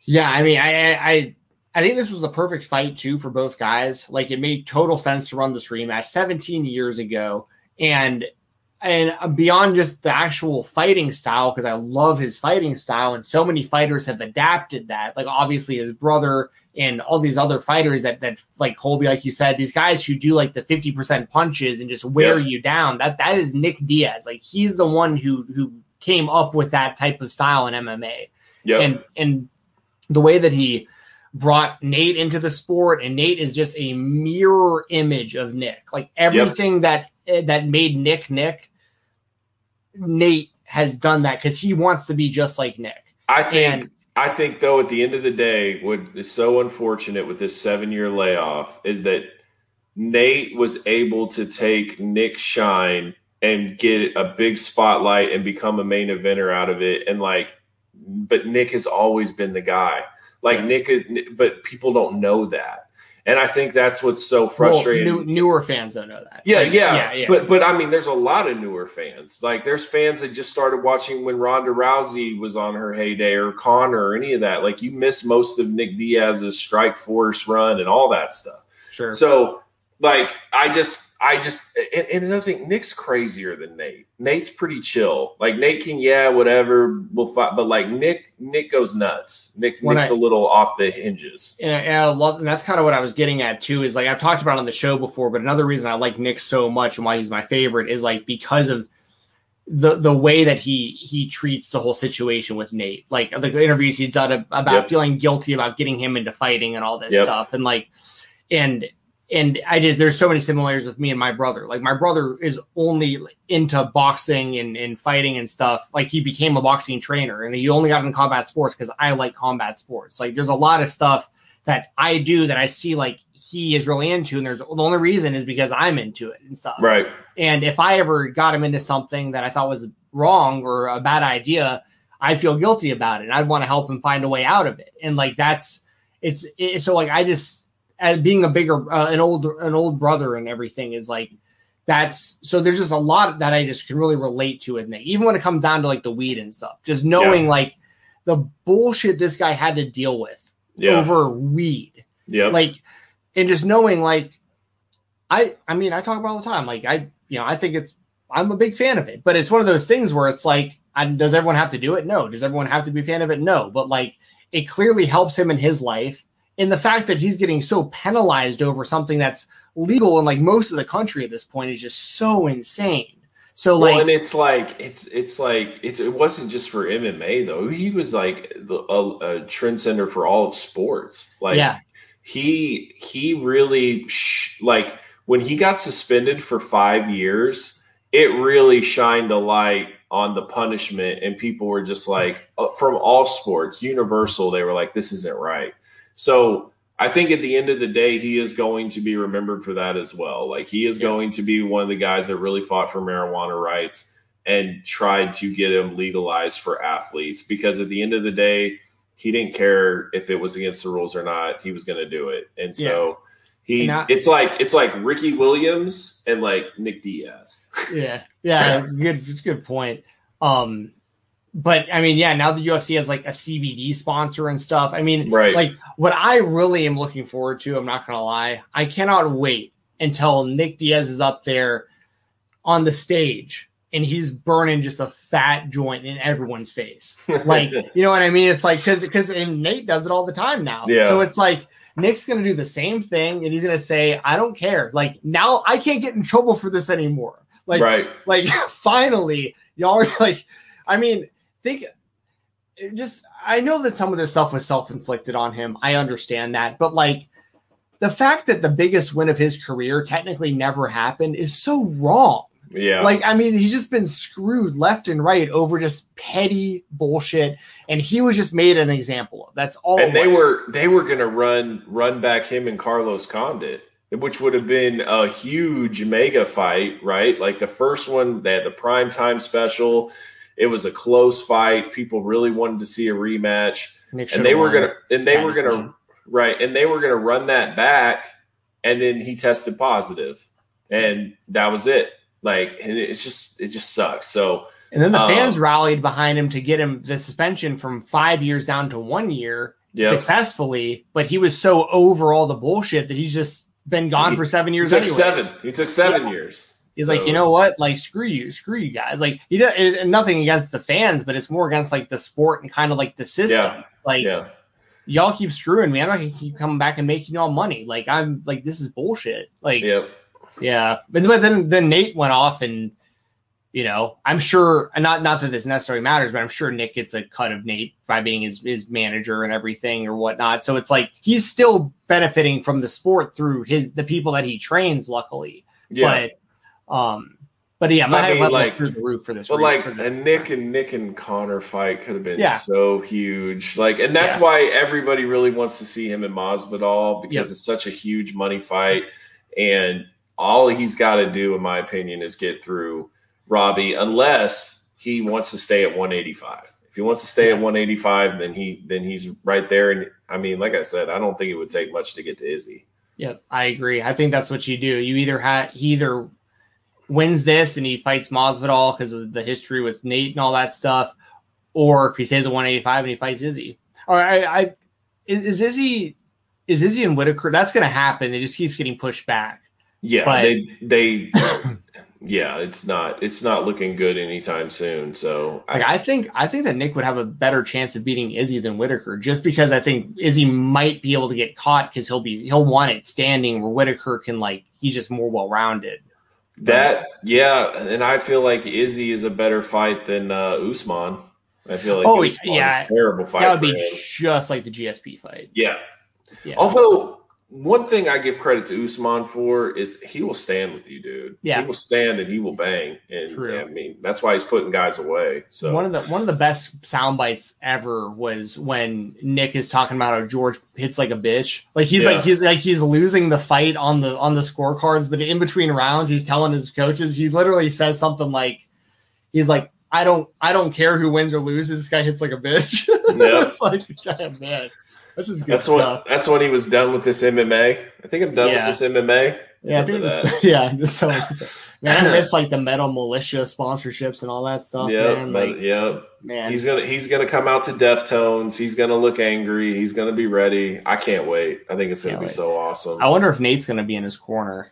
yeah, I mean, I, I, I, I think this was the perfect fight too for both guys. Like it made total sense to run this rematch 17 years ago, and and beyond just the actual fighting style, because I love his fighting style, and so many fighters have adapted that. Like obviously his brother and all these other fighters that that like Colby, like you said, these guys who do like the 50% punches and just wear Yeah. you down. That that is Nick Diaz. Like he's the one who who came up with that type of style in MMA. yeah. And and the way that he brought Nate into the sport, and Nate is just a mirror image of Nick. Like everything that Eh, that made Nick Nick, Nate has done that because he wants to be just like Nick. I think And I think though at the end of the day, what is so unfortunate with this seven year layoff is that Nate was able to take Nick Shine and get a big spotlight and become a main eventer out of it. And like, but Nick has always been the guy. Like Nick is, but people don't know that. And I think that's what's so frustrating. Well, new, newer fans don't know that. Yeah, Like, yeah, yeah, yeah. But but I mean, there's a lot of newer fans. Like there's fans that just started watching when Ronda Rousey was on her heyday, or Conor, or any of that. Like you missed most of Nick Diaz's Strikeforce run and all that stuff. sure. So like I just I just and, and another thing, Nick's crazier than Nate. Nate's pretty chill. Like Nate can yeah whatever we'll fight, but like Nick Nick goes nuts. Nick When Nick's I- a little off the hinges. and I, and I love, and that's kind of what I was getting at too. Is like I've talked about on the show before, but another reason I like Nick so much and why he's my favorite is like because of the the way that he he treats the whole situation with Nate. Like the interviews he's done about Yep. feeling guilty about getting him into fighting and all this Yep. stuff, and like and and I just there's so many similarities with me and my brother. Like my brother is only into boxing and, and fighting and stuff. Like he became a boxing trainer and he only got into combat sports because I like combat sports. Like there's a lot of stuff that I do that I see like he is really into, and there's the only reason is because I'm into it and stuff. Right. And if I ever got him into something that I thought was wrong or a bad idea, I'd feel guilty about it. And I'd want to help him find a way out of it. And like that's it's it, so like I just as being a bigger uh, an old an old brother and everything is like that's so there's just a lot that I just can really relate to it. And even when it comes down to like the weed and stuff, just knowing yeah. like the bullshit this guy had to deal with yeah. over weed. Yeah. Like and just knowing like I I mean I talk about all the time. Like I you know I think it's I'm a big fan of it, but it's one of those things where it's like I, does everyone have to do it? No. Does everyone have to be a fan of it? No. But like it clearly helps him in his life. And the fact that he's getting so penalized over something that's legal in like most of the country at this point is just so insane. So like, well, and it's like it's it's like it's it wasn't just for MMA though. He was like the, a, a trendsetter for all of sports. Like, yeah, he he really sh- like when he got suspended for five years. It really shined a light on the punishment and people were just like uh, from all sports universal they were like this isn't right so i think at the end of the day he is going to be remembered for that as well like he is yeah. going to be one of the guys that really fought for marijuana rights and tried to get him legalized for athletes because at the end of the day he didn't care if it was against the rules or not he was going to do it and so yeah. He, it's like it's like Ricky Williams and like Nick Diaz. Yeah, yeah, it's good. It's a good point. Um, but I mean, yeah, now the UFC has like a CBD sponsor and stuff. I mean, right. like what I really am looking forward to, I'm not gonna lie, I cannot wait until Nick Diaz is up there on the stage and he's burning just a fat joint in everyone's face. Like, you know what I mean? It's like because because Nate does it all the time now. Yeah. So it's like Nick's going to do the same thing and he's going to say, I don't care. Like now I can't get in trouble for this anymore. Like, right. like finally, y'all are like, I mean, think just, I know that some of this stuff was self inflicted on him. I understand that. But like the fact that the biggest win of his career technically never happened is so wrong. Yeah. Like, I mean, he's just been screwed left and right over just petty bullshit. And he was just made an example of. That's all. And they were they were gonna run run back him and Carlos Condit, which would have been a huge mega fight, right? Like the first one, they had the prime time special. It was a close fight. People really wanted to see a rematch. and they were gonna and they were gonna right, and they were gonna run that back, and then he tested. And that was it like it's just it just sucks. So and then the um, fans rallied behind him to get him the suspension from five years down to one year yep. successfully. But he was so over all the bullshit that he's just been gone he, for seven years. He took seven. He took seven yeah. years. He's so. like, you know what? Like, screw you, screw you guys. Like, he does nothing against the fans, but it's more against like the sport and kind of like the system. Yeah. Like, yeah. y'all keep screwing me. I'm not gonna keep coming back and making y'all money. Like, I'm like, this is bullshit. Like, yep. Yeah, but, but then then Nate went off, and you know, I'm sure not not that this necessarily matters, but I'm sure Nick gets a cut of Nate by being his his manager and everything or whatnot. So it's like he's still benefiting from the sport through his the people that he trains. Luckily, yeah. But um, but yeah, my mean, like through the roof for this. But like a Nick and Nick and Conor fight could have been yeah. so huge. Like, and that's yeah. why everybody really wants to see him in Masvidal because yep. it's such a huge money fight. And all he's got to do, in my opinion, is get through Robbie, unless he wants to stay at 185. If he wants to stay at 185, then he then he's right there. And I mean, like I said, I don't think it would take much to get to Izzy. Yep, I agree. I think that's what you do. You either have he either wins this and he fights Masvidal because of the history with Nate and all that stuff, or if he stays at 185 and he fights Izzy. Or I, I is, is Izzy is Izzy and Whittaker? That's going to happen. It just keeps getting pushed back. Yeah, but, they they yeah, it's not it's not looking good anytime soon. So like, I, I, think I think that Nick would have a better chance of beating Izzy than Whittaker, just because I think Izzy might be able to get caught because he'll be he'll want it standing where Whittaker can like he's just more well rounded. That yeah, and I feel like Izzy is a better fight than uh, Usman. I feel like oh Usman yeah, terrible fight. That would be him. just like the GSP fight. Yeah. yeah. Although one thing I give credit to Usman for is he will stand with you, dude. Yeah. he will stand and he will bang, and True. I mean that's why he's putting guys away. So One of the one of the best sound bites ever was when Nick is talking about how George hits like a bitch. Like he's Yeah. like he's like he's losing the fight on the on the scorecards, but in between rounds, he's telling his coaches. He literally says something like, "He's like, I don't I don't care who wins or loses. This guy hits like a bitch." Yeah. it's like, God, man, that's just good that's stuff. when that's when he was done with this MMA. I think I'm done Yeah. with this MMA. Yeah, I think was, yeah. Just so, man, I miss like the metal mulisha sponsorships and all that stuff. yeah, man. but- Like, yeah. man, He's gonna he's gonna come out to Deftones. He's gonna look angry. He's gonna be ready. I can't wait. I think it's gonna be wait. so awesome. I wonder if Nate's gonna be in his corner.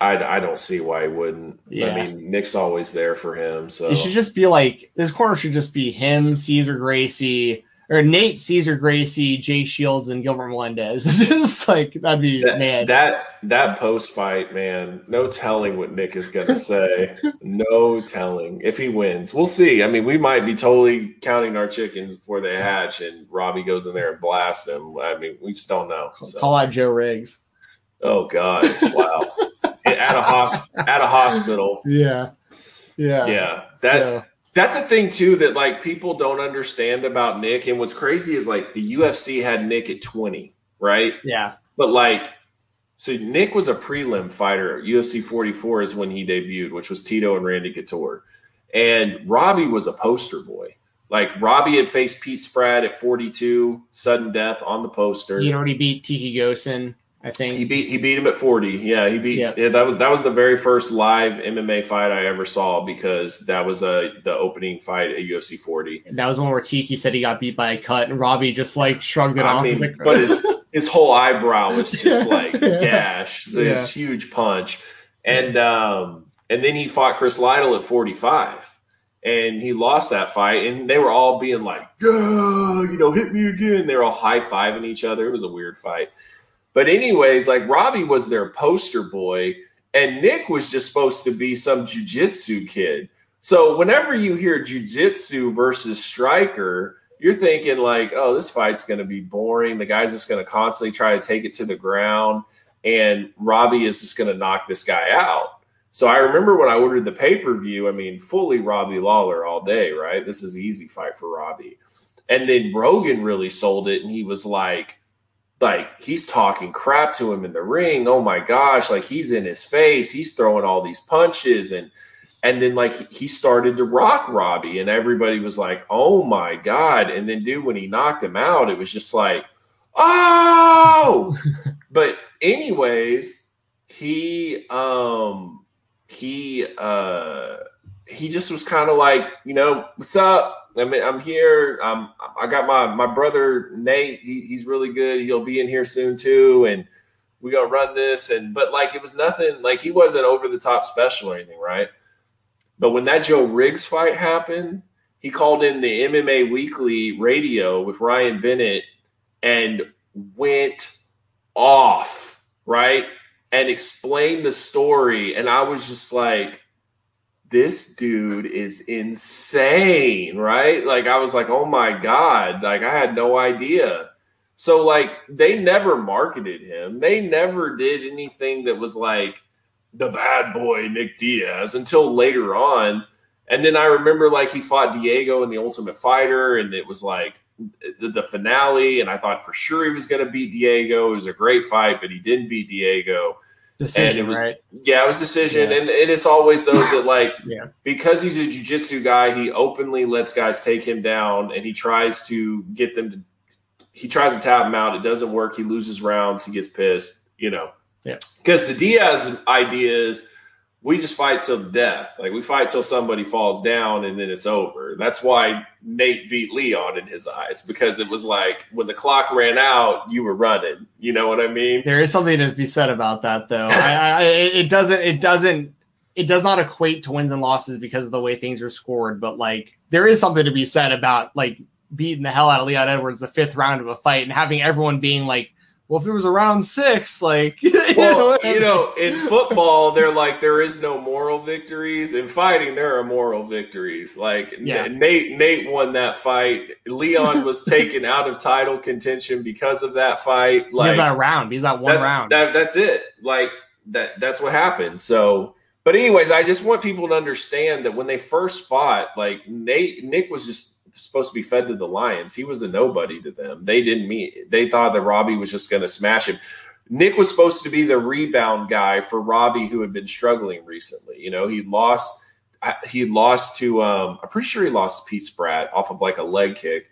I, I don't see why he wouldn't. Yeah. I mean, Nick's always there for him. So It should just be like this corner should just be him, Cesar Gracie, or Nate, Cesar Gracie, Jake Shields, and Gilbert Melendez. It's just like that'd be that, man. that that post fight, man. No telling what Nick is gonna say. no telling if he wins. We'll see. I mean, we might be totally counting our chickens before they hatch, and Robbie goes in there and blasts him. I mean, we just don't know. So. Call out Joe Riggs. Oh God! Wow. at a hosp- at a hospital. Yeah, yeah, Yeah, that So, that's a thing too that like people don't understand about Nick. And what's crazy is like the UFC had Nick at twenty, right? yeah, But like, so Nick was a prelim fighter. UFC 44 is when he debuted, which was Tito and Randy Couture. And Robbie was a poster boy. Like Robbie had faced Pete Spratt at 42, sudden death on the poster. he'd already beat Tiki Ghosn, I think. He beat he beat him at 40. Yeah, he beat Yeah. yeah, that was that was the very first live MMA fight I ever saw because that was a the opening fight at UFC 40. And that was one where Tiki said he got beat by a cut, and Robbie just like shrugged it I off. mean, like, but his his whole eyebrow was just like Yeah. gash, this huge punch, and um, and then he fought Chris Lytle at forty five, and he lost that fight, and they were all being like, "Yeah, you know, hit me again." They were all high fiving each other. It was a weird fight, but anyways, like Robbie was their poster boy, and Nick was just supposed to be some jujitsu kid. So whenever you hear jujitsu versus striker, you're thinking like, oh, this fight's going to be boring. The guy's just going to constantly try to take it to the ground, and Robbie is just going to knock this guy out. So I remember when I ordered the pay per view. I mean, fully Robbie Lawler all day, right? This is an easy fight for Robbie. And then Rogan really sold it, and he was like, like he's talking crap to him in the ring. Oh my gosh, like he's in his face. He's throwing all these punches and and then like he started to rock Robbie and everybody was like, "Oh my god." And then dude when he knocked him out, it was just like, "Oh!" but anyways, he um he uh he just was kind of like, you know, what's up? I mean, I'm here. Um, I got my my brother Nate. He, he's really good. He'll be in here soon too, and we gonna run this. And but like it was nothing. Like he wasn't over the top special or anything, right? But when that Joe Riggs fight happened, he called in the MMA Weekly radio with Ryan Bennett and went off, right? And explained the story. And I was just like, this dude is insane, right? Like, I was like, oh my God. Like, I had no idea. So, like, they never marketed him. They never did anything that was like the bad boy Nick Diaz until later on. And then I remember, like, he fought Diego in the Ultimate Fighter, and it was like, the, the finale, and I thought for sure he was going to beat Diego. It was a great fight, but he didn't beat Diego. Decision, was- right? Yeah, it was decision, Yeah. and it is always those that like Yeah. because he's a jujitsu guy, he openly lets guys take him down, and he tries to get them to. He tries to tap him out. It doesn't work. He loses rounds. He gets pissed. You know. Yeah. Because the Diaz idea is we just fight till death. Like we fight till somebody falls down and then it's over. That's why Nate beat Leon in his eyes because it was like when the clock ran out, you were running. You know what I mean? There is something to be said about that, though. I, I, it doesn't. It doesn't. It does not equate to wins and losses because of the way things are scored. But like, there is something to be said about like beating the hell out of Leon Edwards the fifth round of a fight and having everyone being like well, if it was around six, like, well, you know, in football, they're like there is no moral victories. In fighting, there are moral victories. Like yeah. Nate, Nate won that fight. Leon was taken out of title contention because of that fight. Like that round, he's that one that, round. That, that's it. Like that. That's what happened. So. But anyways, I just want people to understand that when they first fought, like Nate, Nick was just supposed to be fed to the Lions. He was a nobody to them. They didn't meet. They thought that Robbie was just going to smash him. Nick was supposed to be the rebound guy for Robbie, who had been struggling recently. You know, he lost. He lost to. Um, I'm pretty sure he lost to Pete Spratt off of like a leg kick,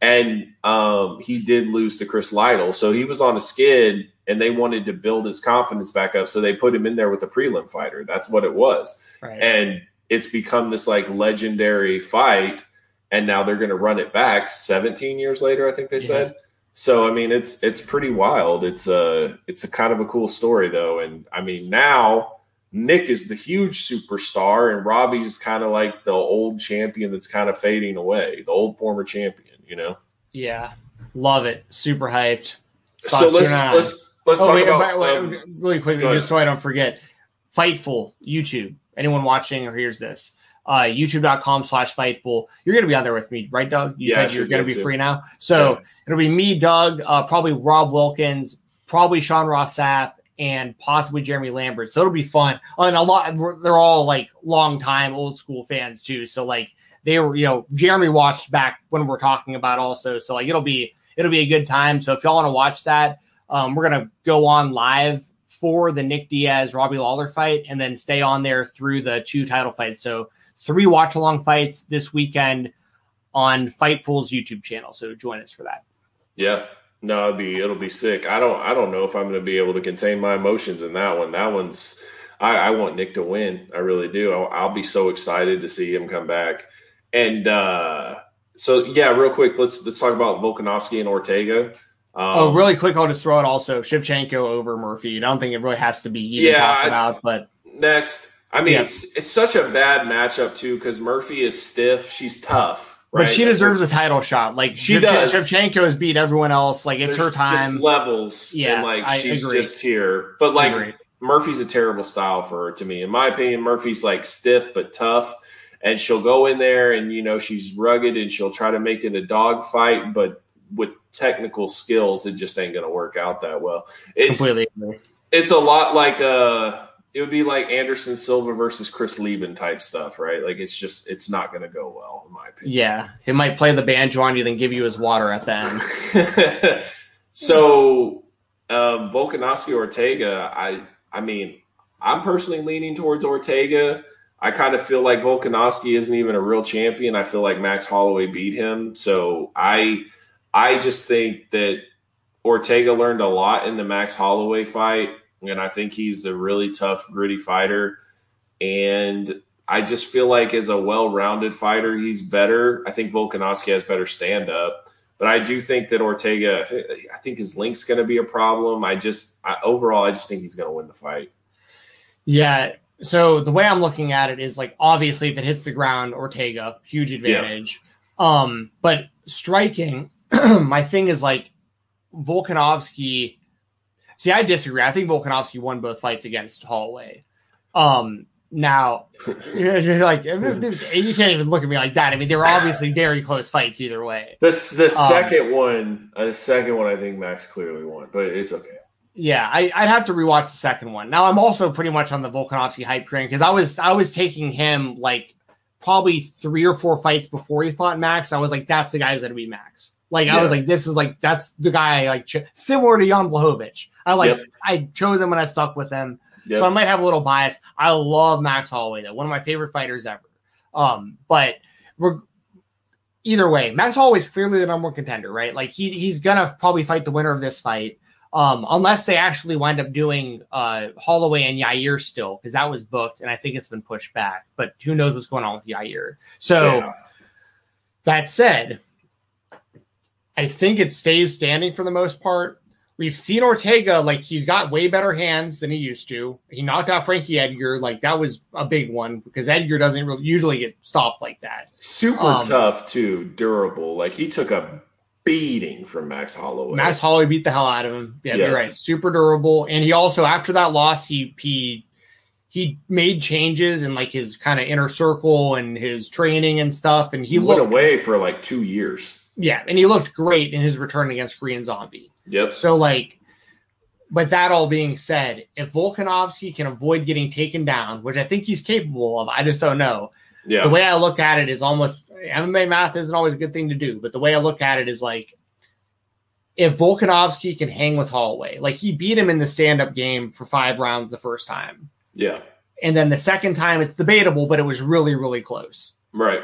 and um, he did lose to Chris Lytle. So he was on a skid, and they wanted to build his confidence back up. So they put him in there with a prelim fighter. That's what it was, right. and it's become this like legendary fight and now they're going to run it back 17 years later i think they yeah. said so i mean it's it's pretty wild. It's a it's a kind of a cool story though. And i mean now nick is the huge superstar and robbie's kind of like the old champion that's kind of fading away the old former champion you know? Yeah. Love it. Super hyped. So let's let's let's oh, talk wait, about wait, um, really quickly just so i don't forget. Fightful youtube. Anyone watching or hears this uh, youtube.com slash fightful. You're going to be on there with me, right, Doug? You yeah, said you're going to be too. free now. So yeah. it'll be me, Doug, uh, probably Rob Wilkins, probably Sean Ross Sapp, and possibly Jeremy Lambert. So it'll be fun. And a lot, they're all like long time old school fans too. So like they were, you know, Jeremy watched back when we're talking about also. So like it'll be, it'll be a good time. So if y'all want to watch that, um, we're going to go on live for the Nick Diaz Robbie Lawler fight and then stay on there through the two title fights. So three watch along fights this weekend on Fightful's YouTube channel. So join us for that. Yeah. No, it'll be it'll be sick. I don't I don't know if I'm going to be able to contain my emotions in that one. That one's I, I want Nick to win. I really do. I'll, I'll, be so excited to see him come back. And uh, so yeah, real quick, let's let's talk about Volkanovski and Ortega. Um, oh, really quick, I'll just throw it also Shevchenko over Murphy. I don't think it really has to be yeah, talked about, but next. I mean, yeah. it's, it's such a bad matchup too because Murphy is stiff. She's tough, right? but she deserves a title shot. Like she Shev- does. Shevchenko has beat everyone else. Like it's There's her time. levels. Yeah, and like I she's agree. just here. But like Murphy's a terrible style for her to me. In my opinion, Murphy's like stiff but tough, and she'll go in there and you know she's rugged and she'll try to make it a dog fight, but with technical skills, it just ain't gonna work out that well. It's completely. It's a lot like uh it would be like Anderson Silva versus Chris Leben type stuff, right? Like it's just it's not going to go well, in my opinion. Yeah, he might play the banjo on you, then give you his water at the end. so, um, Volkanovski Ortega, I I mean, I'm personally leaning towards Ortega. I kind of feel like Volkanovski isn't even a real champion. I feel like Max Holloway beat him, so I I just think that Ortega learned a lot in the Max Holloway fight and I think he's a really tough, gritty fighter. And I just feel like as a well-rounded fighter, he's better. I think Volkanovski has better stand-up, but I do think that Ortega. I think, his link's going to be a problem. I just I, overall, I just think he's going to win the fight. Yeah. So the way I'm looking at it is like obviously if it hits the ground, Ortega huge advantage. Yeah. Um, but striking, my thing is like Volkanovski See, I disagree. I think Volkanovski won both fights against Holloway. Um, now, like you can't even look at me like that. I mean, they were obviously very close fights either way. This the um, second one, uh, the second one, I think Max clearly won, but it's okay. Yeah, I, would have to rewatch the second one. Now, I'm also pretty much on the Volkanovski hype train because I was I was taking him like probably three or four fights before he fought Max. I was like, that's the guy who's going to be Max. Like yeah. I was like, this is like that's the guy I like ch- similar to Jan Blachowicz. I like yep. I chose him when I stuck with him. Yep. So I might have a little bias. I love Max Holloway though, one of my favorite fighters ever. Um, but we're either way, Max Holloway's clearly the number one contender, right? Like he he's gonna probably fight the winner of this fight. Um, unless they actually wind up doing uh, Holloway and Yair still, because that was booked and I think it's been pushed back. But who knows what's going on with Yair? So yeah. that said, I think it stays standing for the most part. We've seen Ortega like he's got way better hands than he used to. He knocked out Frankie Edgar, like that was a big one because Edgar doesn't really usually get stopped like that. Super um, tough too, durable. Like he took a beating from Max Holloway. Max Holloway beat the hell out of him. Yeah, you're right. Super durable, and he also after that loss, he he he made changes in like his kind of inner circle and his training and stuff, and he he went away for like two years. Yeah, and he looked great in his return against Korean Zombie. Yep. So like, but that all being said, if Volkanovski can avoid getting taken down, which I think he's capable of, I just don't know. Yeah. The way I look at it is almost MMA math isn't always a good thing to do, but the way I look at it is like if Volkanovski can hang with Holloway, like he beat him in the stand-up game for five rounds the first time. yeah. And then the second time it's debatable, but it was really, really close. Right.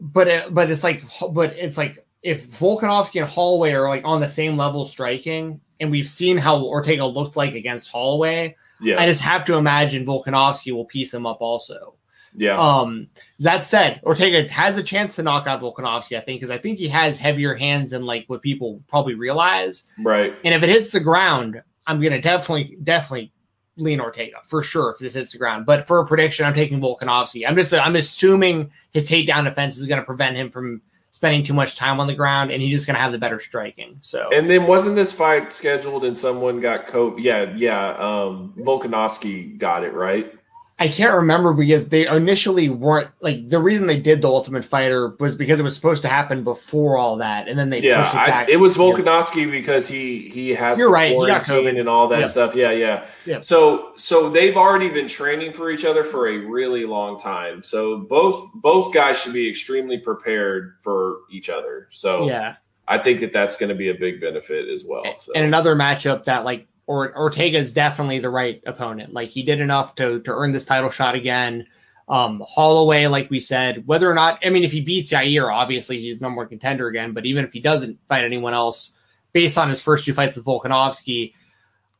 But it, but it's like but it's like if Volkanovski and Holloway are like on the same level striking, and we've seen how Ortega looked like against Holloway, Yeah. I just have to imagine Volkanovski will piece him up also. yeah. Um, that said, Ortega has a chance to knock out Volkanovski, I think, because I think he has heavier hands than like what people probably realize. right. And if it hits the ground, I'm gonna definitely, definitely lean Ortega for sure if this hits the ground. But for a prediction, I'm taking Volkanovski. I'm just, I'm assuming his takedown defense is gonna prevent him from spending too much time on the ground, and he's just gonna have the better striking. So And then wasn't this fight scheduled and someone got COVID? Yeah, yeah. Um, Volkanovski got it right. I can't remember because they initially weren't like the reason they did the Ultimate Fighter was because it was supposed to happen before all that, and then they Yeah, pushed it I, back. it was Volkanovski because he he has You're right, he got quarantine COVID. and all that Yep. stuff. Yeah, yeah. Yep. So so they've already been training for each other for a really long time. So both both guys should be extremely prepared for each other. So yeah. I think that that's going to be a big benefit as well. So. And another matchup that like or Ortega is definitely the right opponent. Like he did enough to to earn this title shot again. Um, Holloway, like we said, whether or not I mean, if he beats Yair, obviously he's number one contender again. But even if he doesn't fight anyone else, based on his first two fights with Volkanovski,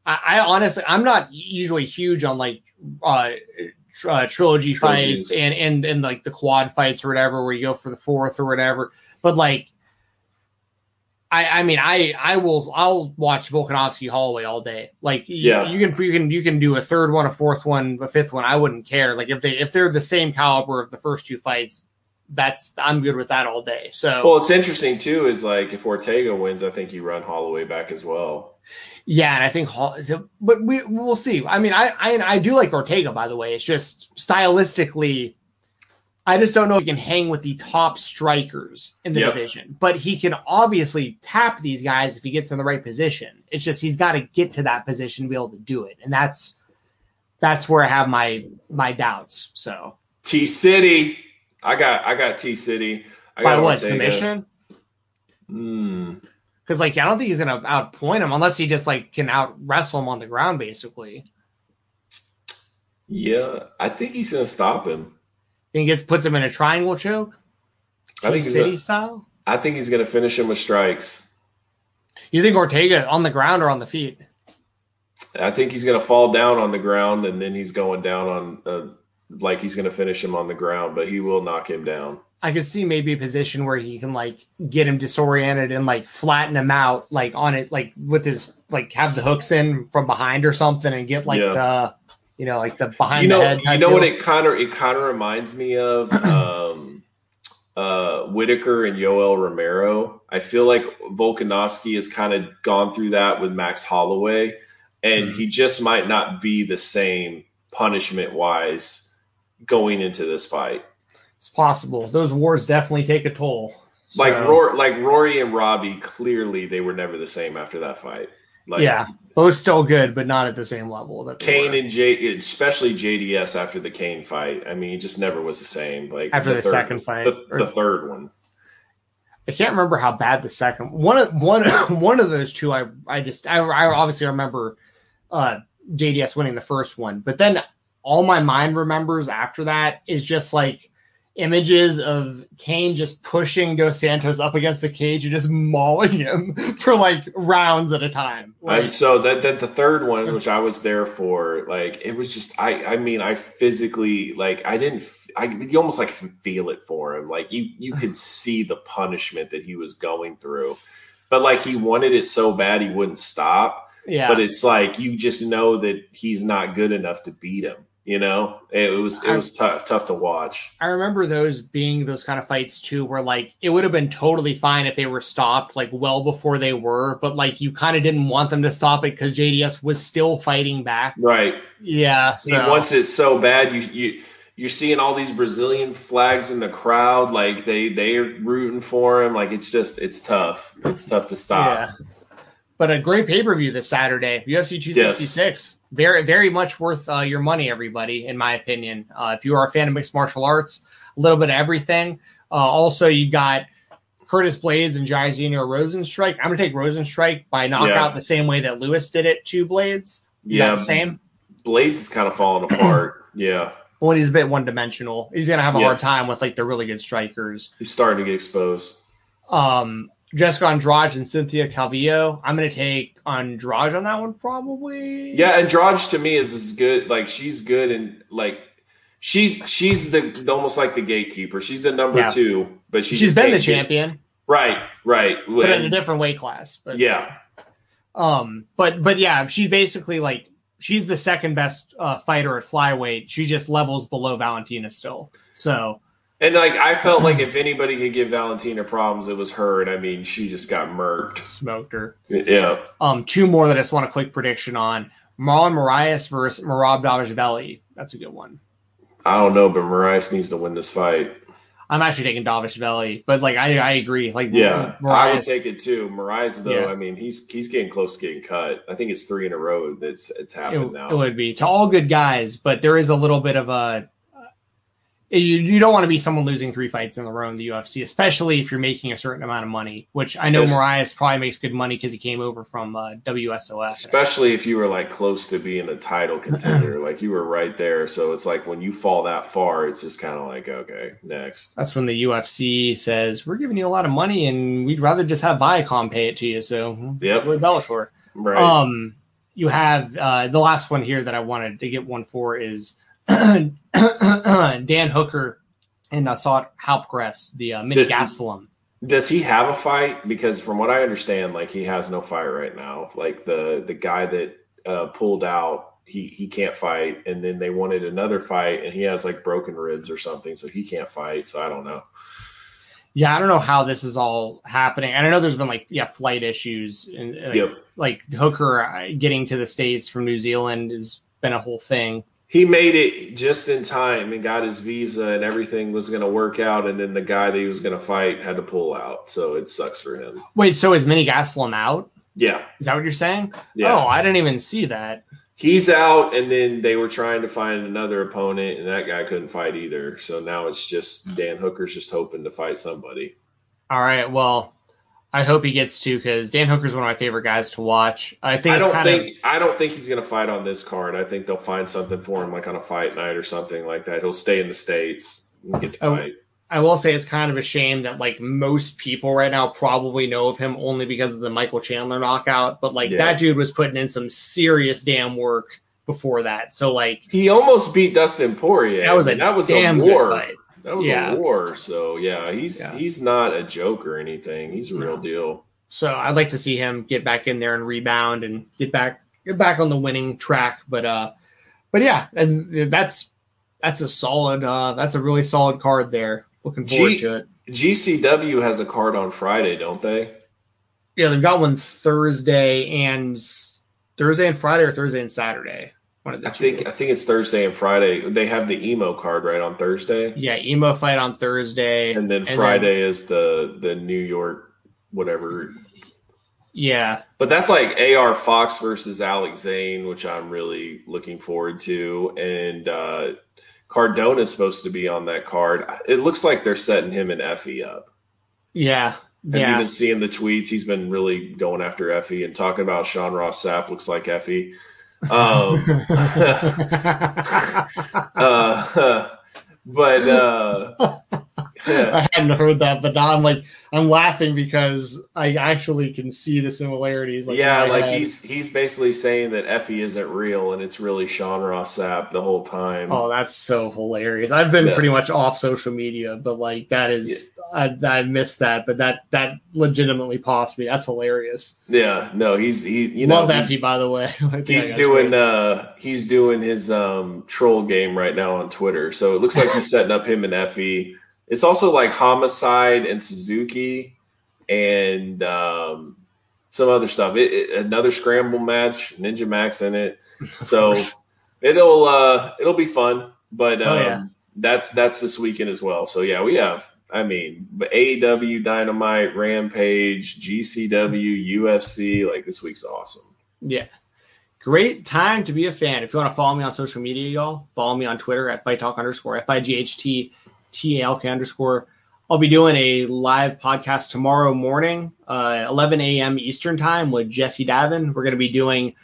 I, I honestly I'm not usually huge on like uh, tr- uh trilogy Trilogies. fights and and and like the quad fights or whatever where you go for the fourth or whatever. But like I, I mean, I, I will, I'll watch Volkanovski Holloway all day. Like, you, Yeah. you can, you can, you can do a third one, a fourth one, a fifth one. I wouldn't care. Like, if they, if they're the same caliber of the first two fights, that's, I'm good with that all day. So, well, it's interesting too. Is like if Ortega wins, I think you run Holloway back as well. yeah, and I think, Hall- is it, but we, we'll see. I mean, I, I, I do like Ortega, by the way. It's just stylistically, I just don't know if he can hang with the top strikers in the Yep. division, but he can obviously tap these guys if he gets in the right position. It's just he's got to get to that position to be able to do it, and that's that's where I have my my doubts. So T City, I got I got T City. I by got what submission? Hmm. Because like I don't think he's gonna outpoint him unless he just like can out wrestle him on the ground, basically. Yeah, I think he's gonna stop him. Think it puts him in a triangle choke, I think City gonna, style. I think he's gonna finish him with strikes. You think Ortega on the ground or on the feet? I think he's gonna fall down on the ground and then he's going down on uh, like he's gonna finish him on the ground, but he will knock him down. I could see maybe a position where he can like get him disoriented and like flatten him out, like on it, like with his like have the hooks in from behind or something, and get like Yeah. the you know like the behind you know, the head. you know what it kind of it kind of reminds me of um, uh, Whittaker and Yoel Romero. I feel like Volkanovski has kind of gone through that with Max Holloway, and Mm-hmm. he just might not be the same punishment wise going into this fight. It's possible. Those wars definitely take a toll. Like So, Rory, like Rory and Robbie, clearly they were never the same after that fight. Like yeah, both still good, but not at the same level. That Kane and J, especially JDS after the Kane fight. I mean, he just never was the same. Like After the second fight, the, or- the third one. I can't remember how bad the second one of one one of those two. I I just I, I obviously remember uh, JDS winning the first one, but then all my mind remembers after that is just like images of Kane just pushing Dos Santos up against the cage and just mauling him for like rounds at a time. Like, And so that that the third one, which I was there for, like it was just I I mean I physically like I didn't I you almost like can feel it for him. Like you you could see the punishment that he was going through, but like he wanted it so bad he wouldn't stop. yeah, But it's like you just know that he's not good enough to beat him. You know, it was it was tough tough to watch. I remember those being those kind of fights too, where like it would have been totally fine if they were stopped like well before they were, but like you kind of didn't want them to stop it because JDS was still fighting back. Right. Yeah. So. He wants it so bad. You you you're seeing all these Brazilian flags in the crowd, like they they're rooting for him. Like it's just it's tough. It's tough to stop. Yeah. But a great pay per view this Saturday, UFC 266. Yes very very much worth uh, your money everybody in my opinion. Uh, if you are a fan of mixed martial arts a little bit of everything. Uh, also you've got curtis Blaydes and jairzinho rozenstruik i'm going to take rozenstruik by knockout yeah. the same way that lewis did it to blaydes yeah same? Blaydes is kind of falling apart. Yeah. When he's a bit one-dimensional. He's going to have a yeah. hard time with like the really good strikers. He's starting to get exposed. Um Jessica Andrade and Cynthia Calvillo. I'm going to take Andrade on that one, probably. Yeah, Andrade to me is as good. Like she's good and like she's she's the almost like the gatekeeper. She's the number yeah. two, but she she's been the champion. Right, right. But in a different weight class. But, yeah. Um, but but yeah, she's basically like she's the second best uh, fighter at flyweight. She just levels below Valentina still. So and like I felt like if anybody could give Valentina problems, it was her. And I mean, she just got murked, smoked her. Yeah. Um, two more that I just want a quick prediction on: Marlon Moraes versus Merab Dvalishvili. That's a good one. I don't know, but Moraes needs to win this fight. I'm actually taking Dvalishvili, but like I, I agree. Like yeah, Moraes, I would take it too. Moraes though, yeah. I mean he's he's getting close to getting cut. I think it's three in a row that's it's happened it, now. It would be to all good guys, but there is a little bit of a you, you don't want to be someone losing three fights in a row in the UFC, especially if you're making a certain amount of money. Which I know yes. Moraes probably makes good money because he came over from uh, WSOF. Especially if you were like close to being a title contender, like you were right there. So it's like when you fall that far, it's just kind of like okay, next. That's when the UFC says we're giving you a lot of money, and we'd rather just have Viacom pay it to you. So with Bellator, right? Um, you have uh, the last one here that I wanted to get one for is. Dan Hooker and Nasrat Haqparast, the uh, mini Gastelum. Does he have a fight? Because from what I understand, like he has no fight right now. Like the the guy that uh, pulled out, he he can't fight, and then they wanted another fight, and he has like broken ribs or something, so he can't fight. So I don't know. Yeah, I don't know how this is all happening. And I know there's been like yeah flight issues and like, yep. like Hooker uh, getting to the states from New Zealand has been a whole thing he made it just in time and got his visa and everything was going to work out and then the guy that he was going to fight had to pull out. So it sucks for him. Wait so is mini gastelum out? Yeah. Is that what you're saying? Yeah. oh i didn't even see that. He's out and then they were trying to find another opponent and that guy couldn't fight either. So now it's just hmm. dan hooker's just hoping to fight somebody. All right well I hope he gets to because Dan Hooker's one of my favorite guys to watch. I think I don't think of, I don't think he's going to fight on this card. I think they'll find something for him, like on a fight night or something like that. He'll stay in the states and get to I, fight. I will say it's kind of a shame that like most people right now probably know of him only because of the Michael Chandler knockout, but like yeah. that dude was putting in some serious damn work before that. So like he almost beat Dustin Poirier. That was a that was damn a war. fight. That was yeah. a war. So yeah, he's yeah. he's not a joke or anything. He's a real deal. So I'd like to see him get back in there and rebound and get back get back on the winning track. But uh but yeah, and that's that's a solid uh that's a really solid card there. Looking forward G- to it. GCW has a card on Friday, don't they? Yeah, they've got one Thursday and Thursday and Friday or Thursday and Saturday. I think I think it's Thursday and Friday. They have the emo card right on Thursday. Yeah, emo fight on Thursday, and then and Friday then, is the the New York whatever. Yeah, but that's like AR Fox versus Alex Zayne, which I'm really looking forward to, and uh, Cardona is supposed to be on that card. It looks like they're setting him and Effy up. Yeah, have yeah. you been seeing the tweets? He's been really going after Effy and talking about Sean Ross Sapp looks like Effy. Um, uh, but uh, I hadn't heard that, but now I'm like I'm laughing because I actually can see the similarities. Like yeah, like head. he's he's basically saying that Effy isn't real and it's really Sean Ross Sapp the whole time. Oh, that's so hilarious. I've been yeah. pretty much off social media, but like that is yeah. I, I missed that, but that that legitimately pops me. That's hilarious. Yeah, no, he's he you love know, Effy by the way. like, he's doing great. uh he's doing his um troll game right now on Twitter. So it looks like he's setting up him and Effy. It's also like Homicide and Suzuki and um, some other stuff. It, it, another scramble match, Ninja Mack in it. So it'll uh, it'll be fun. But um, oh, yeah. That's that's this weekend as well. So yeah, we have. I mean, AEW, Dynamite, Rampage, GCW, UFC. Like this week's awesome. Yeah. Great time to be a fan. If you want to follow me on social media, y'all, follow me on Twitter at Fight Talk underscore F I G H T T A L K underscore. I'll be doing a live podcast tomorrow morning, uh, 11 a.m. Eastern time with Jesse Davin. We're going to be doing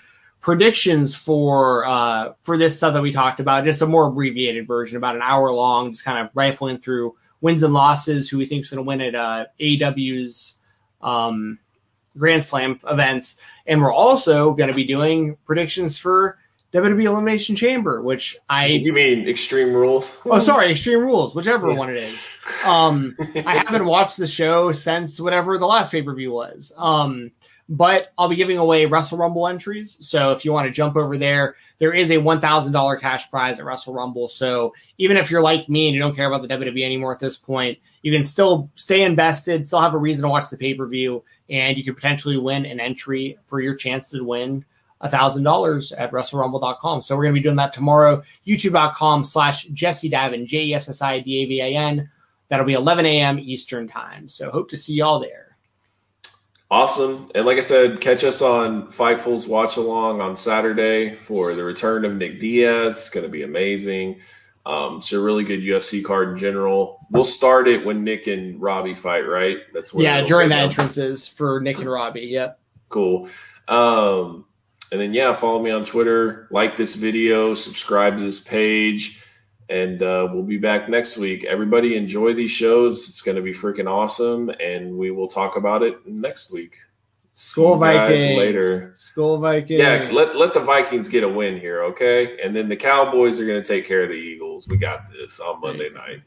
predictions for uh, for this stuff that we talked about, just a more abbreviated version, about an hour long, just kind of rifling through wins and losses, who we think is going to win at uh, AEW's um, Grand Slam events, and we're also going to be doing predictions for WWE Elimination Chamber, which I you mean Extreme Rules? Oh, sorry, Extreme Rules, whichever yeah. one it is. Um, I haven't watched the show since whatever the last pay per view was. Um, but I'll be giving away Wrestle Rumble entries. So if you want to jump over there, there is a one thousand dollar cash prize at Wrestle Rumble. So even if you're like me and you don't care about the WWE anymore at this point, you can still stay invested, still have a reason to watch the pay per view, and you could potentially win an entry for your chance to win $1,000 at WrestleRumble.com. So we're going to be doing that tomorrow. YouTube.com slash Jesse Davin, J E S S I D A V A N. That'll be 11 a.m. Eastern time. So hope to see y'all there. Awesome. And like I said, catch us on Fightful's Watch Along on Saturday for the return of Nick Diaz. It's going to be amazing. Um, it's a really good UFC card in general. We'll start it when Nick and Robbie fight, right? That's where yeah, during the entrances for Nick and Robbie. Yep. Cool. Um, and then, yeah, follow me on Twitter, like this video, subscribe to this page, and uh, we'll be back next week. Everybody enjoy these shows. It's going to be freaking awesome, and we will talk about it next week. School Vikings later. School Vikings. Yeah, let let the Vikings get a win here, okay? And then the Cowboys are going to take care of the Eagles. We got this on Monday night.